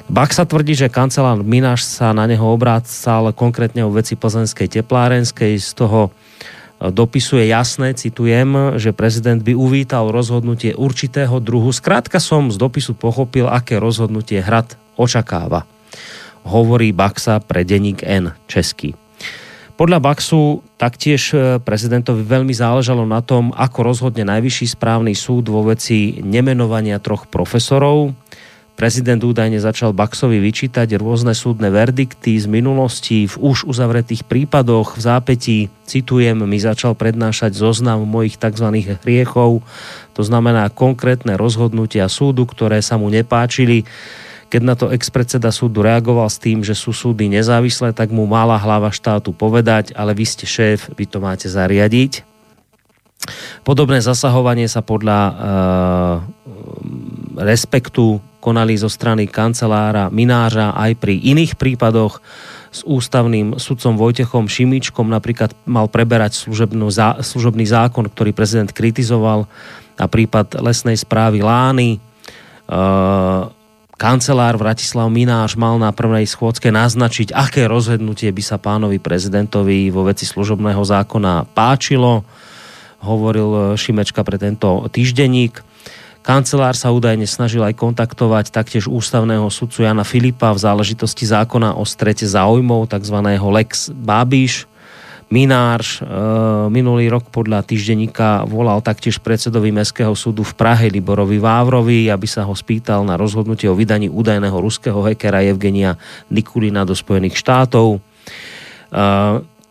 Baxa tvrdí, že kancelár Mináš sa na neho obrácal konkrétne o veci plzenskej teplárenskej, z toho dopisu je jasné, citujem, že prezident by uvítal rozhodnutie určitého druhu. Skrátka som z dopisu pochopil, aké rozhodnutie hrad očakáva. Hovorí Baxa pre denník N český. Podľa Baxu taktiež e, prezidentovi veľmi záležalo na tom, ako rozhodne Najvyšší správny súd vo veci nemenovania troch profesorov, Prezident údajne začal Baxovi vyčítať rôzne súdne verdikty z minulosti v už uzavretých prípadoch. V zápetí, citujem, mi začal prednášať zoznam mojich tzv. hriechov, to znamená konkrétne rozhodnutia súdu, ktoré sa mu nepáčili. Keď na to ex-predseda súdu reagoval s tým, že sú súdy nezávislé, tak mu mala hlava štátu povedať, ale vy ste šéf, vy to máte zariadiť. Podobné zasahovanie sa podľa uh, respektu konali zo strany kancelára Minářa aj pri iných prípadoch s ústavným sudcom Vojtechom Šimičkom napríklad mal preberať služobný zákon, ktorý prezident kritizoval a prípad lesnej správy Lány. kancelár Vratislav Mináš mal na prvnej schôdzke naznačiť, aké rozhodnutie by sa pánovi prezidentovi vo veci služobného zákona páčilo. Hovoril Šimečka pre tento týždenník. Kancelár sa údajne snažil aj kontaktovať taktiež ústavného sudcu Jana Filipa v záležitosti zákona o strete záujmov, tzv. Lex Babiš. Minárš e, minulý rok podľa týždenníka volal taktiež predsedovi Mestského súdu v Prahe Liborovi Vávrovi, aby sa ho spýtal na rozhodnutie o vydaní údajného ruského hekera Evgenia Nikulina do Spojených štátov. E,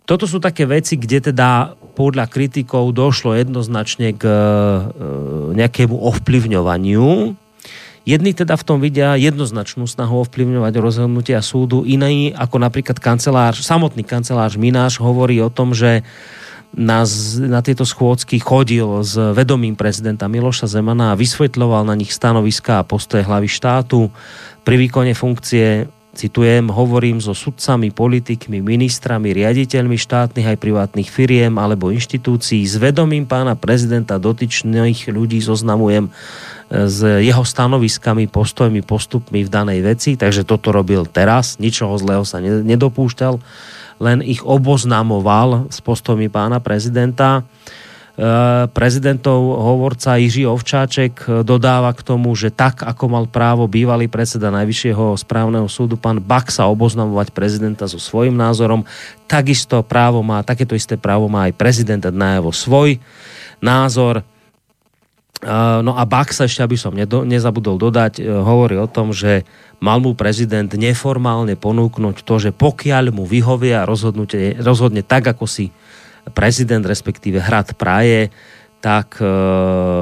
toto sú také veci, kde teda podľa kritikov došlo jednoznačne k e, nejakému ovplyvňovaniu. Jedni teda v tom vidia jednoznačnú snahu ovplyvňovať rozhodnutia súdu, iný ako napríklad kancelár, samotný kancelár Mináš hovorí o tom, že na, na tieto schôdzky chodil s vedomím prezidenta Miloša Zemana a vysvetľoval na nich stanoviská a postoje hlavy štátu. Pri výkone funkcie citujem, hovorím so sudcami, politikmi, ministrami, riaditeľmi štátnych aj privátnych firiem alebo inštitúcií. S vedomím pána prezidenta dotyčných ľudí zoznamujem e, s jeho stanoviskami, postojmi, postupmi v danej veci, takže toto robil teraz, ničoho zlého sa nedopúšťal, len ich oboznamoval s postojmi pána prezidenta. Eh, prezidentov hovorca Jiří Ovčáček eh, dodáva k tomu, že tak, ako mal právo bývalý predseda Najvyššieho správneho súdu pán Baxa oboznamovať prezidenta so svojím názorom, takisto právo má, takéto isté právo má aj prezident najavo svoj názor. Eh, no a Baxa, ešte aby som nezabudol dodať, hovorí o tom, že mal mu prezident neformálne ponúknuť to, že pokiaľ mu vyhovia rozhodne tak, ako si prezident, respektíve hrad Praje, tak e,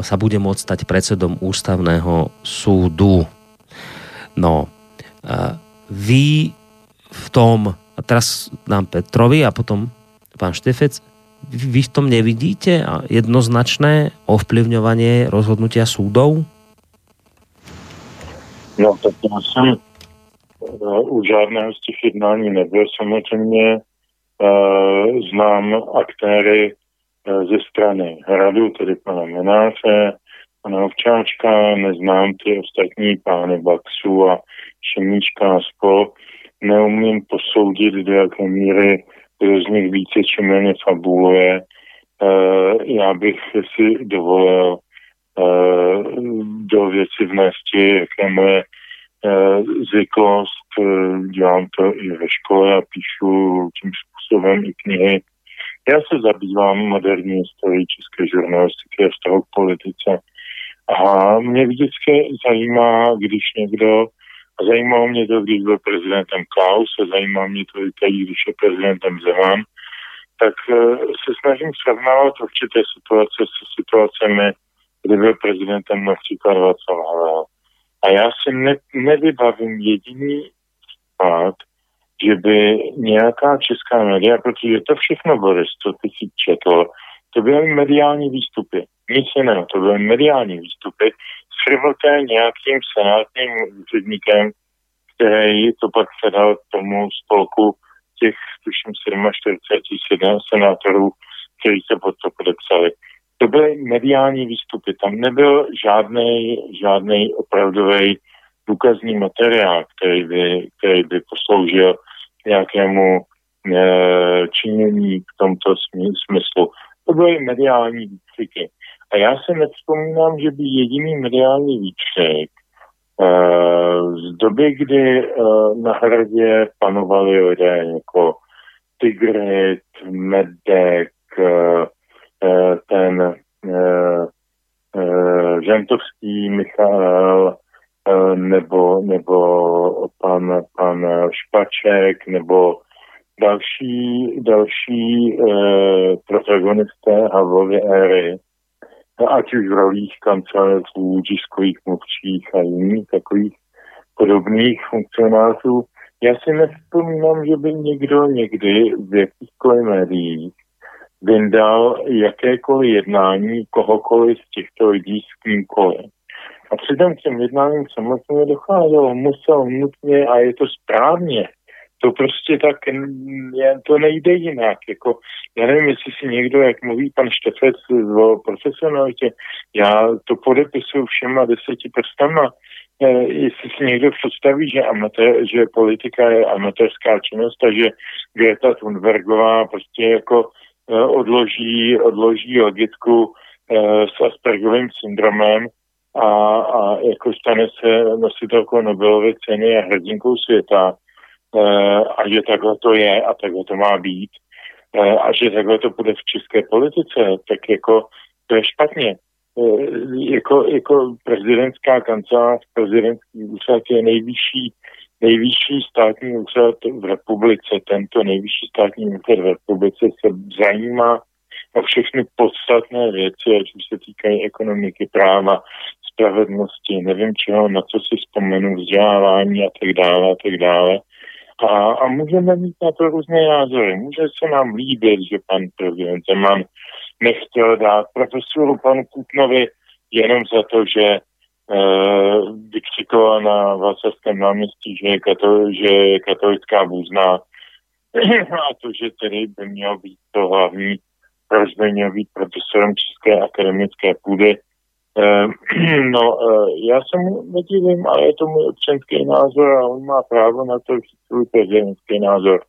sa bude môcť stať predsedom ústavného súdu. No, e, vy v tom, a teraz nám Petrovi a potom pán Štefec, vy v tom nevidíte jednoznačné ovplyvňovanie rozhodnutia súdov? No, tak já jsem uh, u žádného z těch jednání nebyl. Samozřejmě znám aktéry uh, ze strany hradu, tedy pana Menáře, pana Ovčáčka, neznám ty ostatní pány Baxu a Šemíčka a spol. Neumím posoudit, do jaké míry kdo z nich více či méně fabuluje. Já bych si dovolil do věci vnesti, jaké moje zvyklost. Dělám to i ve škole a píšu tím způsobem i knihy. Já se zabývám moderní historií české žurnalistiky a vztahu k politice. A mě vždycky zajímá, když někdo, a zajímalo mě to, když byl prezidentem Klaus, a zajímá mě to i teď, když je prezidentem Zeman, tak se snažím srovnávat určité situace se situacemi, kdy byl prezidentem například Václav Havel. A já si ne, nevybavím jediný případ, že by nějaká česká média, protože to všechno, Boris, co ty si četl, to byly mediální výstupy. Nic jiného, to byly mediální výstupy shrnuté nějakým senátním úředníkem, který to pak předal tomu spolku těch, tuším, 47 senátorů, kteří se pod to podepsali to byly mediální výstupy. Tam nebyl žádný, žádný opravdový důkazní materiál, který by, který by posloužil nějakému e, činění v tomto smyslu. To byly mediální výkřiky. A já se nevzpomínám, že by jediný mediální výkřik e, z doby, kdy e, na hradě panovali lidé jako Tigrit, Medek, Eh, ten eh, eh, Žentovský Michal nebo, nebo pan, pan Špaček nebo další, další eh, protagonisté Havlovy éry, ať už v rolích kancelářů, tiskových mluvčích a jiných takových podobných funkcionářů. Já si nevzpomínám, že by někdo někdy v jakýchkoliv médiích vyndal jakékoliv jednání kohokoliv z těchto lidí s kýmkoliv. A přitom těm jednáním samozřejmě docházelo, musel nutně a je to správně. To prostě tak, je, to nejde jinak. Jako, já nevím, jestli si někdo, jak mluví pan Štefec o profesionalitě, já to podepisuju všema deseti prstama, e, jestli si někdo představí, že, amatér, že politika je amatérská činnost a že Greta Thunbergová prostě jako Eh, odloží, odloží logitku eh, s Aspergovým syndromem a, a jako stane se nositelkou Nobelovy ceny a hrdinkou světa eh, a že takhle to je a takhle to má být a že takhle to bude v české politice, tak jako to je špatně. Jako, jako prezidentská kancelář, prezidentský úřad je nejvyšší nejvyšší státní úřad v republice, tento nejvyšší státní úřad v republice se zajímá o všechny podstatné věci, ať už se týkají ekonomiky, práva, spravedlnosti, nevím čeho, na co si vzpomenu, vzdělávání a tak dále a tak dále. A, a můžeme mít na to různé názory. Může se nám líbit, že pan prezident Zeman nechtěl dát profesoru panu Kutnovi jenom za to, že Eh, vykřikovala na Václavském náměstí, že je, katol, že je katolická bůzna a to, že tedy by měl být to hlavní, proč by měl být profesorem České akademické půdy. Eh, no, eh, já se mu nedivím, ale je to můj občanský názor a on má právo na to svůj prezidentský názor.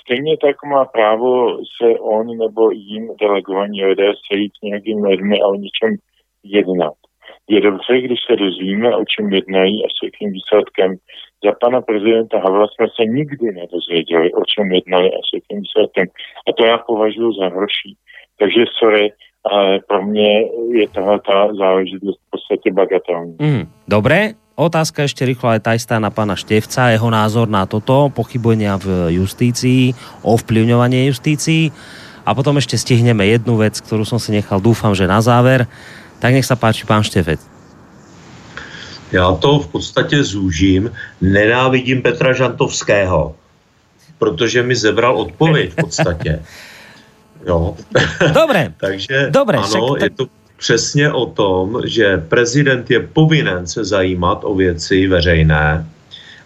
Stejně tak má právo se on nebo jim delegovaní lidé sejít s nějakými lidmi a o něčem jednat. Je dobře, když se dozvíme, o čem jednají a s jakým výsledkem. Za pana prezidenta Havla jsme se nikdy nedozvěděli, o čem jednali a s jakým výsledkem. A to já považuji za horší. Takže sorry, ale pro mě je tahle ta záležitost v podstatě bagatelní. Mm, dobré, otázka ešte rýchlo aj tá istá na pána Števca, jeho názor na toto, pochybenia v justícii, ovplyvňovanie justícii. a potom ešte stihneme jednu vec, ktorú som si nechal, dúfam, že na záver. Tak nech sa páči, pán Štefec. Já to v podstatě zúžím. Nenávidím Petra Žantovského, protože mi zebral odpověď v podstatě. Jo. Dobre. Takže Dobre, ano, však, je to přesně o tom, že prezident je povinen se zajímat o věci veřejné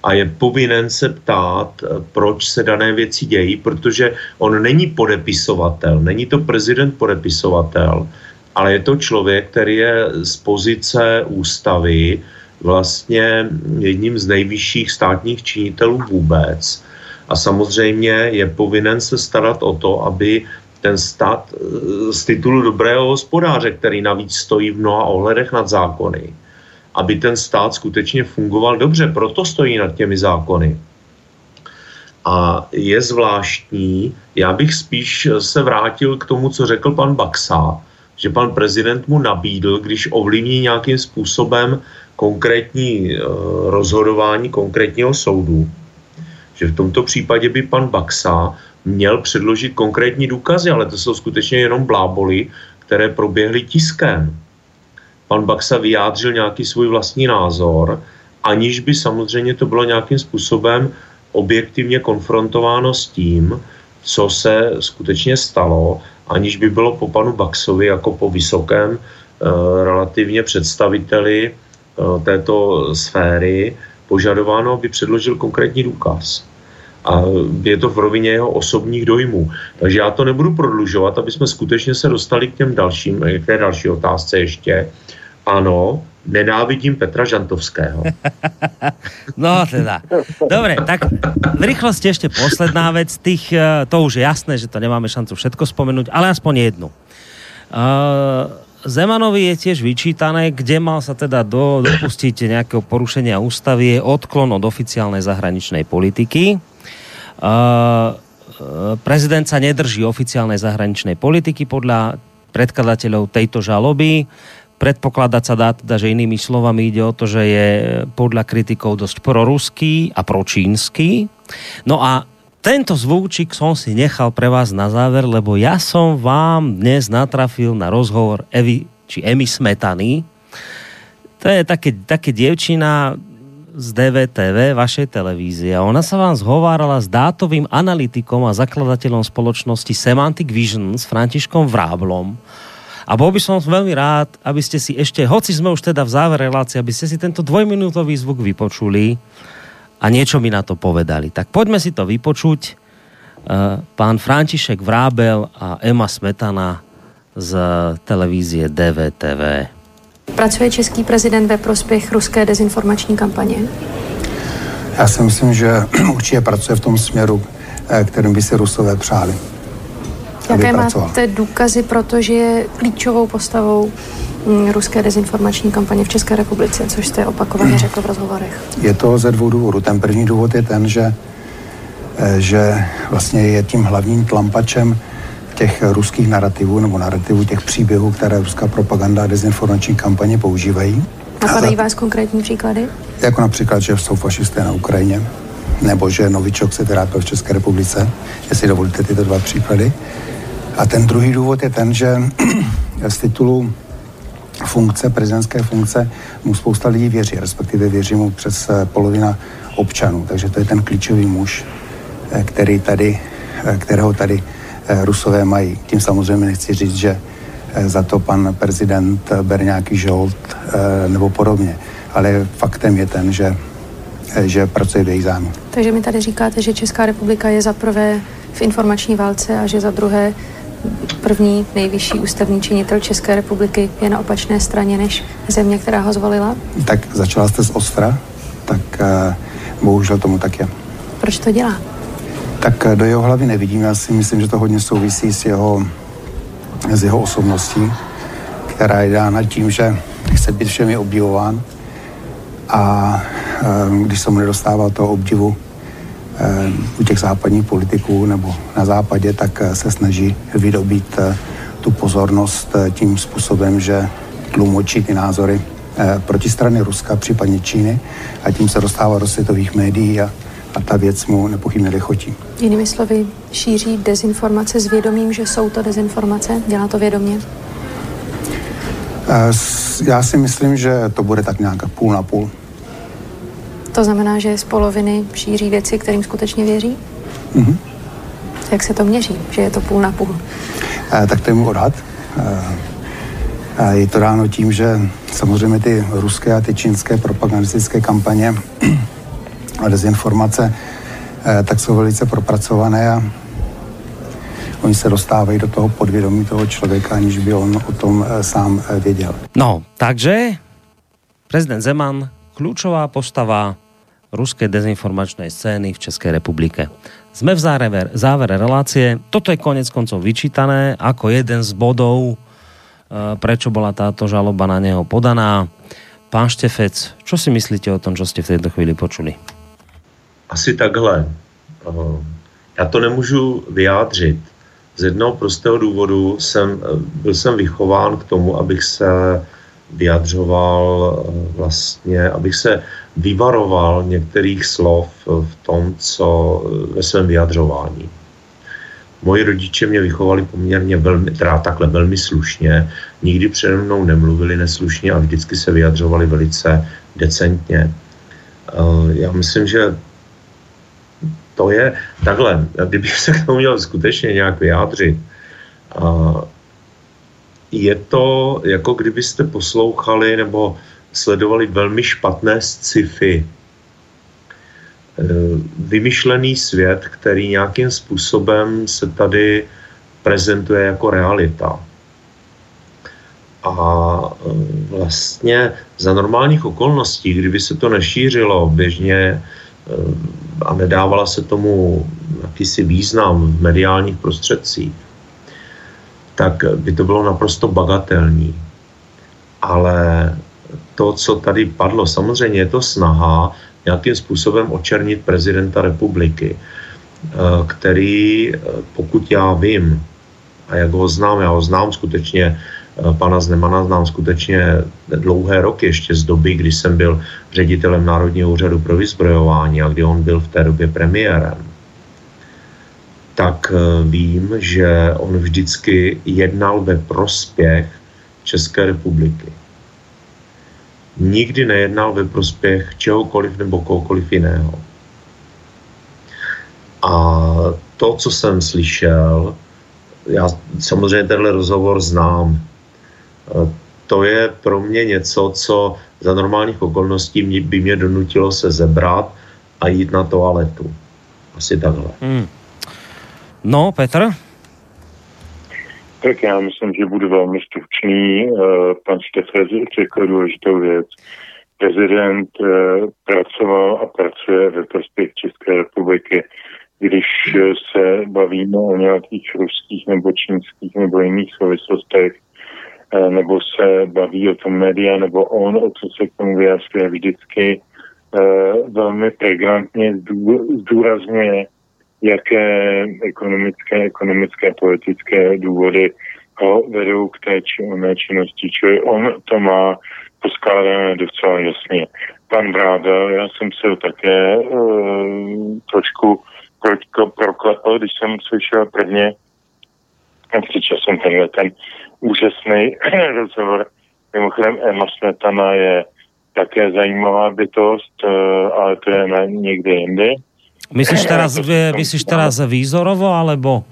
a je povinen se ptát, proč se dané věci dějí, protože on není podepisovatel, není to prezident podepisovatel, ale je to člověk, který je z pozice ústavy vlastně jedním z nejvyšších státních činitelů vůbec. A samozřejmě je povinen se starat o to, aby ten stát eh, z titulu dobrého hospodáře, který navíc stojí v mnoha ohledech nad zákony, aby ten stát skutečně fungoval dobře, proto stojí nad těmi zákony. A je zvláštní, já bych spíš se vrátil k tomu, co řekl pan Baxa, že pan prezident mu nabídl, když ovlivní nějakým způsobem konkrétní eh, rozhodování konkrétního soudu, že v tomto případě by pan Baxa měl předložit konkrétní důkazy, ale to jsou skutečně jenom bláboli, které proběhly tiskem. Pan Baxa vyjádřil nějaký svůj vlastní názor, aniž by samozřejmě to bylo nějakým způsobem objektivně konfrontováno s tím, co se skutečně stalo, aniž by bylo po panu Baxovi jako po vysokém eh, relativně představiteli eh, této sféry požadováno, aby předložil konkrétní důkaz a je to v rovině jeho osobních dojmů. Takže já to nebudu prodlužovat, aby jsme skutečně se dostali k těm dalším, k té další otázce ještě. Ano, nenávidím Petra Žantovského. No teda. Dobre, tak v rýchlosti ešte posledná vec. Tých, eh, to už je jasné, že to nemáme šancu všetko spomenúť, ale aspoň jednu. Uh, Zemanovi je tiež vyčítané, kde mal sa teda do, dopustiť nejakého porušenia ústavy, je odklon od oficiálnej zahraničnej politiky. Uh, prezident sa nedrží oficiálnej zahraničnej politiky podľa predkladateľov tejto žaloby. Predpokladať sa dá teda, že inými slovami ide o to, že je podľa kritikov dosť proruský a pročínsky. No a tento zvúčik som si nechal pre vás na záver, lebo ja som vám dnes natrafil na rozhovor Evy, či Emy Smetany. To je také, také dievčina z DVTV, vašej televízie. Ona sa vám zhovárala s dátovým analytikom a zakladateľom spoločnosti Semantic Vision s Františkom Vráblom a bol by som veľmi rád, aby ste si ešte, hoci sme už teda v závere relácie, aby ste si tento dvojminútový zvuk vypočuli a niečo mi na to povedali. Tak poďme si to vypočuť. Uh, pán František Vrábel a Ema Smetana z televízie DVTV. Pracuje český prezident ve prospěch ruské dezinformační kampaně? Já si myslím, že určitě pracuje v tom směru, eh, kterým by si Rusové přáli. Jaké máte důkazy, protože je klíčovou postavou mm, ruské dezinformační kampaně v České republice, což jste opakovaně řekl v rozhovorech? Je to ze dvou důvodů. Ten první důvod je ten, že, eh, že vlastně je tím hlavním tlampačem těch ruských narrativů nebo narrativů těch příběhů, které ruská propaganda a dezinformační kampaně používají. Napadají vás konkrétní příklady? Jako například, že jsou fašisté na Ukrajině, nebo že Novičok se trápil v České republice, jestli dovolíte tyto dva příklady. A ten druhý důvod je ten, že z titulu funkce, prezidentské funkce, mu spousta lidí věří, respektive věří mu přes eh, polovina občanů. Takže to je ten klíčový muž, eh, který tady, eh, kterého tady Rusové mají. Tím samozřejmě nechci říct, že za to pan prezident ber nějaký žolt nebo podobně. Ale faktem je ten, že, že pracuje v jejich zájmu. Takže mi tady říkáte, že Česká republika je za prvé v informační válce a že za druhé první nejvyšší ústavní činitel České republiky je na opačné straně než země, která ho zvolila? Tak začala jste z Ostra, tak bohužel tomu tak je. Proč to dělá? Tak uh, do jeho hlavy nevidím. Já si myslím, že to hodně souvisí s jeho, s jeho osobností, která je dána tím, že chce být všemi obdivován a uh, když se mu nedostává toho obdivu, Eh, u těch západních politiků nebo na západě, tak eh, se snaží vydobít eh, tu pozornost tím způsobem, že tlumočí ty názory proti strany Ruska, případně Číny a tím se dostává do světových médií a a ta věc mu nepochybně nechotí. Jinými slovy, šíří dezinformace s vědomím, že jsou to dezinformace? Dělá to vědomě? Já si myslím, že to bude tak nějak půl na půl. To znamená, že z poloviny šíří věci, kterým skutečně věří? Mm-hmm. Jak se to měří, že je to půl na půl? Eh, tak to je můj odhad. Eh, je to dáno tím, že samozřejmě ty ruské a ty čínské propagandistické kampaně a dezinformace tak jsou velice propracované a oni se dostávají do toho podvědomí toho člověka, aniž by on o tom eh, sám eh, věděl. No, takže prezident Zeman, kľúčová postava ruské dezinformačnej scény v České republike. Sme v závere, závere relácie. Toto je konec koncov vyčítané ako jeden z eh, prečo bola táto žaloba na neho podaná. Pán Štefec, čo si myslíte o tom, čo ste v tejto chvíli počuli? Asi takhle. Já to nemůžu vyjádřit. Z jednoho prostého důvodu jsem, byl jsem vychován k tomu, abych se vyjadřoval vlastně, abych se vyvaroval některých slov v tom, co ve svém vyjadřování. Moji rodiče mě vychovali poměrně velmi, teda takhle velmi slušně, nikdy přede mnou nemluvili neslušně a vždycky se vyjadřovali velice decentně. Já myslím, že to je takhle, kdybych se k tomu měl skutečně nějak vyjádřit, je to jako kdybyste poslouchali nebo sledovali velmi špatné sci-fi. E, vymyšlený svět, který nějakým způsobem se tady prezentuje jako realita. A e, vlastně za normálních okolností, kdyby se to nešířilo běžně a nedávala se tomu jakýsi význam v mediálních prostředcích, tak by to bylo naprosto bagatelní. Ale to, co tady padlo, samozřejmě je to snaha nějakým způsobem očernit prezidenta republiky, eh, který, eh, pokud já vím, a jak ho znám, já ho znám skutečně Eh, pana Znemana znám skutečně dlouhé roky, ještě z doby, kdy jsem byl ředitelem Národního úřadu pro vyzbrojování a kdy on byl v té době premiérem, tak eh, vím, že on vždycky jednal ve prospěch České republiky. Nikdy nejednal ve prospěch čehokoliv nebo kohokoliv jiného. A to, co jsem slyšel, já samozřejmě tenhle rozhovor znám, to je pro mě něco, co za normálních okolností by mě donutilo se zebrat a jít na toaletu. Asi takhle. Hmm. No, Petr? Tak já myslím, že budu velmi stručný. Eh, pan Štefec řekl důležitou věc. Prezident eh, pracoval a pracuje ve prospěch České republiky. Když se bavíme o nějakých ruských nebo čínských nebo jiných souvislostech, Eh, nebo se baví o tom média, nebo on, o co se k tomu vyjadřuje vždycky eh, velmi pregnantně zdůrazňuje, jaké ekonomické, ekonomické, politické důvody ho vedou k té či oné činnosti. Čili on to má poskládané docela jasně. Pan Bráda, já jsem se také uh, trošku proklepal, když jsem slyšel prvně, přičel jsem tenhle ten úžasný rozhovor. Mimochodem Emma Smetana je také zajímavá bytost, eh, ale to je na někde jindy. Myslíš teraz, myslíš teraz výzorovo, alebo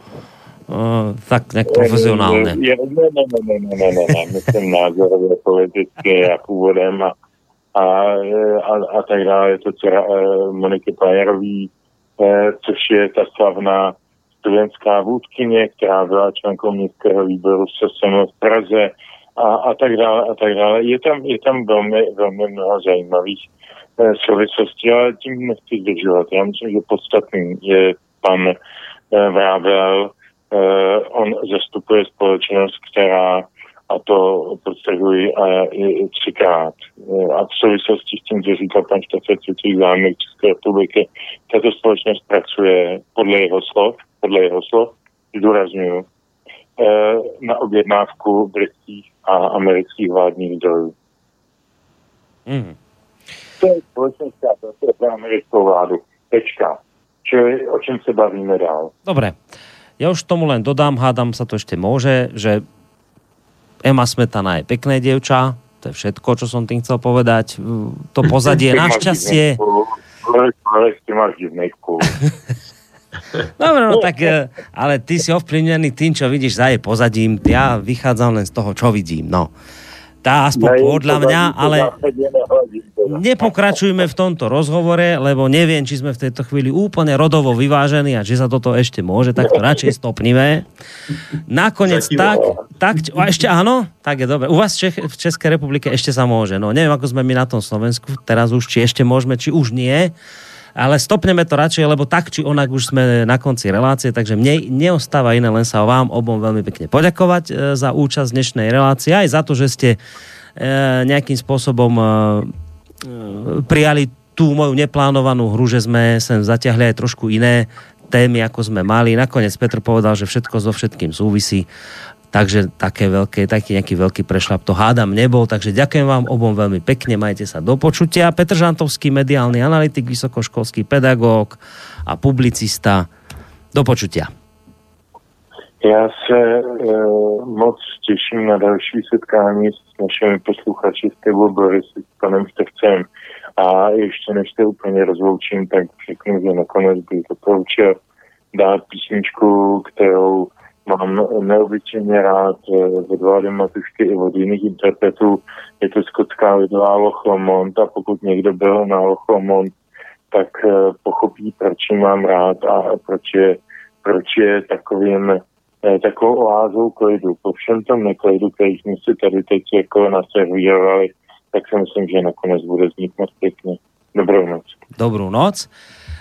uh, tak nějak profesionálně? Ne, ne, ne, ne, ne, ne, ne, ne, myslím názorově, politicky a původem a, a, a, a tak dále. Je to dcera Moniky Pajerový, což je ta slavná studentská vůdkyně, která byla členkou městského výboru SSM v Praze a, a tak dále a tak dále. Je tam, je tam velmi, velmi mnoho zajímavých eh, souvislostí, ale tím nechci zdržovat. Já myslím, že podstatný je pan eh, Vrábel. Eh, on zastupuje společnost, která a to podtrhuji a i třikrát. A v souvislosti s tím, co říkal pan Štefec, těch zájmek České republiky, tato společnost pracuje podle jeho slov, podle jeho slov, zdůraznuju, eh, na objednávku britských a amerických vládních zdrojů. Mm. To je společnost, která pracuje pro americkou vládu. Tečka. Čili o čem se bavíme dál? Dobre. Ja už tomu len dodám, hádam sa to ešte môže, že Ema Smetana je pekné dievča, to je všetko, čo som tým chcel povedať. To pozadie, našťastie... Ale ty máš. Dobre, no tak, e, ale ty si ovplyvnený tým, čo vidíš za jej pozadím. Ja vychádzam len z toho, čo vidím. No. Tá aspoň podľa mňa, ale nepokračujme v tomto rozhovore, lebo neviem, či sme v tejto chvíli úplne rodovo vyvážení a či sa toto ešte môže, tak to radšej stopnime. Nakoniec tak, tak, a ešte áno, tak je dobre. U vás Čech, v Českej republike ešte sa môže. No neviem, ako sme my na tom Slovensku, teraz už, či ešte môžeme, či už nie ale stopneme to radšej, lebo tak či onak už sme na konci relácie, takže mne neostáva iné len sa vám obom veľmi pekne poďakovať e, za účasť dnešnej relácie, aj za to, že ste e, nejakým spôsobom e, prijali tú moju neplánovanú hru, že sme sem zatiahli aj trošku iné témy, ako sme mali. Nakoniec Petr povedal, že všetko so všetkým súvisí takže také veľké, taký nejaký veľký prešlap to hádam nebol, takže ďakujem vám obom veľmi pekne, majte sa do počutia. Petr Žantovský, mediálny analytik, vysokoškolský pedagóg a publicista. Do počutia. Já se e, moc těším na další setkání s našimi posluchači, s tebou Boris, s panem Števcem. A ještě než se úplně rozloučím, tak řeknu, že nakonec bych doporučil dát písničku, kterou mám neobyčejně rád od Vlády Matušky i od jiných interpretů. Je to skotská lidová Lomond a pokud někdo byl na Lomond, tak eh, pochopí, proč ji mám rád a proč je, proč je takovým eh, takovou oázou klidu. Po všem tom neklidu, který jsme si tady teď jako naservírovali, tak si myslím, že nakonec bude znít moc pěkně. Dobrou noc. Dobrou noc.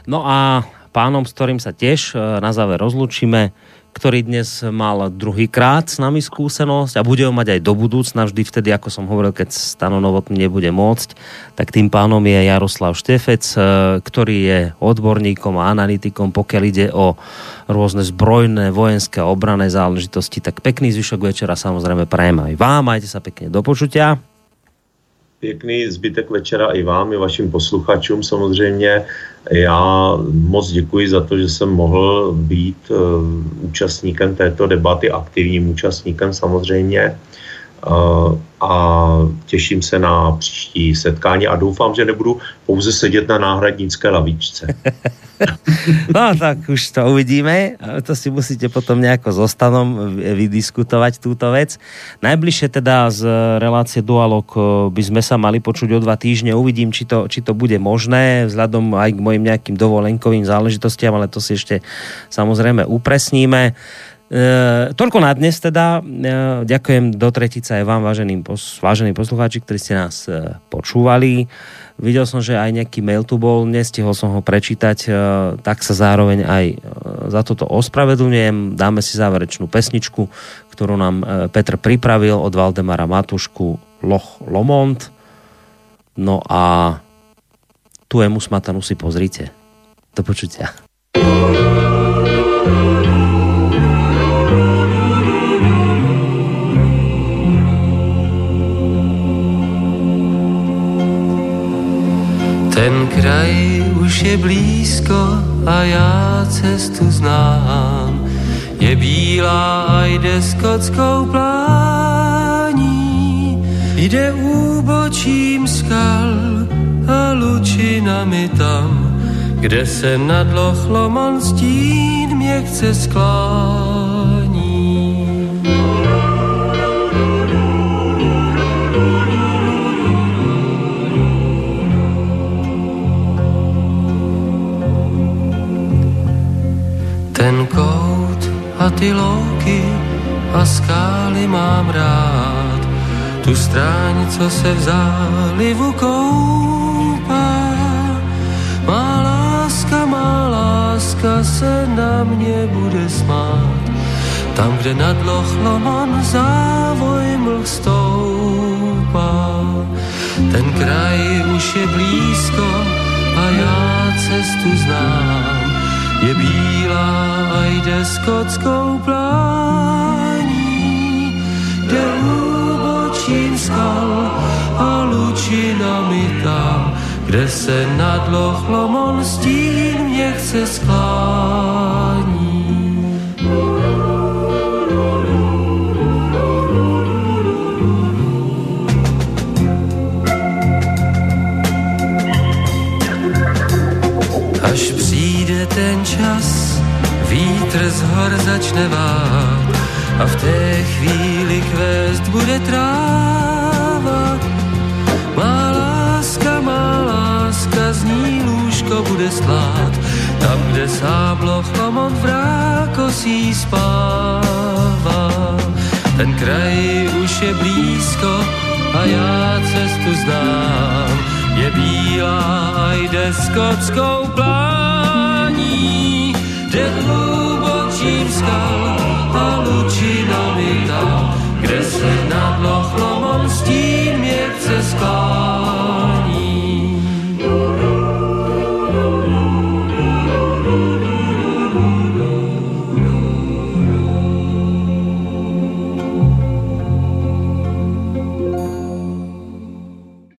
No a pánom, s ktorým sa tiež eh, na záver rozlučíme, ktorý dnes mal druhýkrát s nami skúsenosť a bude ho mať aj do budúcna, vždy vtedy, ako som hovoril, keď Stano Novotný nebude môcť, tak tým pánom je Jaroslav Štefec, eh, ktorý je odborníkom a analytikom, pokiaľ ide o rôzne zbrojné, vojenské a obrané záležitosti. Tak pekný zvyšok večera samozrejme prajem aj vám. Majte sa pekne do počutia. Pěkný zbytek večera i vám, i vašim posluchačům samozřejmě. Já moc děkuji za to, že jsem mohl být uh, účastníkem této debaty, aktivním účastníkem samozřejmě. Uh, a těším se na příští setkání a doufám, že nebudu pouze sedět na náhradnické lavičce. no tak už to uvidíme. To si musíte potom nejako s Ostanom vydiskutovať túto vec. Najbližšie teda z relácie Dualog eh, by sme sa mali počuť o dva týždne. Uvidím, či to, či to bude možné vzhľadom aj k mojim nejakým dovolenkovým záležitostiam, ale to si ešte samozrejme upresníme. E, toľko na dnes teda. E, ďakujem do tretice aj vám, vážení, pos, vážení poslucháči, ktorí ste nás e, počúvali. Videl som, že aj nejaký mail tu bol, nestihol som ho prečítať, e, tak sa zároveň aj e, za toto ospravedlňujem. Dáme si záverečnú pesničku, ktorú nám e, Petr pripravil od Valdemara Matušku Loch Lomont. No a tu je Musmatanu si pozrite. Do počutia. Ten kraj už je blízko a já cestu znám. Je bílá a jde skotskou plání. Jde úbočím skal a lučinami tam, kde se nad Lochlomon stín mě chce sklání. Ten kout a ty louky a skály mám rád. Tu stráň, co se v zálivu koupá. Má láska, má láska se na mě bude smát. Tam, kde nad Lochlomon závoj mlh stoupá. Ten kraj už je blízko a já cestu znám je bílá a jde skotskou plání, jde úbočím skal a lučinami tam, kde se nad Lochlomon stín mě chce sklání. Ten čas, vítr z hor začne vát a v té chvíli kvést bude tráva. Má láska, má láska, z ní lůžko bude stlát, tam, kde sáblo chomot v rákosí spává. Ten kraj už je blízko a já cestu znám, je bílá a jde skotskou plání, skal a lučinami tam, kde se nad lochlomom stín je přeskal.